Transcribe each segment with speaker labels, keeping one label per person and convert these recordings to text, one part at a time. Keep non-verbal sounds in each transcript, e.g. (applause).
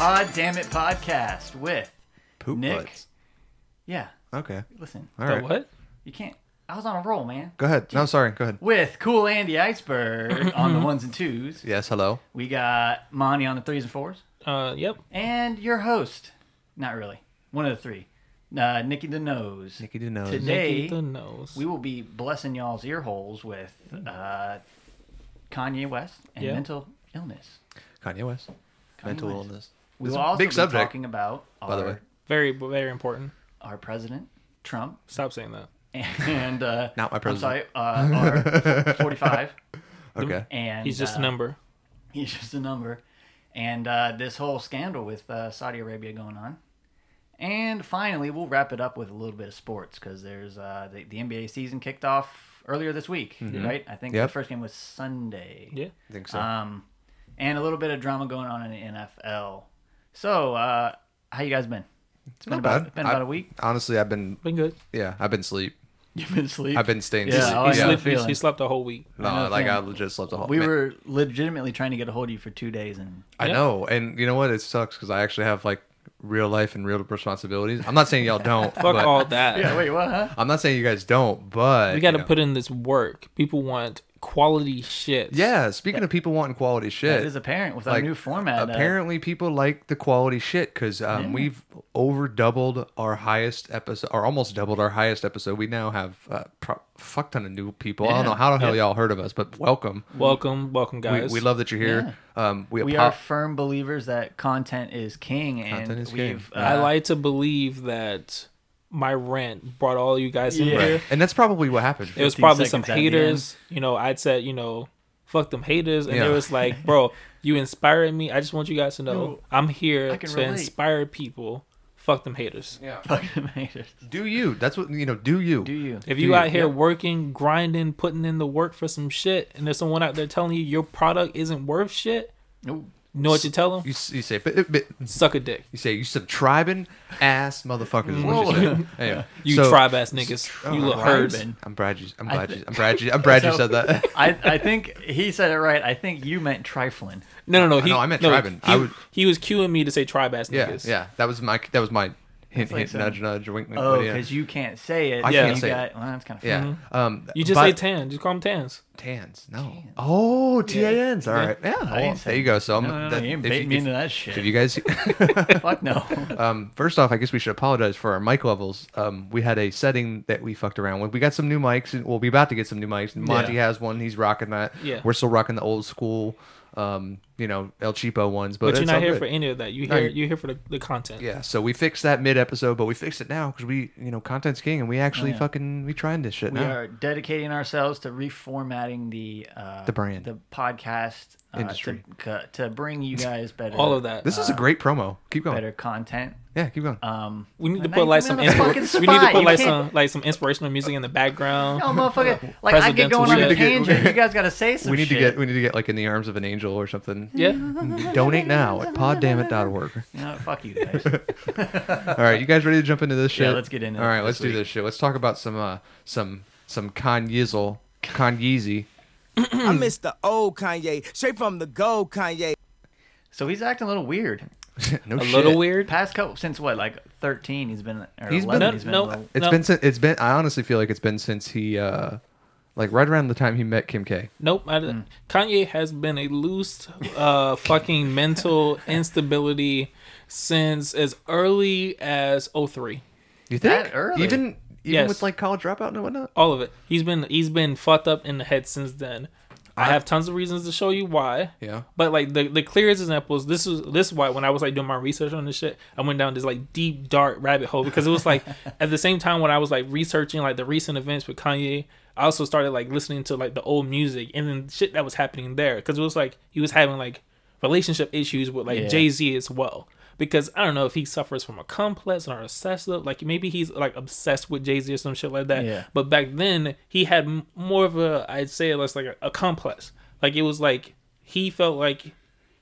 Speaker 1: Pod Damn It podcast with
Speaker 2: Poop
Speaker 1: Nick.
Speaker 2: butts.
Speaker 1: Yeah.
Speaker 2: Okay.
Speaker 1: Listen,
Speaker 2: All right.
Speaker 3: What?
Speaker 1: you can't. I was on a roll, man.
Speaker 2: Go ahead. No, sorry. Go ahead.
Speaker 1: With Cool Andy Iceberg on the (clears throat) ones and twos.
Speaker 2: Yes. Hello.
Speaker 1: We got Monty on the threes and fours,
Speaker 3: Uh, yep.
Speaker 1: and your host. Not really. One of the three. Uh, Nikki the Nose.
Speaker 2: Nikki the nose.
Speaker 1: Today-
Speaker 3: Nikki the nose.
Speaker 1: We will be blessing y'all's ear holes with uh, Kanye West and
Speaker 3: Yeah.
Speaker 1: mental illness.
Speaker 2: Kanye West.
Speaker 1: Kanye
Speaker 2: Mental
Speaker 1: West.
Speaker 2: illness.
Speaker 1: We
Speaker 2: It's
Speaker 1: will also
Speaker 2: big
Speaker 1: be
Speaker 2: subject,
Speaker 1: talking about
Speaker 2: by the way.
Speaker 3: very, very important.
Speaker 1: our president, Trump,
Speaker 3: Stop saying that.
Speaker 1: and uh, (laughs)
Speaker 2: Not my
Speaker 1: I'm
Speaker 2: president.
Speaker 1: sorry, uh, our (laughs) 45,
Speaker 2: Okay.
Speaker 1: and
Speaker 3: He's just
Speaker 1: uh,
Speaker 3: a number.
Speaker 1: He's just a number, and uh, this whole scandal with uh, Saudi Arabia going on, and finally we'll wrap it up with a little bit of sports because there's uh, the, the NBA season kicked off earlier this week, right? I think
Speaker 2: Mm-hmm. Yep.
Speaker 1: the first game was Sunday.
Speaker 3: Yeah.
Speaker 2: I think so.
Speaker 1: Um, and a little bit of drama going on in the NFL. So, uh, how you guys been? It's been
Speaker 2: Not
Speaker 1: about,
Speaker 2: bad.
Speaker 1: It's been
Speaker 2: I-
Speaker 1: about a week.
Speaker 2: Honestly, I've been.
Speaker 3: Been good.
Speaker 2: Yeah, I've been sleep. (laughs)
Speaker 1: You've been asleep.
Speaker 2: I've been staying.
Speaker 1: Yeah,
Speaker 2: asleep.
Speaker 3: he,
Speaker 1: I know
Speaker 2: yeah.
Speaker 1: the
Speaker 3: slept, he,
Speaker 1: feeling.
Speaker 3: he slept the whole week.
Speaker 1: I know
Speaker 2: No,
Speaker 1: the
Speaker 2: like I
Speaker 1: feeling.
Speaker 2: legit slept the whole.
Speaker 1: we
Speaker 2: man,
Speaker 1: were legitimately trying to get a hold of you for two days, and
Speaker 2: I
Speaker 3: Yeah.
Speaker 2: know, and you know what? It sucks because I actually have like real life and real responsibilities. I'm not saying y'all don't. (laughs)
Speaker 3: Fuck
Speaker 2: but
Speaker 3: all that.
Speaker 1: yeah. Wait, what? Huh?
Speaker 2: I'm not saying you guys don't, but
Speaker 3: we got to
Speaker 2: you know.
Speaker 3: put in this work. People want quality shit.
Speaker 2: Yeah, speaking of people wanting quality shit,
Speaker 1: That is apparent with our
Speaker 2: like,
Speaker 1: new format. uh,
Speaker 2: Apparently, people like the quality shit because um,
Speaker 1: Yeah.
Speaker 2: we've over doubled our highest episode, or almost doubled our highest episode. We now have uh, pro- fuck ton of new people. I don't know how the hell
Speaker 3: Yeah.
Speaker 2: y'all heard of us, but welcome.
Speaker 3: Welcome, welcome, guys.
Speaker 2: we love that you're here. Um, we,
Speaker 1: we
Speaker 2: apo-
Speaker 1: are firm believers that content is king, and
Speaker 2: is
Speaker 1: we've.
Speaker 2: king.
Speaker 1: Uh,
Speaker 3: I like to believe that my rant brought all you guys in
Speaker 1: Yeah.
Speaker 3: here.
Speaker 2: and that's probably what happened.
Speaker 3: It was probably some
Speaker 1: seconds at the
Speaker 3: haters. You know, I'd said, you know, fuck them haters, and
Speaker 2: Yeah.
Speaker 3: it was like, (laughs) bro, you inspired me. I just want you guys to know
Speaker 1: No,
Speaker 3: I'm here to
Speaker 1: relate.
Speaker 3: inspire people. Fuck them haters.
Speaker 2: Yeah. (laughs)
Speaker 1: Fuck them haters.
Speaker 2: Do you? That's what you know. Do you?
Speaker 1: Do you?
Speaker 3: If
Speaker 2: Do
Speaker 3: you
Speaker 2: you?
Speaker 3: out here
Speaker 2: Yep.
Speaker 3: working, grinding, putting in the work for some shit, and there's someone out there telling you your product isn't worth shit,
Speaker 1: Ooh.
Speaker 3: You know what you tell them?
Speaker 2: You, you say, but, but
Speaker 3: Suck a dick.
Speaker 2: you say you subscribing ass motherfuckers. Is what you say. Anyway, (laughs)
Speaker 3: You
Speaker 2: so-
Speaker 3: tribe ass niggas.
Speaker 2: Oh,
Speaker 3: you little
Speaker 2: right.
Speaker 3: herds.
Speaker 2: I'm glad you. I'm
Speaker 1: I
Speaker 2: glad
Speaker 1: thi-
Speaker 2: you. I'm glad you. I'm glad you (laughs)
Speaker 1: So-
Speaker 2: said that.
Speaker 1: I, I think he said it right. I think you meant trifling.
Speaker 3: No, no, no. He,
Speaker 2: No, I meant
Speaker 3: no,
Speaker 2: tribing.
Speaker 3: He,
Speaker 2: I would-
Speaker 3: he was cueing me to say tribe ass
Speaker 2: Yeah,
Speaker 3: niggas.
Speaker 2: yeah. That was my. That was my hint,
Speaker 1: like
Speaker 2: hint,
Speaker 1: saying-
Speaker 2: nudge, nudge, wink, wink.
Speaker 1: Oh,
Speaker 2: but yeah.
Speaker 1: because you can't say it.
Speaker 2: I
Speaker 3: can't
Speaker 1: you
Speaker 2: say
Speaker 1: got,
Speaker 2: it.
Speaker 1: Well, that's kind of
Speaker 2: Yeah. Um,
Speaker 3: You just
Speaker 2: but-
Speaker 3: say tan. Just call them tans.
Speaker 2: tans. No. Oh, TANs. All
Speaker 3: Yeah.
Speaker 2: right. Yeah. Well, there you go. So I'm.
Speaker 1: No, no, no,
Speaker 2: that-
Speaker 1: you ain't baiting me into that shit.
Speaker 2: If you guys, (laughs) (laughs)
Speaker 1: Fuck no.
Speaker 2: um, first off, I guess we should apologize for our mic levels. Um, we had a setting that we fucked around with. We got some new mics, and we'll be about to get some new mics. And Monty
Speaker 3: Yeah.
Speaker 2: has one. He's rocking that.
Speaker 3: Yeah.
Speaker 2: We're still rocking the old school, um, you know, El Cheapo ones. But,
Speaker 3: But, you're not here
Speaker 2: good.
Speaker 3: for any of that. You
Speaker 2: No,
Speaker 3: here.
Speaker 2: you-
Speaker 3: You're here for the, the content.
Speaker 2: Yeah, so we fixed that mid episode, but we fixed it now because we, you know, content's king, and we actually
Speaker 1: yeah.
Speaker 2: fucking we trying this shit
Speaker 1: we
Speaker 2: now.
Speaker 1: are dedicating ourselves to reformatting the uh,
Speaker 2: The brand.
Speaker 1: the podcast uh,
Speaker 2: Industry.
Speaker 1: to, to bring you guys better
Speaker 3: All of that.
Speaker 2: This is a great promo. Keep going.
Speaker 1: better content.
Speaker 2: Yeah, keep going.
Speaker 1: Um,
Speaker 3: we need to put like some.
Speaker 1: in on the fucking
Speaker 3: Inspir- we need to put like some like some inspirational music in the background.
Speaker 1: No, motherfucker. (laughs) Like I get going on a
Speaker 3: shit.
Speaker 1: tangent. You guys got to say some
Speaker 2: we need
Speaker 1: shit.
Speaker 2: to get we need to get like in the arms of an angel or something.
Speaker 3: Yeah. (laughs)
Speaker 2: Donate now at poddammit.org.
Speaker 1: You know, fuck you guys. (laughs)
Speaker 2: All right, you guys ready to jump into this shit?
Speaker 1: Yeah, let's get into
Speaker 2: All
Speaker 1: it
Speaker 2: right, let's do
Speaker 1: week.
Speaker 2: this shit. Let's talk about some uh some some Kanyezel, Kanyeezy. (clears throat)
Speaker 4: I miss the old Kanye, straight from the gold Kanye.
Speaker 1: so he's acting a little weird. (laughs)
Speaker 2: no
Speaker 3: A
Speaker 2: shit.
Speaker 3: little weird.
Speaker 1: Past couple since what, like thirteen? He's been or
Speaker 2: He's been-
Speaker 1: 11,
Speaker 3: No,
Speaker 1: he's been
Speaker 3: no.
Speaker 1: little-
Speaker 2: It's
Speaker 3: No.
Speaker 2: been sin- it's been I honestly feel like it's been since he uh like right around the time he met Kim K.
Speaker 3: Nope. I,
Speaker 1: Hmm.
Speaker 3: Kanye has been a loose, uh, fucking (laughs) mental instability since as early as 03.
Speaker 2: You think?
Speaker 1: That early?
Speaker 2: Even even
Speaker 3: Yes.
Speaker 2: with like college dropout and whatnot?
Speaker 3: All of it. He's been he's been fucked up in the head since then. I have tons of reasons to show you why.
Speaker 2: Yeah.
Speaker 3: But like the the clearest examples, this is this is why when I was like doing my research on this shit, I went down this like deep dark rabbit hole because it was like (laughs) at the same time when I was like researching like the recent events with Kanye, I also started like listening to like the old music and then shit that was happening there because it was like he was having like relationship issues with like
Speaker 1: Yeah.
Speaker 3: Jay Z as well. Because I don't know if he suffers from a complex or obsessive, like maybe he's like obsessed with Jay Z or some shit like that.
Speaker 1: Yeah.
Speaker 3: But back then he had m- more of a, I'd say it's like a, a complex. Like it was like he felt like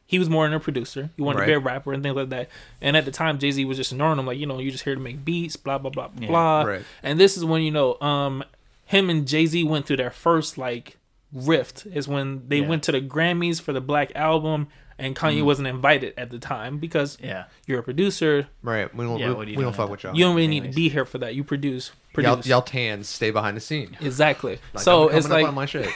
Speaker 3: he was more than a producer. He wanted to be a rapper and things like that. And at the time, Jay Z was just ignoring him, like you know, you're just here to make beats, blah blah blah
Speaker 1: Yeah,
Speaker 3: blah.
Speaker 2: right.
Speaker 3: And this is when you know, um, him and Jay Z went through their first like rift is when they
Speaker 1: Yeah.
Speaker 3: went to the Grammys for the Black Album, and Kanye wasn't invited at the time because
Speaker 1: Yeah.
Speaker 3: you're a producer.
Speaker 2: Right. We don't.
Speaker 1: Yeah,
Speaker 2: we,
Speaker 1: what
Speaker 2: we don't fuck with y'all.
Speaker 3: You don't really need to be here for that. You produce.
Speaker 2: Y'all,
Speaker 3: Produce.
Speaker 2: y'all tan stay behind the scene.
Speaker 3: exactly.
Speaker 2: Like,
Speaker 3: so
Speaker 2: I'm
Speaker 3: it's
Speaker 2: coming up
Speaker 3: like
Speaker 2: on my shit.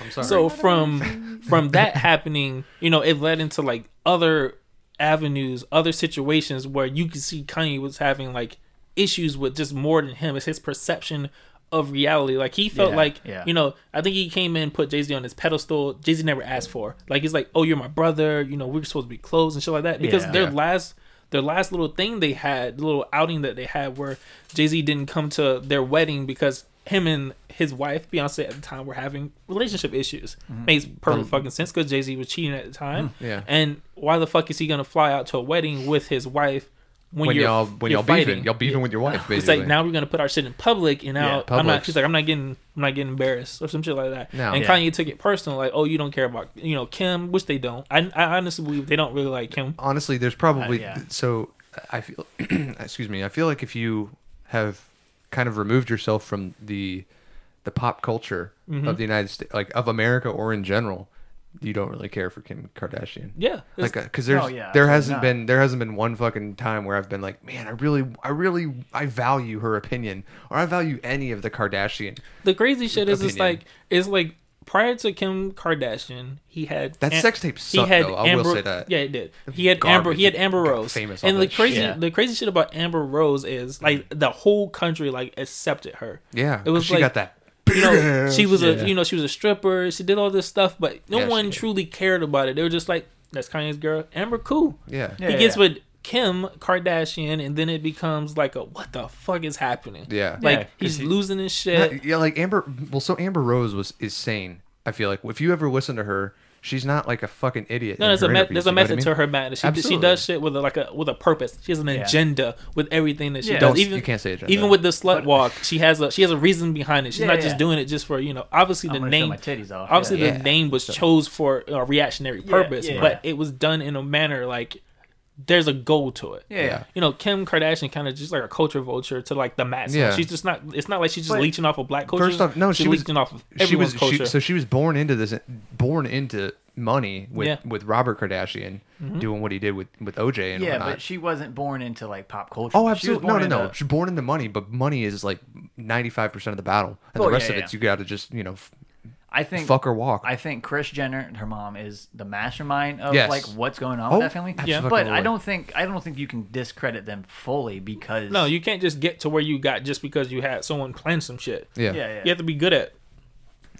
Speaker 2: I'm (laughs) sorry.
Speaker 3: so from from that happening, you know, it led into like other avenues, other situations where you could see Kanye was having like issues with just more than him. It's his perception of reality. Like he felt
Speaker 1: Yeah,
Speaker 3: like
Speaker 1: yeah.
Speaker 3: you know, I think he came in put Jay Z on his pedestal. Jay Z never asked for. Like he's like, oh, you're my brother. You know, we're supposed to be close and shit like that. Because
Speaker 1: Yeah.
Speaker 3: their
Speaker 2: Yeah.
Speaker 3: last. Their last little thing they had, the little outing that they had, where Jay Z didn't come to their wedding because him and his wife Beyonce at the time were having relationship issues.
Speaker 1: Mm-hmm.
Speaker 3: Makes perfect fucking sense because Jay Z was cheating at the time.
Speaker 2: Yeah.
Speaker 3: And why the fuck is he gonna fly out to a wedding with his wife when,
Speaker 2: when
Speaker 3: you're
Speaker 2: y'all when
Speaker 3: you're
Speaker 2: y'all beefing,
Speaker 3: fighting?
Speaker 2: y'all beefing with your wife. Basically.
Speaker 3: It's like now we're gonna put our shit in public, and now
Speaker 1: Yeah,
Speaker 3: I'm not. She's like, I'm not getting, I'm not getting embarrassed or some shit like that.
Speaker 2: No.
Speaker 3: And
Speaker 1: Yeah.
Speaker 3: Kanye took it personal, like, oh, you don't care about, you know, Kim, which they don't. I, I honestly believe they don't really like Kim.
Speaker 2: honestly, there's probably
Speaker 1: Uh, yeah.
Speaker 2: so. I feel. (clears throat) excuse me. I feel like if you have kind of removed yourself from the the pop culture
Speaker 3: Mm-hmm.
Speaker 2: of the United States, like of America or in general, you don't really care for Kim Kardashian.
Speaker 3: Yeah,
Speaker 2: Like,
Speaker 3: uh,
Speaker 2: because there's
Speaker 1: Oh, yeah,
Speaker 2: there hasn't
Speaker 1: not.
Speaker 2: been there hasn't been one fucking time where I've been like, man, I really, I really, I value her opinion, or I value any of the Kardashian.
Speaker 3: the crazy shit is, it's like, it's like prior to Kim Kardashian, he had
Speaker 2: That
Speaker 3: Am-
Speaker 2: sex tape
Speaker 3: he had
Speaker 2: though. I will
Speaker 3: Amber,
Speaker 2: say that.
Speaker 3: Yeah, it did. He had Amber. He had Amber Rose.
Speaker 2: famous
Speaker 3: and the crazy,
Speaker 1: shit.
Speaker 3: the crazy shit about Amber Rose is like the whole country like accepted her.
Speaker 2: Yeah,
Speaker 3: it was
Speaker 2: she got that.
Speaker 3: You know she was
Speaker 1: Yeah.
Speaker 3: a you know she was a stripper. She did all this stuff, but no
Speaker 2: Yeah,
Speaker 3: one truly cared about it. They were just like, "That's Kanye's girl, Amber. Cool."
Speaker 2: Yeah,
Speaker 1: Yeah.
Speaker 3: he gets with Kim Kardashian, and then it becomes like a what the fuck is happening?
Speaker 2: yeah.
Speaker 3: Like
Speaker 1: Yeah, 'cause
Speaker 3: he's
Speaker 1: he-
Speaker 3: losing his shit.
Speaker 2: yeah, like Amber. Well, so Amber Rose was is sane. I feel like if you ever listen to her, she's not like a fucking idiot.
Speaker 3: No, there's a me- there's a
Speaker 2: you know I
Speaker 3: method
Speaker 2: mean?
Speaker 3: to her madness. She, she does shit with a, like a with a purpose. She has an
Speaker 1: Yeah.
Speaker 3: agenda with everything that she
Speaker 1: Yeah.
Speaker 3: does.
Speaker 2: Don't-
Speaker 3: Even
Speaker 2: you can't say agenda.
Speaker 3: even with the slut walk, she has a she has a reason behind it. She's
Speaker 1: Yeah,
Speaker 3: not
Speaker 1: yeah.
Speaker 3: just doing it just for you know. Obviously,
Speaker 1: I'm
Speaker 3: the
Speaker 1: gonna show
Speaker 3: name
Speaker 1: my titties off.
Speaker 3: obviously
Speaker 1: yeah.
Speaker 2: Yeah.
Speaker 3: the name was chose for a reactionary
Speaker 1: Yeah,
Speaker 3: purpose,
Speaker 1: yeah.
Speaker 3: but it was done in a manner like there's a goal to it.
Speaker 1: yeah, yeah.
Speaker 3: You know, Kim Kardashian kind of just like a culture vulture to like the masses.
Speaker 2: Yeah.
Speaker 3: She's just not. It's not like she's just
Speaker 1: But-
Speaker 3: leeching off of black culture.
Speaker 2: First off, no,
Speaker 3: she's
Speaker 2: she was-
Speaker 3: leeching off of
Speaker 2: She was
Speaker 3: culture.
Speaker 2: she, so she was born into this, born into money with
Speaker 3: Yeah. Mm-hmm.
Speaker 2: with Robert Kardashian doing what he did with with OJ and
Speaker 1: Yeah,
Speaker 2: whatnot.
Speaker 1: but she wasn't born into like pop culture.
Speaker 2: Oh, absolutely. No,
Speaker 1: born
Speaker 2: no, no.
Speaker 1: into-
Speaker 2: She's born into money, but money is like ninety five percent of the battle, and
Speaker 1: Oh,
Speaker 2: the rest
Speaker 1: yeah,
Speaker 2: of
Speaker 1: yeah.
Speaker 2: it's you got to just you know f-
Speaker 1: I think
Speaker 2: fuck or walk.
Speaker 1: I think Kris Jenner, and her mom, is the mastermind of
Speaker 2: Yes.
Speaker 1: like what's going on
Speaker 2: Oh,
Speaker 1: with that family.
Speaker 3: Yeah.
Speaker 1: but I don't think I don't think you can discredit them fully because
Speaker 3: no, you can't just get to where you got just because you had someone plan some shit.
Speaker 2: yeah.
Speaker 1: yeah, yeah.
Speaker 3: You have to be good at.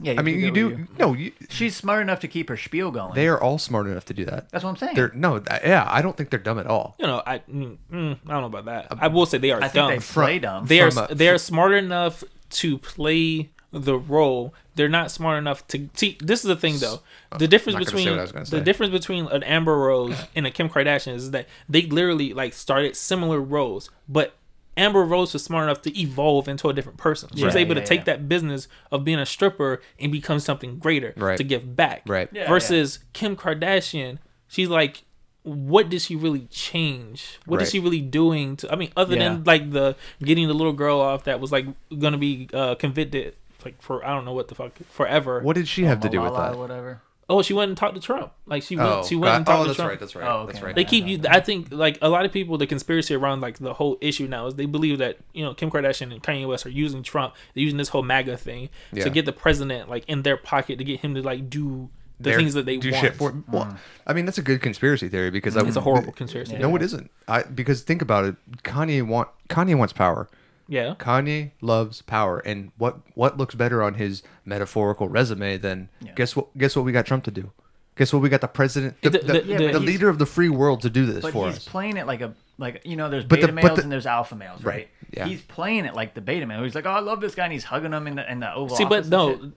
Speaker 1: yeah
Speaker 2: I mean, you do.
Speaker 1: with
Speaker 2: No, you,
Speaker 1: She's smart enough to keep her spiel going.
Speaker 2: they are all smart enough to do that.
Speaker 1: That's what I'm saying.
Speaker 2: They're no, th- yeah. I don't think they're dumb at all.
Speaker 3: You know, I mm, mm, I don't know about that. I will say they are
Speaker 1: I think
Speaker 3: dumb.
Speaker 1: they play dumb.
Speaker 3: they are
Speaker 2: from a-
Speaker 3: they are (laughs) smart enough to play the role. They're not smart enough to see. This is the thing, though. The difference
Speaker 2: not gonna say
Speaker 3: between
Speaker 2: what I was gonna
Speaker 3: the difference between an Amber Rose (laughs) and a Kim Kardashian is that they literally like started similar roles, but Amber Rose was smart enough to evolve into a different person. She was able
Speaker 1: yeah,
Speaker 3: to take
Speaker 1: yeah.
Speaker 3: that business of being a stripper and become something greater
Speaker 2: Right.
Speaker 3: to give back.
Speaker 2: Right.
Speaker 1: Yeah,
Speaker 3: Versus Kim Kardashian, she's like, what did she really change? What is
Speaker 2: Right.
Speaker 3: she really doing to? I mean, other
Speaker 1: Yeah.
Speaker 3: than like the getting the little girl off that was like gonna be uh, convicted like for I don't know what the fuck forever.
Speaker 2: What did she have to oh, do with that?
Speaker 1: whatever.
Speaker 3: Oh, she went and talked to Trump. Like she went,
Speaker 2: Oh,
Speaker 3: she went and talked
Speaker 2: oh,
Speaker 3: to
Speaker 2: that's
Speaker 3: Trump.
Speaker 2: right. That's right.
Speaker 1: Oh,
Speaker 2: That's
Speaker 1: okay.
Speaker 2: right.
Speaker 3: They keep you. I think like a lot of people, the conspiracy around like the whole issue now is they believe that you know Kim Kardashian and Kanye West are using Trump. They're using this whole MAGA thing
Speaker 2: Yeah.
Speaker 3: to get the president like in their pocket to get him to like do the
Speaker 2: They're-
Speaker 3: things that they
Speaker 2: do
Speaker 3: want.
Speaker 2: shit for. Well, mm. I mean, that's a good conspiracy theory because I,
Speaker 3: It's a horrible conspiracy.
Speaker 2: No, it isn't. I because think about it. Kanye want Kanye wants power.
Speaker 3: Yeah.
Speaker 2: Kanye loves power, and what what looks better on his metaphorical resume than
Speaker 1: Yeah.
Speaker 2: guess what? Guess what we got Trump to do? Guess what we got the president, the,
Speaker 3: The-
Speaker 2: the,
Speaker 3: the-
Speaker 2: the,
Speaker 3: Yeah, but
Speaker 1: he's-
Speaker 2: leader of the free world to do this
Speaker 1: But
Speaker 2: for
Speaker 1: he's
Speaker 2: us.
Speaker 1: playing it like a like you know there's
Speaker 2: But
Speaker 1: beta males
Speaker 2: the-
Speaker 1: and there's alpha males, right?
Speaker 2: Right, yeah.
Speaker 1: He's playing it like the beta male. He's like, oh, I love this guy, and he's hugging him in the in the Oval
Speaker 3: See, but no,
Speaker 1: shit.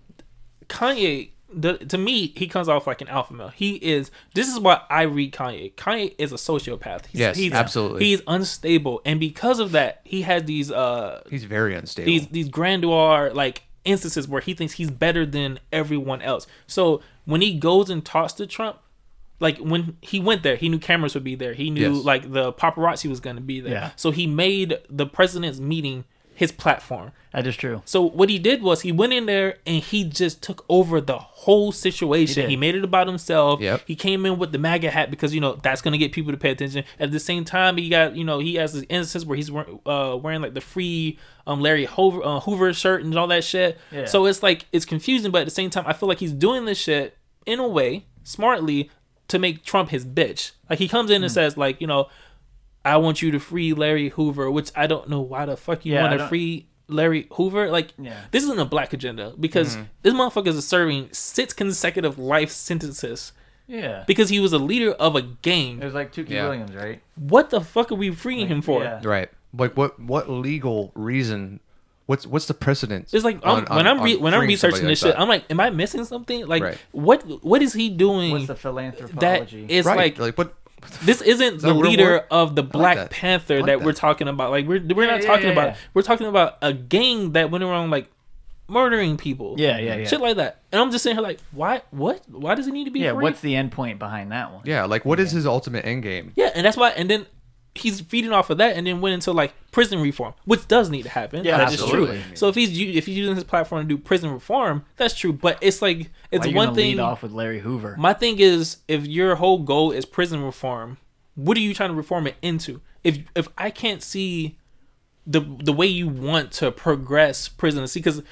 Speaker 3: Kanye. The, to me, he comes off like an alpha male. He is. This is what I read Kanye. Kanye is a sociopath. He's,
Speaker 2: Yes,
Speaker 3: he's,
Speaker 2: absolutely.
Speaker 3: He's unstable, and because of that, he has these uh
Speaker 2: He's very unstable.
Speaker 3: these these grandeur like instances where he thinks he's better than everyone else. So when he goes and talks to Trump, like when he went there, he knew cameras would be there. He knew
Speaker 2: Yes.
Speaker 3: like the paparazzi was going to be there.
Speaker 1: Yeah.
Speaker 3: So he made the president's meeting his platform.
Speaker 1: That is true.
Speaker 3: So what he did was he went in there and he just took over the whole situation.
Speaker 1: He
Speaker 3: He, made it about himself.
Speaker 2: Yep.
Speaker 3: He came in with the MAGA hat because you know that's gonna get people to pay attention. At the same time, he got you know he has this instance where he's wearing, uh, wearing like the free um Larry Hoover, uh, Hoover shirt and all that shit.
Speaker 1: Yeah.
Speaker 3: So it's like it's confusing, but at the same time, I feel like he's doing this shit in a way smartly to make Trump his bitch. Like he comes in
Speaker 1: Hmm.
Speaker 3: and says like you know. I want you to free Larry Hoover, which I don't know why the fuck you
Speaker 1: Yeah,
Speaker 3: want to free Larry Hoover. Like,
Speaker 1: Yeah.
Speaker 3: this isn't a black agenda because mm-hmm. this motherfucker is serving six consecutive life sentences
Speaker 1: Yeah.
Speaker 3: because he was a leader of a gang.
Speaker 1: It was like Tookie
Speaker 2: Yeah.
Speaker 1: Williams, right?
Speaker 3: What the fuck are we freeing him for?
Speaker 1: yeah.
Speaker 2: Right. Like what what legal reason what's what's the precedent?
Speaker 3: It's like
Speaker 2: on-
Speaker 3: I'm, when
Speaker 2: on-
Speaker 3: I'm re- when I'm researching this
Speaker 2: like
Speaker 3: shit,
Speaker 2: that?
Speaker 3: I'm like, am I missing something? Like,
Speaker 2: Right.
Speaker 3: what what is he doing?
Speaker 1: What's the
Speaker 3: that
Speaker 1: philanthropology?
Speaker 3: is
Speaker 2: right.
Speaker 3: like
Speaker 2: like what
Speaker 3: this isn't the
Speaker 2: that a real
Speaker 3: leader
Speaker 2: word?
Speaker 3: of the Black
Speaker 2: that.
Speaker 3: Panther
Speaker 2: like
Speaker 3: that, we're talking about. Like we're we're
Speaker 1: Yeah,
Speaker 3: not
Speaker 1: yeah,
Speaker 3: talking
Speaker 1: yeah,
Speaker 3: about
Speaker 1: yeah.
Speaker 3: we're talking about a gang that went around like murdering people.
Speaker 1: yeah, yeah, yeah.
Speaker 3: Shit like that. And I'm just saying here like, why what? Why does it need to be
Speaker 1: yeah,
Speaker 3: free?
Speaker 1: what's the end point behind that one?
Speaker 2: Yeah, like what is his ultimate end game?
Speaker 3: Yeah, and that's why. And then he's feeding off of that, and then went into like prison reform, which does need to happen.
Speaker 1: Yeah,
Speaker 3: that is
Speaker 1: absolutely.
Speaker 3: true. So if he's if he's using his platform to do prison reform, that's true. But it's like it's one thing.
Speaker 1: lead off with Larry Hoover.
Speaker 3: My thing is, if your whole goal is prison reform, what are you trying to reform it into? If if I can't see the the way you want to progress prison, see, because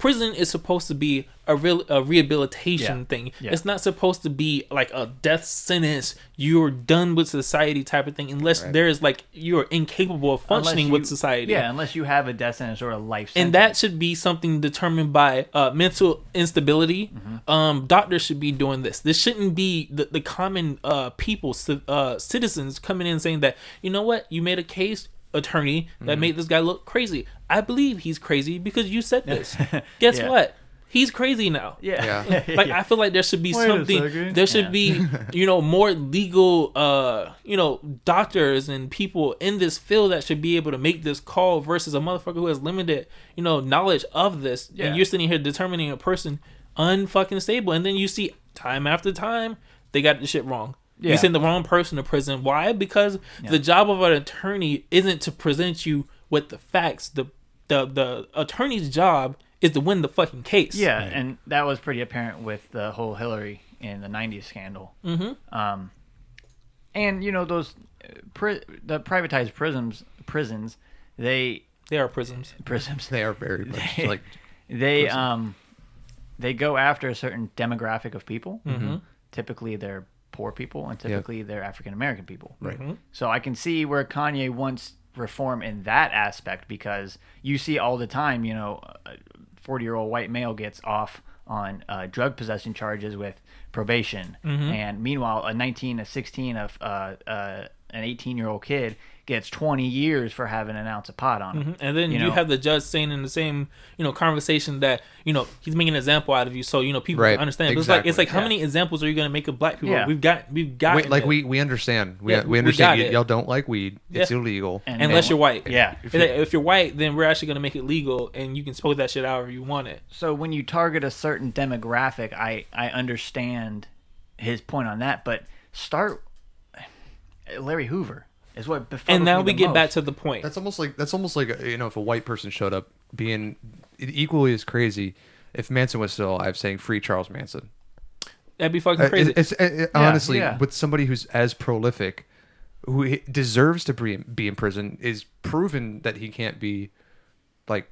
Speaker 3: prison is supposed to be a real a rehabilitation
Speaker 1: Yeah.
Speaker 3: thing.
Speaker 1: Yeah.
Speaker 3: It's not supposed to be like a death sentence. You're done with society type of thing, unless there is like you're incapable of functioning
Speaker 1: you-
Speaker 3: with society.
Speaker 1: Yeah, unless you have a death sentence or a life sentence.
Speaker 3: and that should be something determined by uh, mental instability.
Speaker 1: Mm-hmm.
Speaker 3: Um, doctors should be doing this. This shouldn't be the, the common uh, people, uh, citizens coming in saying that you know what, you made a case, attorney, that
Speaker 1: Mm-hmm.
Speaker 3: made this guy look crazy. I believe he's crazy because you said (laughs) this. Guess
Speaker 1: Yeah.
Speaker 3: what? He's crazy now.
Speaker 1: yeah.
Speaker 2: Yeah. (laughs)
Speaker 3: Like I feel like there should be
Speaker 1: Wait
Speaker 3: something. There should
Speaker 1: Yeah.
Speaker 3: be, (laughs) you know, more legal, uh, you know, doctors and people in this field that should be able to make this call versus a motherfucker who has limited, you know, knowledge of this.
Speaker 1: Yeah.
Speaker 3: And you're sitting here determining a person unfucking stable, and then you see time after time they got the shit wrong.
Speaker 1: Yeah.
Speaker 3: You send the wrong person to prison. Why? Because the job of an attorney isn't to present you with the facts. The the the attorney's job is to win the fucking case.
Speaker 1: Yeah, and that was pretty apparent with the whole Hillary in the '90s scandal. Mm-hmm. Um, and you know those uh, pri- the privatized prisons, prisons, they
Speaker 3: They are prisons. (laughs)
Speaker 1: prisons,
Speaker 2: They are very much like
Speaker 1: they um, they go after a certain demographic of people. Mm-hmm. Typically, they're poor people, and typically they're African American people.
Speaker 2: right.
Speaker 1: So I can see where Kanye wants reform in that aspect because you see all the time, you know, a 40 year old white male gets off on uh, drug possession charges with probation. And meanwhile, a 19, a 16, a, uh, uh, an 18 year old kid gets 20 years for having an ounce of pot on him. Mm-hmm.
Speaker 3: And then you,
Speaker 1: know?
Speaker 3: have the judge saying in the same, you know, conversation that you know he's making an example out of you, so you know people
Speaker 2: Right,
Speaker 3: can understand. But it's like it's
Speaker 2: exactly,
Speaker 3: like how many examples are you gonna make of black people?
Speaker 1: Yeah.
Speaker 3: We've got we've got
Speaker 2: Wait, like we we understand. We,
Speaker 3: Yeah,
Speaker 2: we
Speaker 3: we
Speaker 2: understand
Speaker 3: got
Speaker 2: y- y'all don't like weed. It's illegal.
Speaker 1: And
Speaker 3: unless
Speaker 1: they-
Speaker 3: you're white.
Speaker 1: Yeah.
Speaker 3: If, if you're white, then we're actually gonna make it legal, and you can smoke that shit however you want it.
Speaker 1: So when you target a certain demographic, I I understand his point on that, but start Larry Hoover is what befuddles
Speaker 3: And now
Speaker 1: me
Speaker 3: we
Speaker 1: the
Speaker 3: get
Speaker 1: most.
Speaker 3: back to the point.
Speaker 2: That's almost like that's almost like you know if a white person showed up being equally as crazy. If Manson was still alive, saying free Charles Manson.
Speaker 3: That'd be fucking
Speaker 2: Uh,
Speaker 3: crazy.
Speaker 2: It's, it's- uh, honestly
Speaker 1: yeah.
Speaker 2: with somebody who's as prolific, who deserves to be be in prison, is proven that he can't be like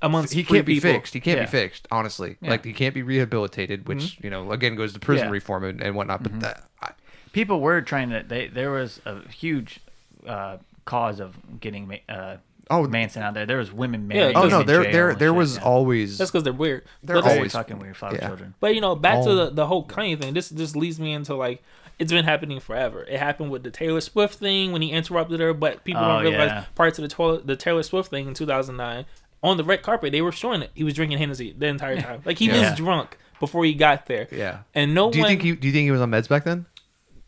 Speaker 3: Amongst
Speaker 2: he can't be
Speaker 3: people.
Speaker 2: fixed. He can't
Speaker 1: Yeah.
Speaker 2: be fixed. Honestly,
Speaker 1: Yeah.
Speaker 2: like he can't be rehabilitated, which you know again goes to prison
Speaker 1: Yeah.
Speaker 2: reform and, and whatnot. But that, I,
Speaker 1: people were trying to. They there was a huge uh, cause of getting Ma- uh,
Speaker 2: Oh,
Speaker 1: Manson out there. There was women
Speaker 3: Yeah,
Speaker 1: married.
Speaker 2: oh no, there there there was
Speaker 1: yeah.
Speaker 2: always
Speaker 3: That's because they're weird.
Speaker 2: They're
Speaker 3: But-
Speaker 2: always-
Speaker 1: fucking weird father
Speaker 2: yeah.
Speaker 1: children.
Speaker 3: But you know, back to the, the whole Kanye thing. This this leads me into like it's been happening forever. It happened with the Taylor Swift thing when he interrupted her, but people
Speaker 1: Oh,
Speaker 3: don't realize
Speaker 1: yeah.
Speaker 3: prior to the toilet, the Taylor Swift thing in 2009 on the red carpet they were showing it. He was drinking Hennessy the entire time. Like he (laughs)
Speaker 1: Yeah.
Speaker 3: was drunk before he got there.
Speaker 2: yeah.
Speaker 3: And no
Speaker 2: Do you
Speaker 3: one.
Speaker 2: think he do you think he was on meds back then?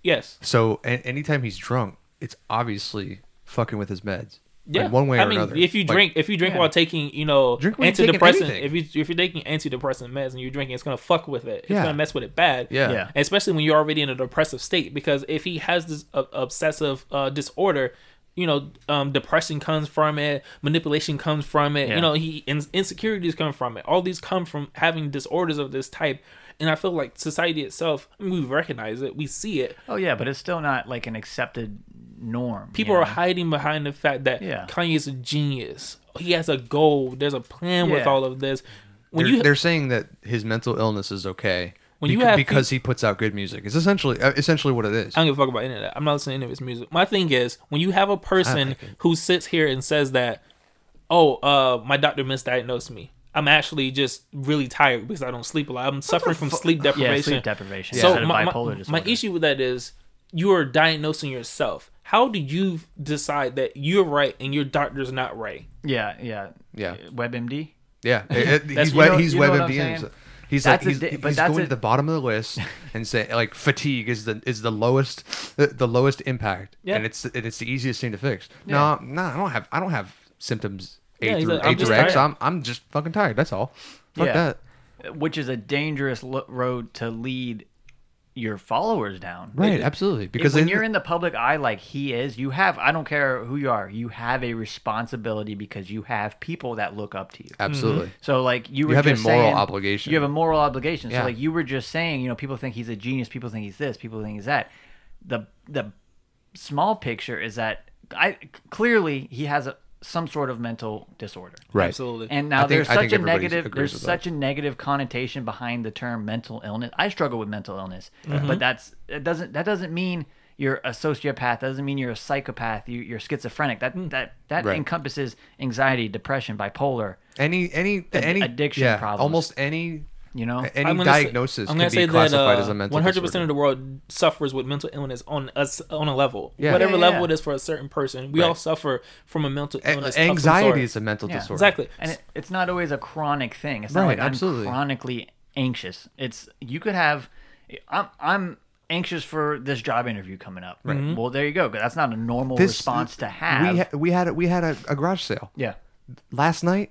Speaker 3: Yes.
Speaker 2: So a- anytime he's drunk, it's obviously fucking with his meds.
Speaker 3: Yeah,
Speaker 2: Like, one way
Speaker 3: I
Speaker 2: or
Speaker 3: mean,
Speaker 2: another.
Speaker 3: if you
Speaker 2: Like,
Speaker 3: drink, if you drink
Speaker 1: yeah.
Speaker 3: while taking, you know,
Speaker 2: Drink when taking
Speaker 3: antidepressant, if you if you're taking antidepressant meds and you're drinking, it's gonna fuck with it. It's
Speaker 2: Yeah.
Speaker 3: gonna mess with it bad.
Speaker 2: Yeah.
Speaker 1: Yeah.
Speaker 3: especially when you're already in a depressive state. Because if he has this uh, obsessive uh, disorder, you know, um, depression comes from it, manipulation comes from it.
Speaker 1: Yeah.
Speaker 3: You know, he in, insecurities come from it. All these come from having disorders of this type. And I feel like society itself, I mean, we recognize it, we see it.
Speaker 1: Oh yeah, but it's still not like an accepted norm. you
Speaker 3: People
Speaker 1: know?
Speaker 3: are hiding behind the fact that
Speaker 1: Yeah.
Speaker 3: Kanye is a genius. He has a goal. There's a plan with all of this. When
Speaker 2: they're,
Speaker 3: you
Speaker 2: they're saying that his mental illness is okay
Speaker 3: When you
Speaker 2: beca-
Speaker 3: have
Speaker 2: because he puts out good music. It's essentially uh, essentially what it is.
Speaker 3: I don't give a fuck about any of that. I'm not listening to any of his music. My thing is when you have a person
Speaker 2: like
Speaker 3: who sits here and says that, oh, uh, my doctor misdiagnosed me. I'm actually just really tired because I don't sleep a lot. I'm suffering from sleep deprivation.
Speaker 1: yeah,
Speaker 3: deprivation.
Speaker 1: sleep deprivation.
Speaker 3: So
Speaker 1: instead
Speaker 3: my,
Speaker 1: bipolar
Speaker 3: my,
Speaker 1: disorder.
Speaker 3: my issue with that is you are diagnosing yourself. How do you decide that you're right and your doctor's not right?
Speaker 1: Yeah, yeah,
Speaker 2: Yeah.
Speaker 1: WebMD.
Speaker 2: Yeah, (laughs) it- it- he's
Speaker 3: you
Speaker 2: web,
Speaker 1: know-
Speaker 2: he's
Speaker 1: you know what I'm
Speaker 2: WebMD. He's
Speaker 1: That's
Speaker 2: like he's,
Speaker 1: di-
Speaker 2: he's going
Speaker 1: a-
Speaker 2: to the bottom of the list (laughs) and say like fatigue is the is the lowest the, the lowest impact
Speaker 3: Yeah.
Speaker 2: and it's and it's the easiest thing to fix.
Speaker 1: Yeah.
Speaker 2: No, no, I don't have I don't have symptoms A
Speaker 3: Yeah,
Speaker 2: through
Speaker 3: like, I'm
Speaker 2: A
Speaker 3: just
Speaker 2: through X. I'm I'm just fucking tired. That's all. Fuck
Speaker 1: Yeah.
Speaker 2: that.
Speaker 1: which is a dangerous lo- road to lead your followers down.
Speaker 2: Right, absolutely.
Speaker 1: Because when you're in the public eye like he is, you have I don't care who you are, you have a responsibility because you have people that look up to you.
Speaker 2: absolutely. Mm-hmm.
Speaker 1: So like you were
Speaker 2: have a moral
Speaker 1: saying-
Speaker 2: obligation.
Speaker 1: You have a moral obligation.
Speaker 2: Yeah.
Speaker 1: So like you were just saying, you know, people think he's a genius, people think he's this, people think he's that. The the small picture is that I clearly he has a, some sort of mental disorder.
Speaker 2: Right.
Speaker 3: Absolutely.
Speaker 1: And now
Speaker 2: think-
Speaker 1: there's such a negative there's such
Speaker 2: that.
Speaker 1: a negative connotation behind the term mental illness. I struggle with mental illness,
Speaker 2: Mm-hmm.
Speaker 1: but that's it doesn't that doesn't mean you're a sociopath. That doesn't mean you're a psychopath. You, you're schizophrenic. That that that
Speaker 2: Mm. Right.
Speaker 1: encompasses anxiety, depression, bipolar.
Speaker 2: Any any
Speaker 1: Ad-
Speaker 2: any
Speaker 1: addiction
Speaker 2: yeah,
Speaker 1: problems.
Speaker 2: Almost any
Speaker 1: You know,
Speaker 2: any
Speaker 3: I'm gonna say-
Speaker 2: diagnosis
Speaker 3: I'm
Speaker 2: can
Speaker 3: gonna
Speaker 2: be
Speaker 3: say
Speaker 2: classified
Speaker 3: that
Speaker 2: as a
Speaker 3: uh,
Speaker 2: mental
Speaker 3: 100 percent of the world suffers with mental illness on us on a level,
Speaker 2: Yeah.
Speaker 3: whatever
Speaker 1: Yeah, yeah,
Speaker 3: level
Speaker 1: yeah.
Speaker 3: it is for a certain person. We
Speaker 2: Right.
Speaker 3: all suffer from a mental illness. of some sort.
Speaker 2: anxiety is a mental
Speaker 1: Yeah.
Speaker 2: disorder.
Speaker 3: exactly.
Speaker 1: and it, it's not always a chronic thing. It's not
Speaker 2: Right,
Speaker 1: like
Speaker 2: absolutely.
Speaker 1: I'm chronically anxious. It's you could have. I'm I'm anxious for this job interview coming up. Right. Well, there you go. That's not a normal
Speaker 2: This-
Speaker 1: response to have.
Speaker 2: We ha- we had a, we had a, a garage sale
Speaker 1: yeah.
Speaker 2: last night.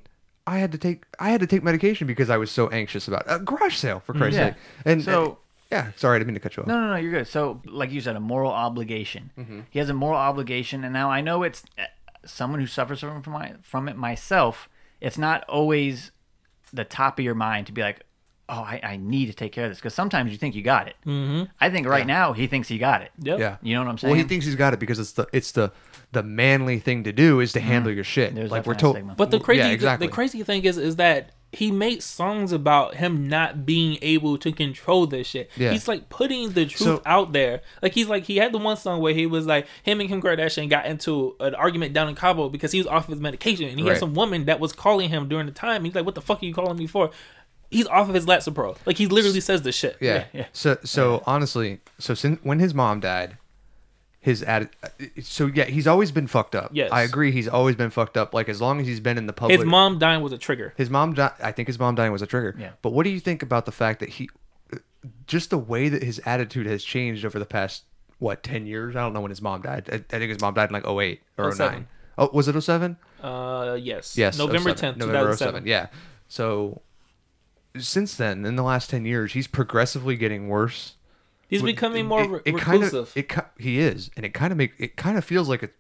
Speaker 2: I had to take I had to take medication because I was so anxious about a garage sale for Christ's
Speaker 1: Yeah.
Speaker 2: sake. And
Speaker 1: So-
Speaker 2: yeah, sorry, I didn't mean to cut you off.
Speaker 1: No, no, no, you're good. So, like you said, a moral obligation.
Speaker 2: Mm-hmm.
Speaker 1: He has a moral obligation, and now I know it's uh, someone who suffers from from, my, from it myself. It's not always the top of your mind to be like, "Oh, I, I need to take care of this," because sometimes you think you got it. Mm-hmm. I think right now he thinks he got it.
Speaker 3: Yep.
Speaker 2: Yeah,
Speaker 1: You know what I'm saying?
Speaker 2: Well, he thinks he's got it because it's the it's the the manly thing to do is to handle your shit.
Speaker 1: Mm-hmm. There's
Speaker 2: like we're told.
Speaker 1: stigma.
Speaker 3: But the
Speaker 2: Yeah,
Speaker 3: crazy,
Speaker 2: exactly.
Speaker 3: the crazy thing is, is that he makes songs about him not being able to control this shit.
Speaker 2: Yeah.
Speaker 3: He's like putting the truth
Speaker 2: So-
Speaker 3: out there. Like he's like he had the one song where he was like him and Kim Kardashian got into an argument down in Cabo because he was off his medication and he
Speaker 2: Right.
Speaker 3: had some woman that was calling him during the time. He's like, "What the fuck are you calling me for?" He's off of his Lexapro. Like he literally says this shit.
Speaker 2: Yeah.
Speaker 1: yeah.
Speaker 2: So so honestly, so since when his mom died, his atti- so yeah, he's always been fucked up.
Speaker 3: Yes.
Speaker 2: I agree. He's always been fucked up. Like as long as he's been in the public.
Speaker 3: His mom dying was a trigger.
Speaker 2: His mom died. I think his mom dying was a trigger.
Speaker 1: Yeah.
Speaker 2: But what do you think about the fact that he, just the way that his attitude has changed over the past what ten years? I don't know when his mom died. I, I think his mom died in like 08 or
Speaker 3: 07.
Speaker 2: 09. Oh, was it 07?
Speaker 3: Uh, yes.
Speaker 2: Yes.
Speaker 3: November
Speaker 2: 07.
Speaker 3: tenth, two
Speaker 2: November
Speaker 3: thousand
Speaker 2: 07.
Speaker 3: seven.
Speaker 2: Yeah. So since then, in the last ten years, he's progressively getting worse.
Speaker 3: He's becoming more
Speaker 2: it, it kind
Speaker 3: reclusive.
Speaker 2: of it he is, and it kind of make it kind of feels like it.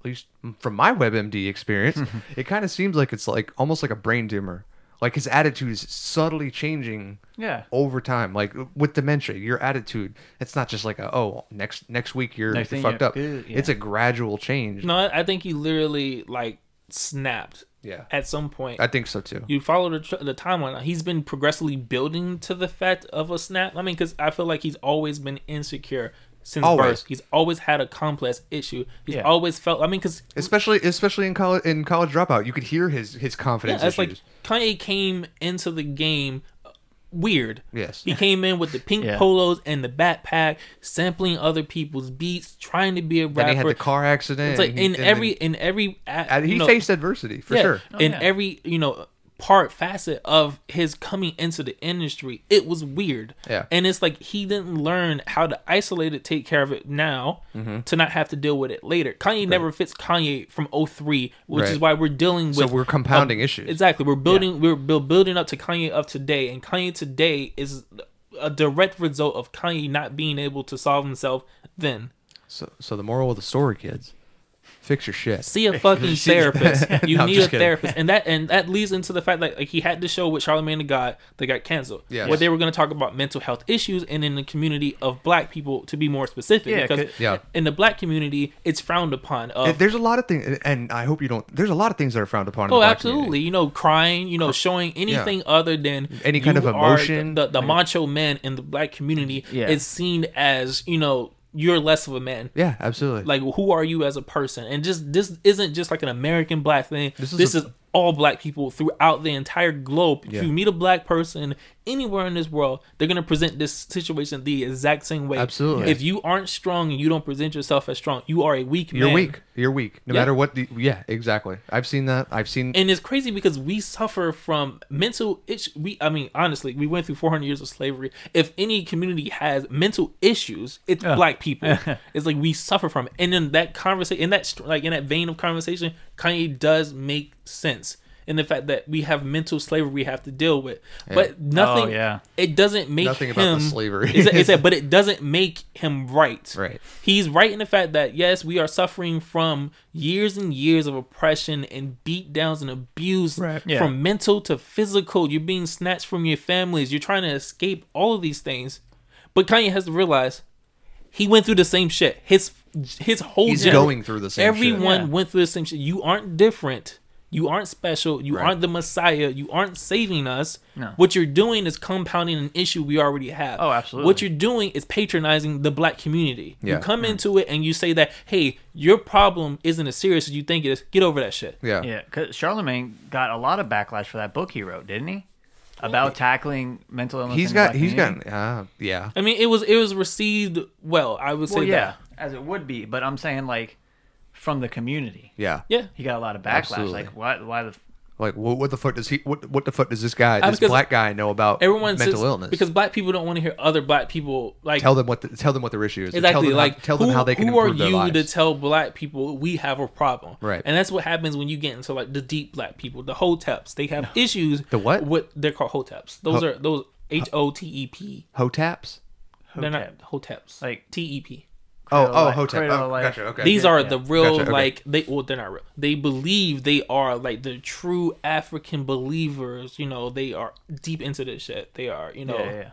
Speaker 2: At least from my WebMD experience, (laughs) it kind of seems like it's like almost like a brain tumor. Like his attitude is subtly changing
Speaker 1: Yeah.
Speaker 2: over time. Like with dementia, your attitude it's not just like a oh next next week you're,
Speaker 1: Next
Speaker 2: you're fucked
Speaker 1: you're-
Speaker 2: up.
Speaker 1: yeah.
Speaker 2: It's a gradual change.
Speaker 3: no, I think he literally like snapped.
Speaker 2: Yeah.
Speaker 3: At some point,
Speaker 2: I think so too.
Speaker 3: you follow the tr- the timeline. He's been progressively building to the fact of a snap. I mean, because I feel like he's always been insecure since
Speaker 2: Always.
Speaker 3: birth. He's always had a complex issue. He's
Speaker 1: Yeah.
Speaker 3: always felt. I mean, because
Speaker 2: especially especially in college in college dropout, you could hear his his
Speaker 3: yeah,
Speaker 2: confidence
Speaker 3: it's
Speaker 2: issues.
Speaker 3: like Kanye came into the game weird.
Speaker 2: Yes.
Speaker 3: He came in with the pink
Speaker 1: Yeah.
Speaker 3: polos and the backpack, sampling other people's beats, trying to be a
Speaker 2: then
Speaker 3: rapper.
Speaker 2: he had the car accident.
Speaker 3: It's like
Speaker 2: and
Speaker 3: in
Speaker 2: and
Speaker 3: every
Speaker 2: then-
Speaker 3: in every a-
Speaker 2: and he
Speaker 3: you know,
Speaker 2: faced adversity for
Speaker 3: yeah,
Speaker 2: sure.
Speaker 3: Oh, in
Speaker 1: yeah.
Speaker 3: every you know part facet of his coming into the industry, it was weird.
Speaker 2: Yeah.
Speaker 3: and it's like he didn't learn how to isolate it, take care of it now,
Speaker 2: Mm-hmm.
Speaker 3: to not have to deal with it later. Kanye never fits Kanye from 03, which is why we're dealing
Speaker 2: So
Speaker 3: with
Speaker 2: we're compounding
Speaker 3: um,
Speaker 2: issues.
Speaker 3: Exactly, we're building we're build, building up to Kanye of today, and Kanye today is a direct result of Kanye not being able to solve himself then.
Speaker 2: So, so the moral of the story, kids, fix your shit.
Speaker 3: see a fucking (laughs) therapist. (laughs) You
Speaker 2: No,
Speaker 3: need a
Speaker 2: kidding.
Speaker 3: therapist, and that and that leads into the fact that like he had the show with Charlamagne the God that got canceled.
Speaker 2: Yes.
Speaker 3: where they were going to talk about mental health issues and in the community of Black people, to be more specific.
Speaker 1: Yeah,
Speaker 3: because
Speaker 1: 'cause-
Speaker 2: Yeah.
Speaker 3: in the Black community, it's frowned upon. Of,
Speaker 2: There's a lot of things, and I hope you don't. There's a lot of things that are frowned upon. In
Speaker 3: Oh,
Speaker 2: the
Speaker 3: absolutely.
Speaker 2: community.
Speaker 3: You know, crying. You know, showing anything other than
Speaker 2: Any kind of
Speaker 3: are
Speaker 2: emotion.
Speaker 3: The, the macho man in the black community
Speaker 1: Yeah.
Speaker 3: is seen as you know you're less of a man.
Speaker 2: Yeah, absolutely.
Speaker 3: Like, who are you as a person? And just this isn't just like an American black thing.
Speaker 2: This
Speaker 3: This
Speaker 2: is
Speaker 3: is,
Speaker 2: a-
Speaker 3: all black people throughout the entire globe.
Speaker 2: Yeah.
Speaker 3: If you meet a black person anywhere in this world, they're gonna present this situation the exact same way.
Speaker 2: Absolutely.
Speaker 3: If you aren't strong and you don't present yourself as strong, you are a weak man.
Speaker 2: You're
Speaker 3: man.
Speaker 2: weak. You're weak. No
Speaker 3: Yeah.
Speaker 2: matter what the. Yeah, exactly. I've seen that. I've seen.
Speaker 3: and it's crazy because we suffer from mental issue we i mean honestly we went through 400 years of slavery if any community has mental issues it's black people (laughs) it's like we suffer from it. and in that conversation in that like in that vein of conversation kanye does make sense in the fact that we have mental slavery we have to deal with but oh, nothing
Speaker 1: Oh, yeah.
Speaker 3: it doesn't make
Speaker 2: Nothing
Speaker 3: him
Speaker 2: about the slavery.
Speaker 3: it's, it's that- (laughs) but it doesn't make him right
Speaker 2: Right.
Speaker 3: He's right in the fact that yes, we are suffering from years and years of oppression and beat downs and abuse
Speaker 2: Right.
Speaker 1: Yeah.
Speaker 3: from mental to physical. You're being snatched from your families. You're trying to escape all of these things. But Kanye has to realize he went through the same shit. His his whole
Speaker 2: He's
Speaker 3: gener-
Speaker 2: going through the same.
Speaker 3: Everyone
Speaker 1: Yeah.
Speaker 3: went through the same shit. You aren't different. You aren't special. You
Speaker 2: Right.
Speaker 3: aren't the Messiah. You aren't saving us.
Speaker 1: No.
Speaker 3: What you're doing is compounding an issue we already have.
Speaker 1: Oh, absolutely.
Speaker 3: What you're doing is patronizing the black community.
Speaker 2: Yeah.
Speaker 3: You come into it and you say that, hey, your problem isn't as serious as you think it is. Get over that shit.
Speaker 2: yeah.
Speaker 1: Yeah, because Charlamagne got a lot of backlash for that book he wrote, didn't he? About tackling mental illness.
Speaker 2: He's
Speaker 1: in the
Speaker 2: got.
Speaker 1: black
Speaker 2: He's
Speaker 1: community.
Speaker 2: got. Uh, yeah.
Speaker 3: I mean, it was it was received well. I would say
Speaker 1: Well, yeah,
Speaker 3: that.
Speaker 1: As it would be, but I'm saying like from the community,
Speaker 2: Yeah.
Speaker 3: Yeah.
Speaker 1: he got a lot of backlash.
Speaker 2: Absolutely.
Speaker 1: Like, why? Why the?
Speaker 2: Like, what, what the fuck does he? What, what the fuck does this guy, this black guy, know about
Speaker 3: Everyone
Speaker 2: mental
Speaker 3: says,
Speaker 2: illness?
Speaker 3: because black people don't want to hear other black people like
Speaker 2: tell them what. The, tell them what their issue is.
Speaker 3: Exactly.
Speaker 2: Tell them
Speaker 3: like
Speaker 2: how, tell them how they can
Speaker 3: who are
Speaker 2: improve
Speaker 3: you
Speaker 2: lives.
Speaker 3: to tell black people we have a problem?
Speaker 2: Right.
Speaker 3: And that's what happens when you get into like the deep black people, the hoteps. They have issues.
Speaker 2: The what?
Speaker 3: What they're called hoteps. Those
Speaker 2: Ho-
Speaker 3: are those H O T E P.
Speaker 2: Hotaps.
Speaker 3: They're not hoteps.
Speaker 1: Like-
Speaker 3: T E P.
Speaker 2: Oh,
Speaker 1: Cradle
Speaker 2: oh,
Speaker 1: life-
Speaker 2: Hotep.
Speaker 1: cradle
Speaker 2: Oh,
Speaker 1: life.
Speaker 2: gotcha. Okay.
Speaker 3: These
Speaker 1: Yeah,
Speaker 3: are
Speaker 1: yeah.
Speaker 3: the real
Speaker 2: Gotcha, okay.
Speaker 3: like they well they're not real. They believe they are like the true African believers. You know they are deep into this shit. They are you know
Speaker 1: Yeah, yeah, yeah.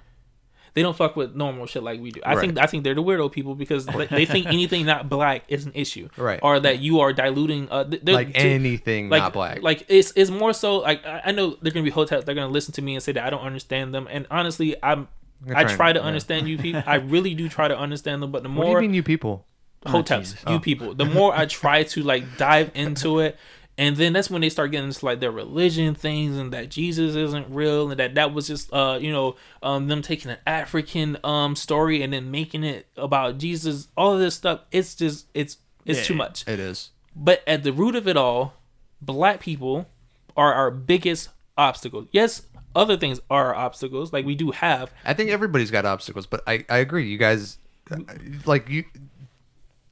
Speaker 3: they don't fuck with normal shit like we do. I
Speaker 2: Right.
Speaker 3: think I think they're the weirdo people because they, they think (laughs) anything not black is an issue,
Speaker 2: Right.
Speaker 3: Or that you are diluting uh
Speaker 2: like
Speaker 3: to-
Speaker 2: anything
Speaker 3: like
Speaker 2: not black.
Speaker 3: Like it's it's more so like I I know they're gonna be hotels. They're gonna listen to me and say that I don't understand them. And honestly, I'm
Speaker 2: You're
Speaker 3: I try to
Speaker 2: yeah.
Speaker 3: understand you people. (laughs) I really do try to understand them. But the
Speaker 2: what do you mean, you people?
Speaker 3: hotels,
Speaker 1: Jesus.
Speaker 3: you
Speaker 2: Oh.
Speaker 3: people, the (laughs) more I try to like dive into it. And then that's when they start getting into like their religion things and that Jesus isn't real and that that was just uh you know um them taking an African um story and then making it about Jesus all of this stuff it's just it's it's
Speaker 1: Yeah,
Speaker 3: too much
Speaker 2: It is.
Speaker 3: but at the root of it all, black people are our biggest obstacle. Yes, other things are obstacles, like we do have.
Speaker 2: I think everybody's got obstacles, but I, I agree. You guys, like you,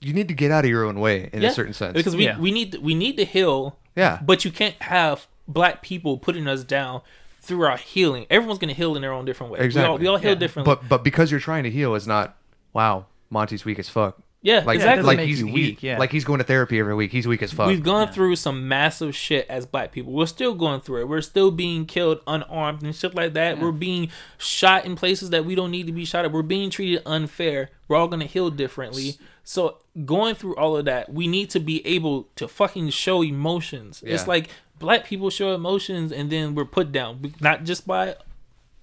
Speaker 2: you need to get out of your own way in
Speaker 3: Yeah,
Speaker 2: a certain sense.
Speaker 3: because we
Speaker 1: Yeah.
Speaker 3: we need we need to heal.
Speaker 2: Yeah.
Speaker 3: but you can't have black people putting us down through our healing. Everyone's gonna heal in their own different way.
Speaker 2: exactly.
Speaker 3: We all, we all heal
Speaker 1: Yeah.
Speaker 3: differently.
Speaker 2: But but because you're trying to heal is not. Wow, Monty's weak as fuck.
Speaker 3: Yeah,
Speaker 2: Like
Speaker 3: exactly.
Speaker 2: like he's
Speaker 1: you
Speaker 2: he-
Speaker 1: weak, yeah.
Speaker 2: Like he's going to therapy every week. He's weak as fuck.
Speaker 3: We've gone through some massive shit as black people. We're still going through it. We're still being killed unarmed and shit like that. We're being shot in places that we don't need to be shot at. We're being treated unfair. We're all gonna heal differently. So going through all of that, we need to be able to fucking show emotions. It's like black people show emotions and then we're put down, not just by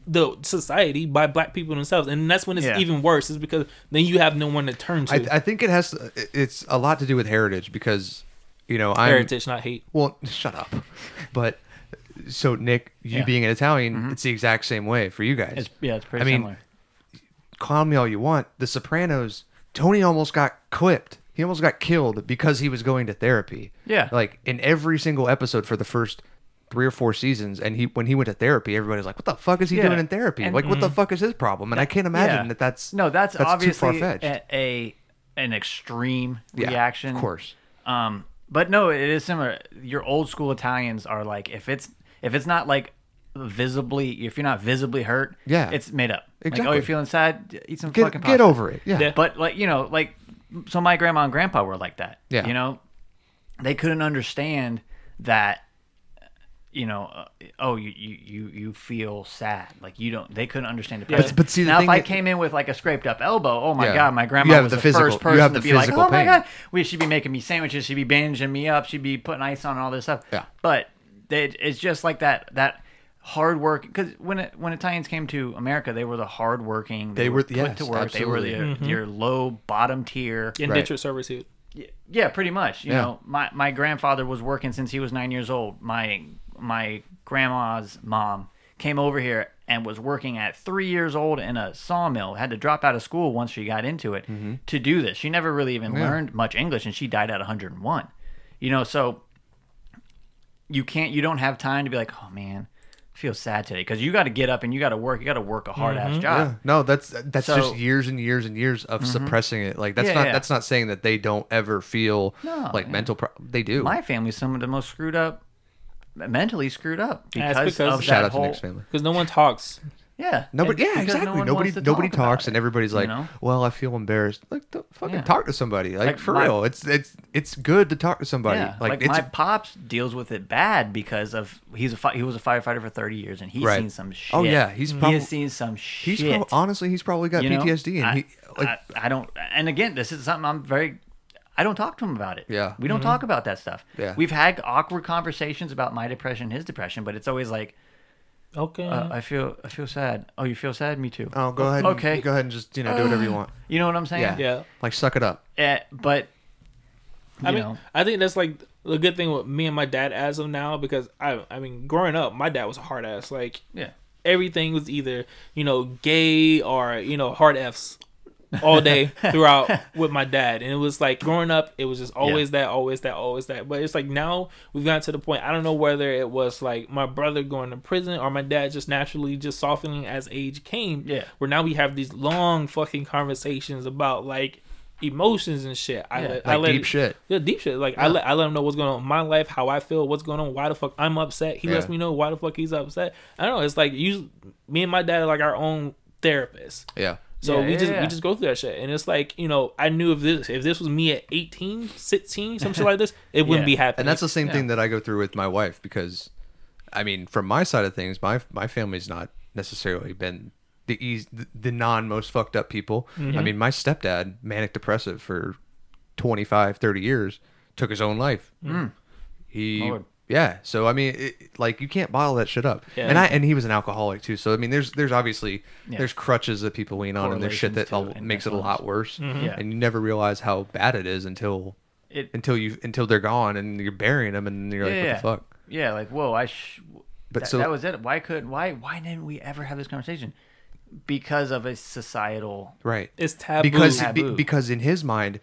Speaker 3: the society, by black people themselves. And that's when it's
Speaker 1: Yeah.
Speaker 3: even worse, is because then you have no one to turn to.
Speaker 2: I, I think it has. To, it's a lot to do with heritage because, you know, I'm
Speaker 3: Heritage, not hate.
Speaker 2: Well, shut up. But so Nick, you
Speaker 1: Yeah.
Speaker 2: being an Italian, mm-hmm. it's the exact same way for you guys.
Speaker 1: It's, yeah, it's pretty
Speaker 2: I mean,
Speaker 1: similar.
Speaker 2: Call me all you want. The Sopranos. Tony almost got clipped. He almost got killed because he was going to therapy.
Speaker 1: Yeah.
Speaker 2: Like in every single episode for the first three or four seasons, and he when he went to therapy, everybody's like, "What the fuck is he
Speaker 1: Yeah.
Speaker 2: doing in therapy?
Speaker 1: And-
Speaker 2: like, what the fuck is his problem?" And I can't imagine
Speaker 1: Yeah.
Speaker 2: that that's
Speaker 1: No, that's,
Speaker 2: too
Speaker 1: obviously a, a an extreme
Speaker 2: Yeah,
Speaker 1: reaction.
Speaker 2: of course.
Speaker 1: Um, but no, it is similar. Your old school Italians are like if it's if it's not like visibly if you're not visibly hurt,
Speaker 2: Yeah.
Speaker 1: it's made up. Like, oh, you're feeling sad, eat some
Speaker 2: Get
Speaker 1: fucking
Speaker 2: get over it. Yeah.
Speaker 3: Yeah.
Speaker 1: But like you know, like so my grandma and grandpa were like that.
Speaker 2: Yeah.
Speaker 1: You know, they couldn't understand that you know uh, oh you, you you you feel sad like you don't they couldn't understand depression
Speaker 2: But- but see, the
Speaker 1: now if i
Speaker 2: that-
Speaker 1: came in with like a scraped up elbow oh my
Speaker 2: Yeah.
Speaker 1: god my grandma was
Speaker 2: the
Speaker 1: the,
Speaker 2: physical-
Speaker 1: first person to be like
Speaker 2: physical
Speaker 1: oh my god we should be making me sandwiches she'd be bandaging me up she'd be putting ice on and all this stuff
Speaker 2: Yeah.
Speaker 1: but they, it's just like that that hard work because when it, when Italians came to America, they were the hard working.
Speaker 2: They
Speaker 1: They,
Speaker 2: were-
Speaker 1: were put
Speaker 2: yes,
Speaker 1: to work. They were the,
Speaker 2: absolutely.
Speaker 1: your low bottom tier.
Speaker 3: Indentured servitude.
Speaker 1: Y- Yeah, pretty much. You
Speaker 2: Yeah.
Speaker 1: know, my my grandfather was working since he was nine years old. My my grandma's mom came over here and was working at three years old in a sawmill. Had to drop out of school once she got into it mm-hmm. to do this. She never really even
Speaker 2: Yeah.
Speaker 1: learned much English, and she died at 101. You know, so you can't. You don't have time to be like, oh man, I feel sad today because you got to get up and you got to work. You got to work a hard ass mm-hmm. job.
Speaker 2: Yeah, no, that's that's
Speaker 1: So-
Speaker 2: just years and years and years of mm-hmm. suppressing it. Like that's
Speaker 1: Yeah,
Speaker 2: not that's not saying that they don't ever feel
Speaker 1: No,
Speaker 2: like mental. Pro- they do.
Speaker 1: My family's some of the most screwed up, mentally screwed up because,
Speaker 3: That's because-
Speaker 1: of
Speaker 2: Shout
Speaker 1: that
Speaker 2: out
Speaker 1: whole.
Speaker 2: to Nick's family.
Speaker 3: Because no one talks.
Speaker 1: Yeah, (laughs)
Speaker 2: Nobody,
Speaker 1: and
Speaker 2: yeah,
Speaker 1: because no
Speaker 2: exactly.
Speaker 1: one
Speaker 2: nobody,
Speaker 1: wants to
Speaker 2: nobody
Speaker 1: talk about
Speaker 2: talks, and
Speaker 1: it,
Speaker 2: everybody's like,
Speaker 1: you know?
Speaker 2: "Well, I feel embarrassed." Like, the fucking
Speaker 1: Yeah.
Speaker 2: talk to somebody. Like,
Speaker 1: Like,
Speaker 2: for
Speaker 1: my-
Speaker 2: real, it's it's it's good to talk to somebody.
Speaker 1: Yeah,
Speaker 2: like,
Speaker 1: like,
Speaker 2: it's
Speaker 1: my pops deals with it bad because of he's a fi- he was a firefighter for thirty years and he's
Speaker 2: Right.
Speaker 1: seen some oh, shit.
Speaker 2: Oh, yeah, he's mm-hmm.
Speaker 1: he
Speaker 2: prob-
Speaker 1: has seen some shit.
Speaker 2: he's prob- honestly he's probably got
Speaker 1: you know?
Speaker 2: PTSD, and
Speaker 1: I,
Speaker 2: he like
Speaker 1: I, I don't. And again, this is something I'm very. I don't talk to him about it.
Speaker 2: Yeah.
Speaker 1: we don't talk about that stuff.
Speaker 2: Yeah.
Speaker 1: we've had awkward conversations about my depression, his depression, but it's always like,
Speaker 3: Okay.
Speaker 1: uh, I feel, I feel sad. Oh, you feel sad? Me too.
Speaker 2: oh, go ahead, and-
Speaker 1: Okay.
Speaker 2: go ahead and just you know do whatever you want.
Speaker 1: You know what I'm saying?
Speaker 2: Yeah,
Speaker 3: yeah.
Speaker 2: like suck it up.
Speaker 1: Eh, but you
Speaker 3: I mean,
Speaker 1: know,
Speaker 3: I think that's like the good thing with me and my dad as of now because I, I mean, growing up, my dad was a hard ass. Like
Speaker 1: yeah.
Speaker 3: everything was either you know gay or you know hard f's all day (laughs) throughout with my dad and it was like growing up it was just always that always that always that but it's like now we've gotten to the point i don't know whether it was like my brother going to prison or my dad just naturally just softening as age came
Speaker 1: Yeah.
Speaker 3: where now we have these long fucking conversations about like emotions and shit i
Speaker 1: Yeah.
Speaker 3: let, I let
Speaker 2: deep
Speaker 3: it-
Speaker 2: shit.
Speaker 3: yeah, deep shit. Like I let I let him know what's going on in my life, how I feel, what's going on, why the fuck I'm upset. He lets me know why the fuck he's upset. I don't know. It's like you, me and my dad are like our own therapists.
Speaker 2: Yeah,
Speaker 3: So
Speaker 1: Yeah,
Speaker 3: we
Speaker 1: yeah,
Speaker 3: just
Speaker 1: yeah.
Speaker 3: we just go through that shit, and it's like you know I knew if this if this was me at 18, 16, some shit like this, it wouldn't (laughs)
Speaker 1: Yeah.
Speaker 3: be happening.
Speaker 2: and that's the same
Speaker 1: Yeah.
Speaker 2: thing that I go through with my wife because, I mean, from my side of things, my my family's not necessarily been the easy, the, the non most fucked up people.
Speaker 1: Mm-hmm.
Speaker 2: I mean, my stepdad, manic depressive for 25, 30 years, took his own life. He,
Speaker 1: Mm. Lord.
Speaker 2: Yeah. So I mean, it, like you can't bottle that shit up.
Speaker 3: Yeah.
Speaker 2: And I and he was an alcoholic too. So I mean, there's there's obviously
Speaker 1: Yeah.
Speaker 2: there's crutches that people lean on, and there's shit that
Speaker 1: Correlations to
Speaker 2: al- makes it a lot worse. Mm-hmm.
Speaker 1: Yeah.
Speaker 2: And you never realize how bad it is until
Speaker 1: It,
Speaker 2: until you until they're gone and you're burying them and you're like,
Speaker 1: yeah,
Speaker 2: what
Speaker 1: yeah.
Speaker 2: the fuck?
Speaker 1: Yeah, like whoa, I. Sh-
Speaker 2: But
Speaker 1: that,
Speaker 2: so-
Speaker 1: that was it. Why could why why didn't we ever have this conversation? Because of a societal.
Speaker 2: Right.
Speaker 3: it's taboo.
Speaker 2: Because be- because in his mind,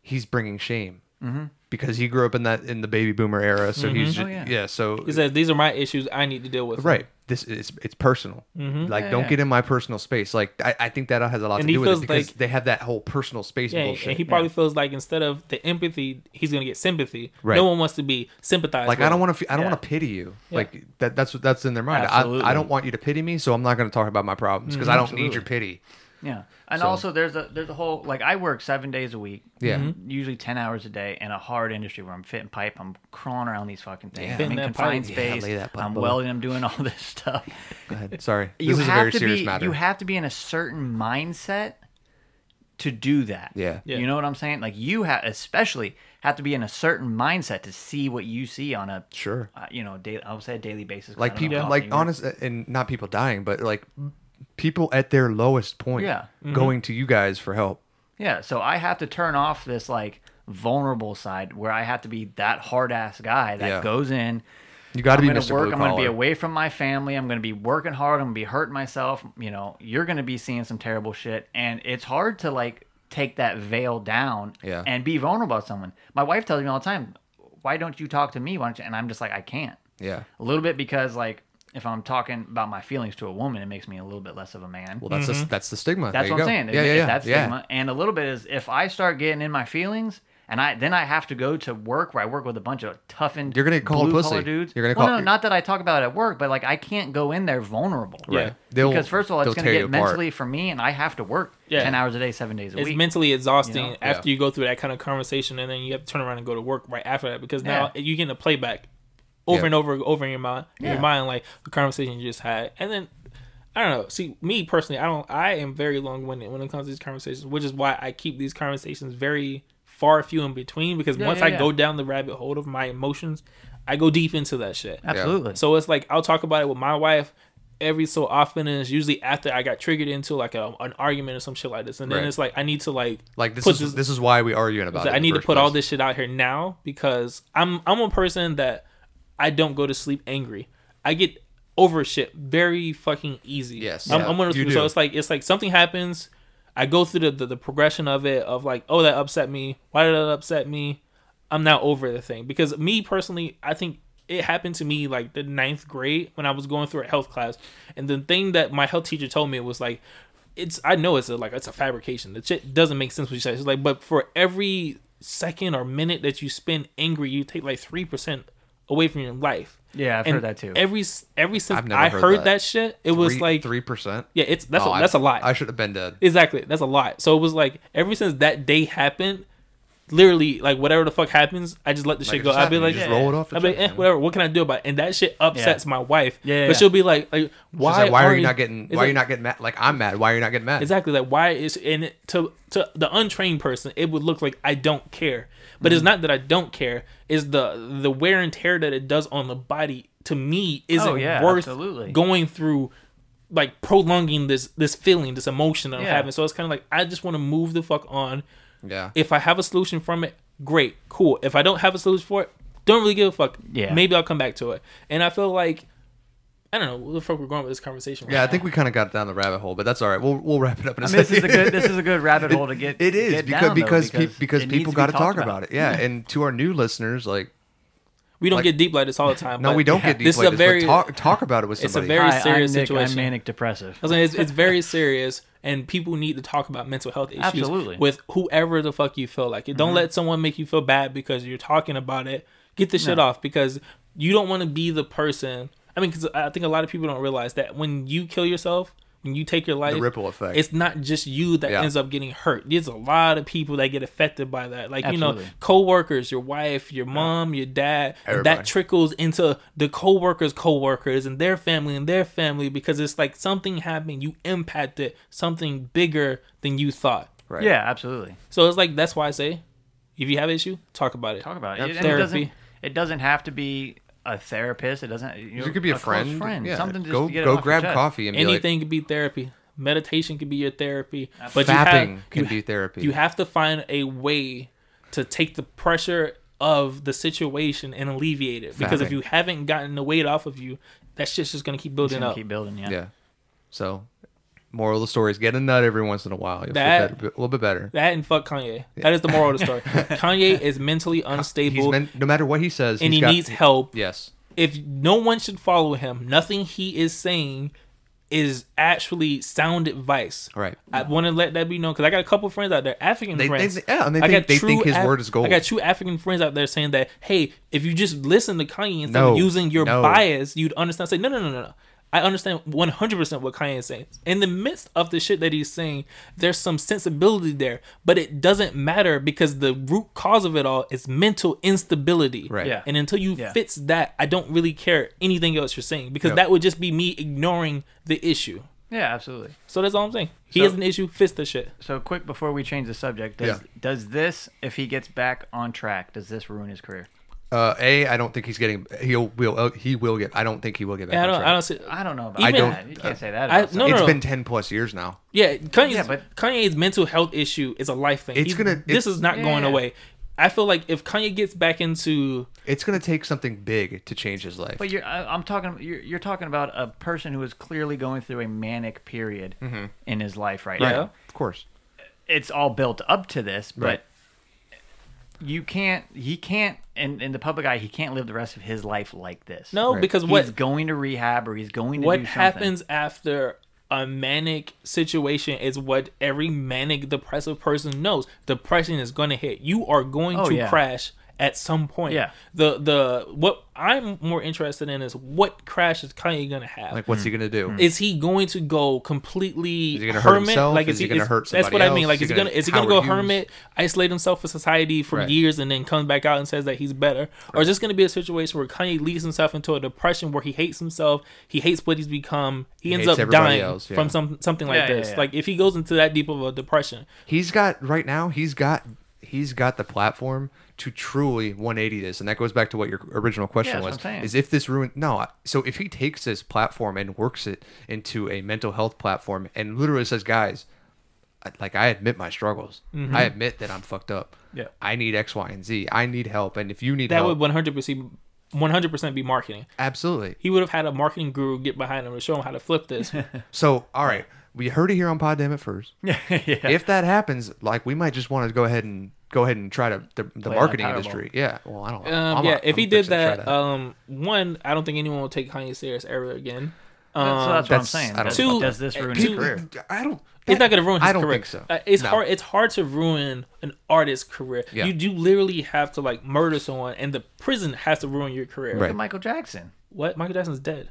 Speaker 2: he's bringing shame. Mm-hmm. Because he grew up in that in the baby boomer era, so he's
Speaker 1: Oh, yeah.
Speaker 2: yeah. So
Speaker 3: he says these are my issues I need to deal with.
Speaker 2: right, this is it's personal. Like,
Speaker 1: Yeah,
Speaker 2: don't
Speaker 1: yeah.
Speaker 2: get in my personal space. Like, I, I think that has a lot
Speaker 3: And
Speaker 2: to
Speaker 3: he
Speaker 2: do with it
Speaker 3: feels
Speaker 2: because
Speaker 3: like-
Speaker 2: they have that whole personal space
Speaker 3: Yeah,
Speaker 2: bullshit.
Speaker 3: and he probably feels like instead of the empathy, he's gonna get sympathy.
Speaker 2: Right.
Speaker 3: No one wants to be sympathized.
Speaker 2: like
Speaker 3: with.
Speaker 2: I don't want to. I don't
Speaker 1: Yeah.
Speaker 2: want to pity you.
Speaker 3: Yeah.
Speaker 2: Like that. That's what that's in their mind. I,
Speaker 1: Absolutely.
Speaker 2: I don't want you to pity me, so I'm not going to talk about my problems because I don't need your pity.
Speaker 1: Yeah, and
Speaker 2: So-
Speaker 1: also there's a there's a whole like I work seven days a week.
Speaker 2: Yeah.
Speaker 3: Mm-hmm.
Speaker 1: Usually ten hours a day in a hard industry where I'm fitting pipe. I'm crawling around these fucking things.
Speaker 2: Yeah.
Speaker 1: I'm
Speaker 3: Fitting
Speaker 1: in
Speaker 3: that
Speaker 1: confined
Speaker 3: pipe.
Speaker 1: Space.
Speaker 2: lay that pipe
Speaker 1: I'm
Speaker 2: below.
Speaker 1: welding. I'm doing all (laughs) this stuff.
Speaker 2: Go ahead. Sorry.
Speaker 1: you
Speaker 2: This is a
Speaker 1: have
Speaker 2: very
Speaker 1: to
Speaker 2: serious
Speaker 1: be
Speaker 2: matter.
Speaker 1: you have to be in a certain mindset to do that.
Speaker 2: Yeah.
Speaker 3: Yeah.
Speaker 1: You know what I'm saying? Like you have especially have to be in a certain mindset to see what you see on a
Speaker 2: Sure.
Speaker 1: uh, you know, daily, I would say a daily basis.
Speaker 2: Like people like
Speaker 1: often you work.
Speaker 2: honest and not people dying but like people at their lowest point
Speaker 1: Yeah. Mm-hmm.
Speaker 2: going to you guys for help
Speaker 1: Yeah, so I have to turn off this like vulnerable side where I have to be that hard ass guy that
Speaker 2: Yeah.
Speaker 1: goes in.
Speaker 2: you got to
Speaker 1: I'm
Speaker 2: be
Speaker 1: gonna
Speaker 2: Mr.
Speaker 1: work.
Speaker 2: Blue
Speaker 1: I'm gonna be
Speaker 2: Collar.
Speaker 1: away from my family. I'm gonna be working hard. I'm gonna be hurting myself. You know, you're gonna be seeing some terrible shit, and it's hard to like take that veil down
Speaker 2: Yeah.
Speaker 1: and be vulnerable with someone. My wife tells me all the time, "Why don't you talk to me? Why don't you?" And I'm just like, I can't.
Speaker 2: yeah
Speaker 1: A little bit because like if I'm talking about my feelings to a woman, it makes me a little bit less of a man.
Speaker 2: well that's the, mm-hmm. that's the stigma
Speaker 1: That's
Speaker 2: There
Speaker 1: what
Speaker 2: you
Speaker 1: I'm saying.
Speaker 2: yeah
Speaker 1: It-
Speaker 2: yeah
Speaker 1: it-
Speaker 2: yeah
Speaker 1: That's
Speaker 2: yeah
Speaker 1: stigma. And a little bit is if I start getting in my feelings and I then I have to go to work where I work with a bunch of toughened.
Speaker 2: You're gonna get
Speaker 1: blue-collar
Speaker 2: pussy.
Speaker 1: dudes.
Speaker 2: You're gonna
Speaker 1: well,
Speaker 2: call-
Speaker 1: no, not that I talk about it at work, but like I can't go in there vulnerable.
Speaker 3: Yeah.
Speaker 2: They'll-
Speaker 1: because first of all, it's gonna
Speaker 2: tear you
Speaker 1: get
Speaker 2: apart.
Speaker 1: mentally for me, and I have to work
Speaker 3: Yeah.
Speaker 1: ten hours a day, seven days a
Speaker 3: it's
Speaker 1: week.
Speaker 3: It's mentally exhausting
Speaker 1: You know?
Speaker 3: after
Speaker 2: Yeah.
Speaker 3: you go through that kind of conversation and then you have to turn around and go to work right after that because now
Speaker 1: Yeah.
Speaker 3: you get a playback over
Speaker 2: Yeah.
Speaker 3: and over over in your mind in
Speaker 1: Yeah.
Speaker 3: your mind like the conversation you just had and then I don't know. See, me personally, I don't. I am very long winded when it comes to these conversations, which is why I keep these conversations very far few in between. Because
Speaker 1: Yeah,
Speaker 3: once
Speaker 1: yeah,
Speaker 3: I
Speaker 1: yeah.
Speaker 3: go down the rabbit hole of my emotions, I go deep into that shit.
Speaker 1: Absolutely.
Speaker 3: So it's like I'll talk about it with my wife every so often, and it's usually after I got triggered into like a, an argument or some shit like this, and then
Speaker 2: Right.
Speaker 3: it's like I need to like
Speaker 2: Like this is this, is why we arguing about it.
Speaker 3: I need to
Speaker 2: first
Speaker 3: put all this shit out here now because I'm I'm a person that I don't go to sleep angry. I get over shit very fucking easy.
Speaker 2: Yes.
Speaker 3: I'm,
Speaker 2: Yeah,
Speaker 3: I'm one of those people. So it's like it's like something happens. I go through the, the the progression of it of like, oh, that upset me. Why did that upset me? I'm now over the thing because me personally, I think it happened to me like the ninth grade when I was going through a health class, and the thing that my health teacher told me was like, it's I know it's a, like it's a fabrication. The shit doesn't make sense what you say. It's like, but for every second or minute that you spend angry, you take like three percent away from your life.
Speaker 1: Yeah, I've
Speaker 3: And
Speaker 1: heard that too.
Speaker 3: Every every since
Speaker 2: I've never
Speaker 3: I
Speaker 2: heard
Speaker 3: heard,
Speaker 2: that.
Speaker 3: that. shit, it was like
Speaker 2: three percent.
Speaker 3: yeah, it's that's
Speaker 2: Oh,
Speaker 3: a, that's
Speaker 2: I-
Speaker 3: a lot.
Speaker 2: I should have been dead.
Speaker 3: Exactly. That's a lot. So it was like ever since that day happened, literally like whatever the fuck happens, I just let the
Speaker 2: Like,
Speaker 3: shit go. I'd be like,
Speaker 2: just
Speaker 3: yeah.
Speaker 2: roll it off
Speaker 3: I'd be like, eh, whatever. What can I do about it? And that shit upsets my wife.
Speaker 1: Yeah,
Speaker 3: But
Speaker 1: yeah.
Speaker 3: she'll be like, like why?
Speaker 2: Why, like, why are you not getting? Why are you not getting mad? Like I'm mad. Why are you not getting mad?
Speaker 3: Exactly. Like why is and it, to to the untrained person, it would look like I don't care. But
Speaker 2: Mm.
Speaker 3: it's not that I don't care. Is the the wear and tear that it does on the body to me isn't
Speaker 1: Oh, yeah,
Speaker 3: worth
Speaker 1: absolutely.
Speaker 3: going through like prolonging this this feeling, this emotion that I'm
Speaker 1: Yeah.
Speaker 3: having. So it's kind of like I just want to move the fuck on.
Speaker 2: Yeah.
Speaker 3: If I have a solution from it, great, cool. If I don't have a solution for it, don't really give a fuck.
Speaker 1: Yeah.
Speaker 3: Maybe I'll come back to it. And I feel like I don't know where the fuck we're going with this conversation. right
Speaker 2: yeah, I think we kind of got down the rabbit hole, but that's all right. We'll we'll wrap it up in a
Speaker 1: I mean, this is a good this is a good rabbit (laughs) hole to get.
Speaker 2: It is
Speaker 1: get
Speaker 2: because
Speaker 1: down, though,
Speaker 2: because pe- because people got to talk about it. Yeah, and to our new listeners, like
Speaker 3: we don't
Speaker 2: like-
Speaker 3: get deep like this all the time.
Speaker 2: no,
Speaker 3: but
Speaker 2: we don't (laughs) get deep
Speaker 3: This is
Speaker 2: like
Speaker 3: a
Speaker 2: this,
Speaker 3: very
Speaker 2: but talk talk about it with somebody. (laughs)
Speaker 3: it's a very-
Speaker 1: Hi,
Speaker 3: serious
Speaker 1: I'm Nick,
Speaker 3: situation.
Speaker 1: I'm manic depressive.
Speaker 3: I was saying it's, it's very (laughs) serious, and people need to talk about mental health issues
Speaker 1: Absolutely.
Speaker 3: with whoever the fuck you feel like. Don't mm-hmm. let someone make you feel bad because you're talking about it. Get the shit
Speaker 1: No.
Speaker 3: off because you don't want to be the person. I mean, because I think a lot of people don't realize that when you kill yourself, when you take your life, the
Speaker 2: ripple effect.
Speaker 3: It's not just you that
Speaker 2: Yeah.
Speaker 3: ends up getting hurt. There's a lot of people that get affected by that. Like you know,
Speaker 1: Absolutely.
Speaker 3: coworkers, your wife, your mom, your dad. And
Speaker 2: Everybody.
Speaker 3: that trickles into the coworkers' coworkers and their family and their family because it's like something happened. You impacted something bigger than you thought.
Speaker 2: right.
Speaker 1: Yeah, absolutely.
Speaker 3: So it's like that's why I say, if you have an issue, talk about it.
Speaker 1: Talk about it.
Speaker 2: Yep.
Speaker 1: And it
Speaker 3: Therapy.
Speaker 1: doesn't. It doesn't have to be a therapist. It doesn't. You know,
Speaker 2: It could be a,
Speaker 1: close
Speaker 2: friend.
Speaker 1: friend.
Speaker 2: Yeah.
Speaker 1: Something just
Speaker 2: go
Speaker 1: to get
Speaker 2: go grab coffee and
Speaker 3: Anything could be therapy. Meditation could be your therapy. But
Speaker 2: be
Speaker 3: you have,
Speaker 2: fapping can
Speaker 3: you,
Speaker 2: be therapy.
Speaker 3: you have to find a way to take the pressure of the situation and alleviate it. Because if you haven't gotten the weight off of you, that shit's just gonna keep building
Speaker 1: gonna
Speaker 3: up.
Speaker 1: keep building. Yeah.
Speaker 2: yeah. So, moral of the story is get a nut every once in a while. You'll
Speaker 3: That-
Speaker 2: feel better, a little bit better.
Speaker 3: That and fuck Kanye. That is the moral of the story. (laughs) Kanye is mentally
Speaker 2: He's
Speaker 3: unstable
Speaker 2: meant, no matter what he says,
Speaker 3: and
Speaker 2: he's
Speaker 3: he
Speaker 2: got,
Speaker 3: needs help.
Speaker 2: Yes.
Speaker 3: If no one should follow him, nothing he is saying is actually sound advice.
Speaker 2: Right.
Speaker 3: I want to let that be known because I got a couple friends out there, African
Speaker 2: They- they-
Speaker 3: friends.
Speaker 2: yeah, and they
Speaker 3: I
Speaker 2: think-
Speaker 3: got
Speaker 2: they think his word is gold.
Speaker 3: I got true African friends out there saying that, hey, if you just listen to Kanye instead
Speaker 2: No,
Speaker 3: of using your
Speaker 2: no.
Speaker 3: bias, you'd understand. Say, no, no, no, no, no. I understand 100% what Kanye is saying. In the midst of the shit that he's saying, there's some sensibility there, but it doesn't matter because the root cause of it all is mental instability.
Speaker 2: Right.
Speaker 1: Yeah.
Speaker 3: And until you
Speaker 1: Yeah.
Speaker 3: fix that, I don't really care anything else you're saying because
Speaker 2: Yep.
Speaker 3: that would just be me ignoring the issue.
Speaker 1: Yeah, absolutely.
Speaker 3: So that's all I'm saying. He
Speaker 1: So-
Speaker 3: has an issue, fix the shit.
Speaker 1: So quick before we change the subject, does
Speaker 2: Yeah.
Speaker 1: does this if he gets back on track, does this ruin his career?
Speaker 2: Uh, a, I don't think he's getting. He'll will uh, he will get. I don't think he will get back.
Speaker 3: Yeah, I don't. I don't see.
Speaker 1: I don't know about
Speaker 3: Even-
Speaker 1: that. You can't say that.
Speaker 3: I- no, no,
Speaker 2: It's
Speaker 3: no.
Speaker 2: been ten plus years now.
Speaker 3: Yeah, Kanye's,
Speaker 1: Yeah, but-
Speaker 3: Kanye's mental health issue is a life thing.
Speaker 2: It's
Speaker 3: He's-
Speaker 2: gonna-
Speaker 3: This
Speaker 2: it's-
Speaker 3: is not going away. I feel like if Kanye gets back into
Speaker 2: It's gonna take something big to change his life.
Speaker 1: But you're, I, I'm talking. You're, you're talking about a person who is clearly going through a manic period
Speaker 2: Mm-hmm.
Speaker 1: in his life right
Speaker 3: Yeah.
Speaker 1: now.
Speaker 2: of course.
Speaker 1: It's all built up to this, but
Speaker 2: Right.
Speaker 1: You can't. He can't. In, in the public eye, he can't live the rest of his life like this.
Speaker 3: no,
Speaker 2: Right.
Speaker 3: because
Speaker 1: he's
Speaker 3: what
Speaker 1: going to rehab or he's going to
Speaker 3: what
Speaker 1: do something.
Speaker 3: happens after a manic situation is what every manic depressive person knows. Depression is going to hit. You are going
Speaker 1: Oh,
Speaker 3: to
Speaker 1: yeah.
Speaker 3: crash at some point.
Speaker 1: Yeah.
Speaker 3: The the what I'm more interested in is what crash is Kanye going to have.
Speaker 2: Like, what's he gonna do?
Speaker 3: is he going to go completely
Speaker 2: Is he gonna hurt
Speaker 3: hermit?
Speaker 2: himself?
Speaker 3: Like,
Speaker 2: Is he gonna
Speaker 3: is-
Speaker 2: hurt
Speaker 3: That's what
Speaker 2: somebody
Speaker 3: I mean. Like,
Speaker 2: Is
Speaker 3: is
Speaker 2: he
Speaker 3: he gonna
Speaker 2: gonna
Speaker 3: is he gonna go
Speaker 2: Howard Hughes?
Speaker 3: hermit, isolate himself from society for
Speaker 2: Right.
Speaker 3: years, and then comes back out and says that he's better, or is this gonna be a situation where Kanye leads himself into a depression where he hates himself, he hates what he's become, he,
Speaker 2: He
Speaker 3: ends up dying
Speaker 2: else, yeah.
Speaker 3: from some something like
Speaker 1: Yeah, yeah,
Speaker 3: this.
Speaker 1: yeah.
Speaker 3: Like, if he goes into that deep of a depression,
Speaker 2: He's got right now. He's got he's got the platform to truly 180 this, and that goes back to what your original question
Speaker 1: Yeah,
Speaker 2: was:
Speaker 1: what I'm saying.
Speaker 2: is if this ruin no. So if he takes this platform and works it into a mental health platform and literally says, guys. Like I admit my struggles.
Speaker 3: Mm-hmm.
Speaker 2: I admit that I'm fucked up.
Speaker 1: Yeah.
Speaker 2: I need X, Y, and Z. I need help. And if you need
Speaker 3: that
Speaker 2: help,
Speaker 3: would one hundred percent. 100% be marketing.
Speaker 2: absolutely.
Speaker 3: He would have had a marketing guru get behind him to show him how to flip this. (laughs)
Speaker 2: So all right, we heard it here on Poddamn it first. (laughs)
Speaker 1: yeah.
Speaker 2: if that happens, like we might just want to go ahead and go ahead and try to the, the marketing industry. Yeah. Well, I don't. know.
Speaker 3: Um,
Speaker 2: I'm
Speaker 3: yeah,
Speaker 2: not-
Speaker 3: if he
Speaker 2: I'm
Speaker 3: did
Speaker 2: fixing to
Speaker 3: that, um, one, I don't think anyone will take Kanye serious ever again. Um,
Speaker 1: so that's what I'm saying.
Speaker 2: I don't
Speaker 1: Does,
Speaker 3: know.
Speaker 1: does this ruin
Speaker 2: People-
Speaker 1: his career?
Speaker 2: I don't.
Speaker 3: it's not going to ruin his
Speaker 2: I don't
Speaker 3: career.
Speaker 2: think so.
Speaker 3: Uh, it's
Speaker 2: No.
Speaker 3: hard. It's hard to ruin an artist's career.
Speaker 2: Yeah.
Speaker 3: You do literally have to like murder someone, and the prison has to ruin your career.
Speaker 2: Right.
Speaker 1: Look at Michael Jackson.
Speaker 3: What? Michael Jackson's dead.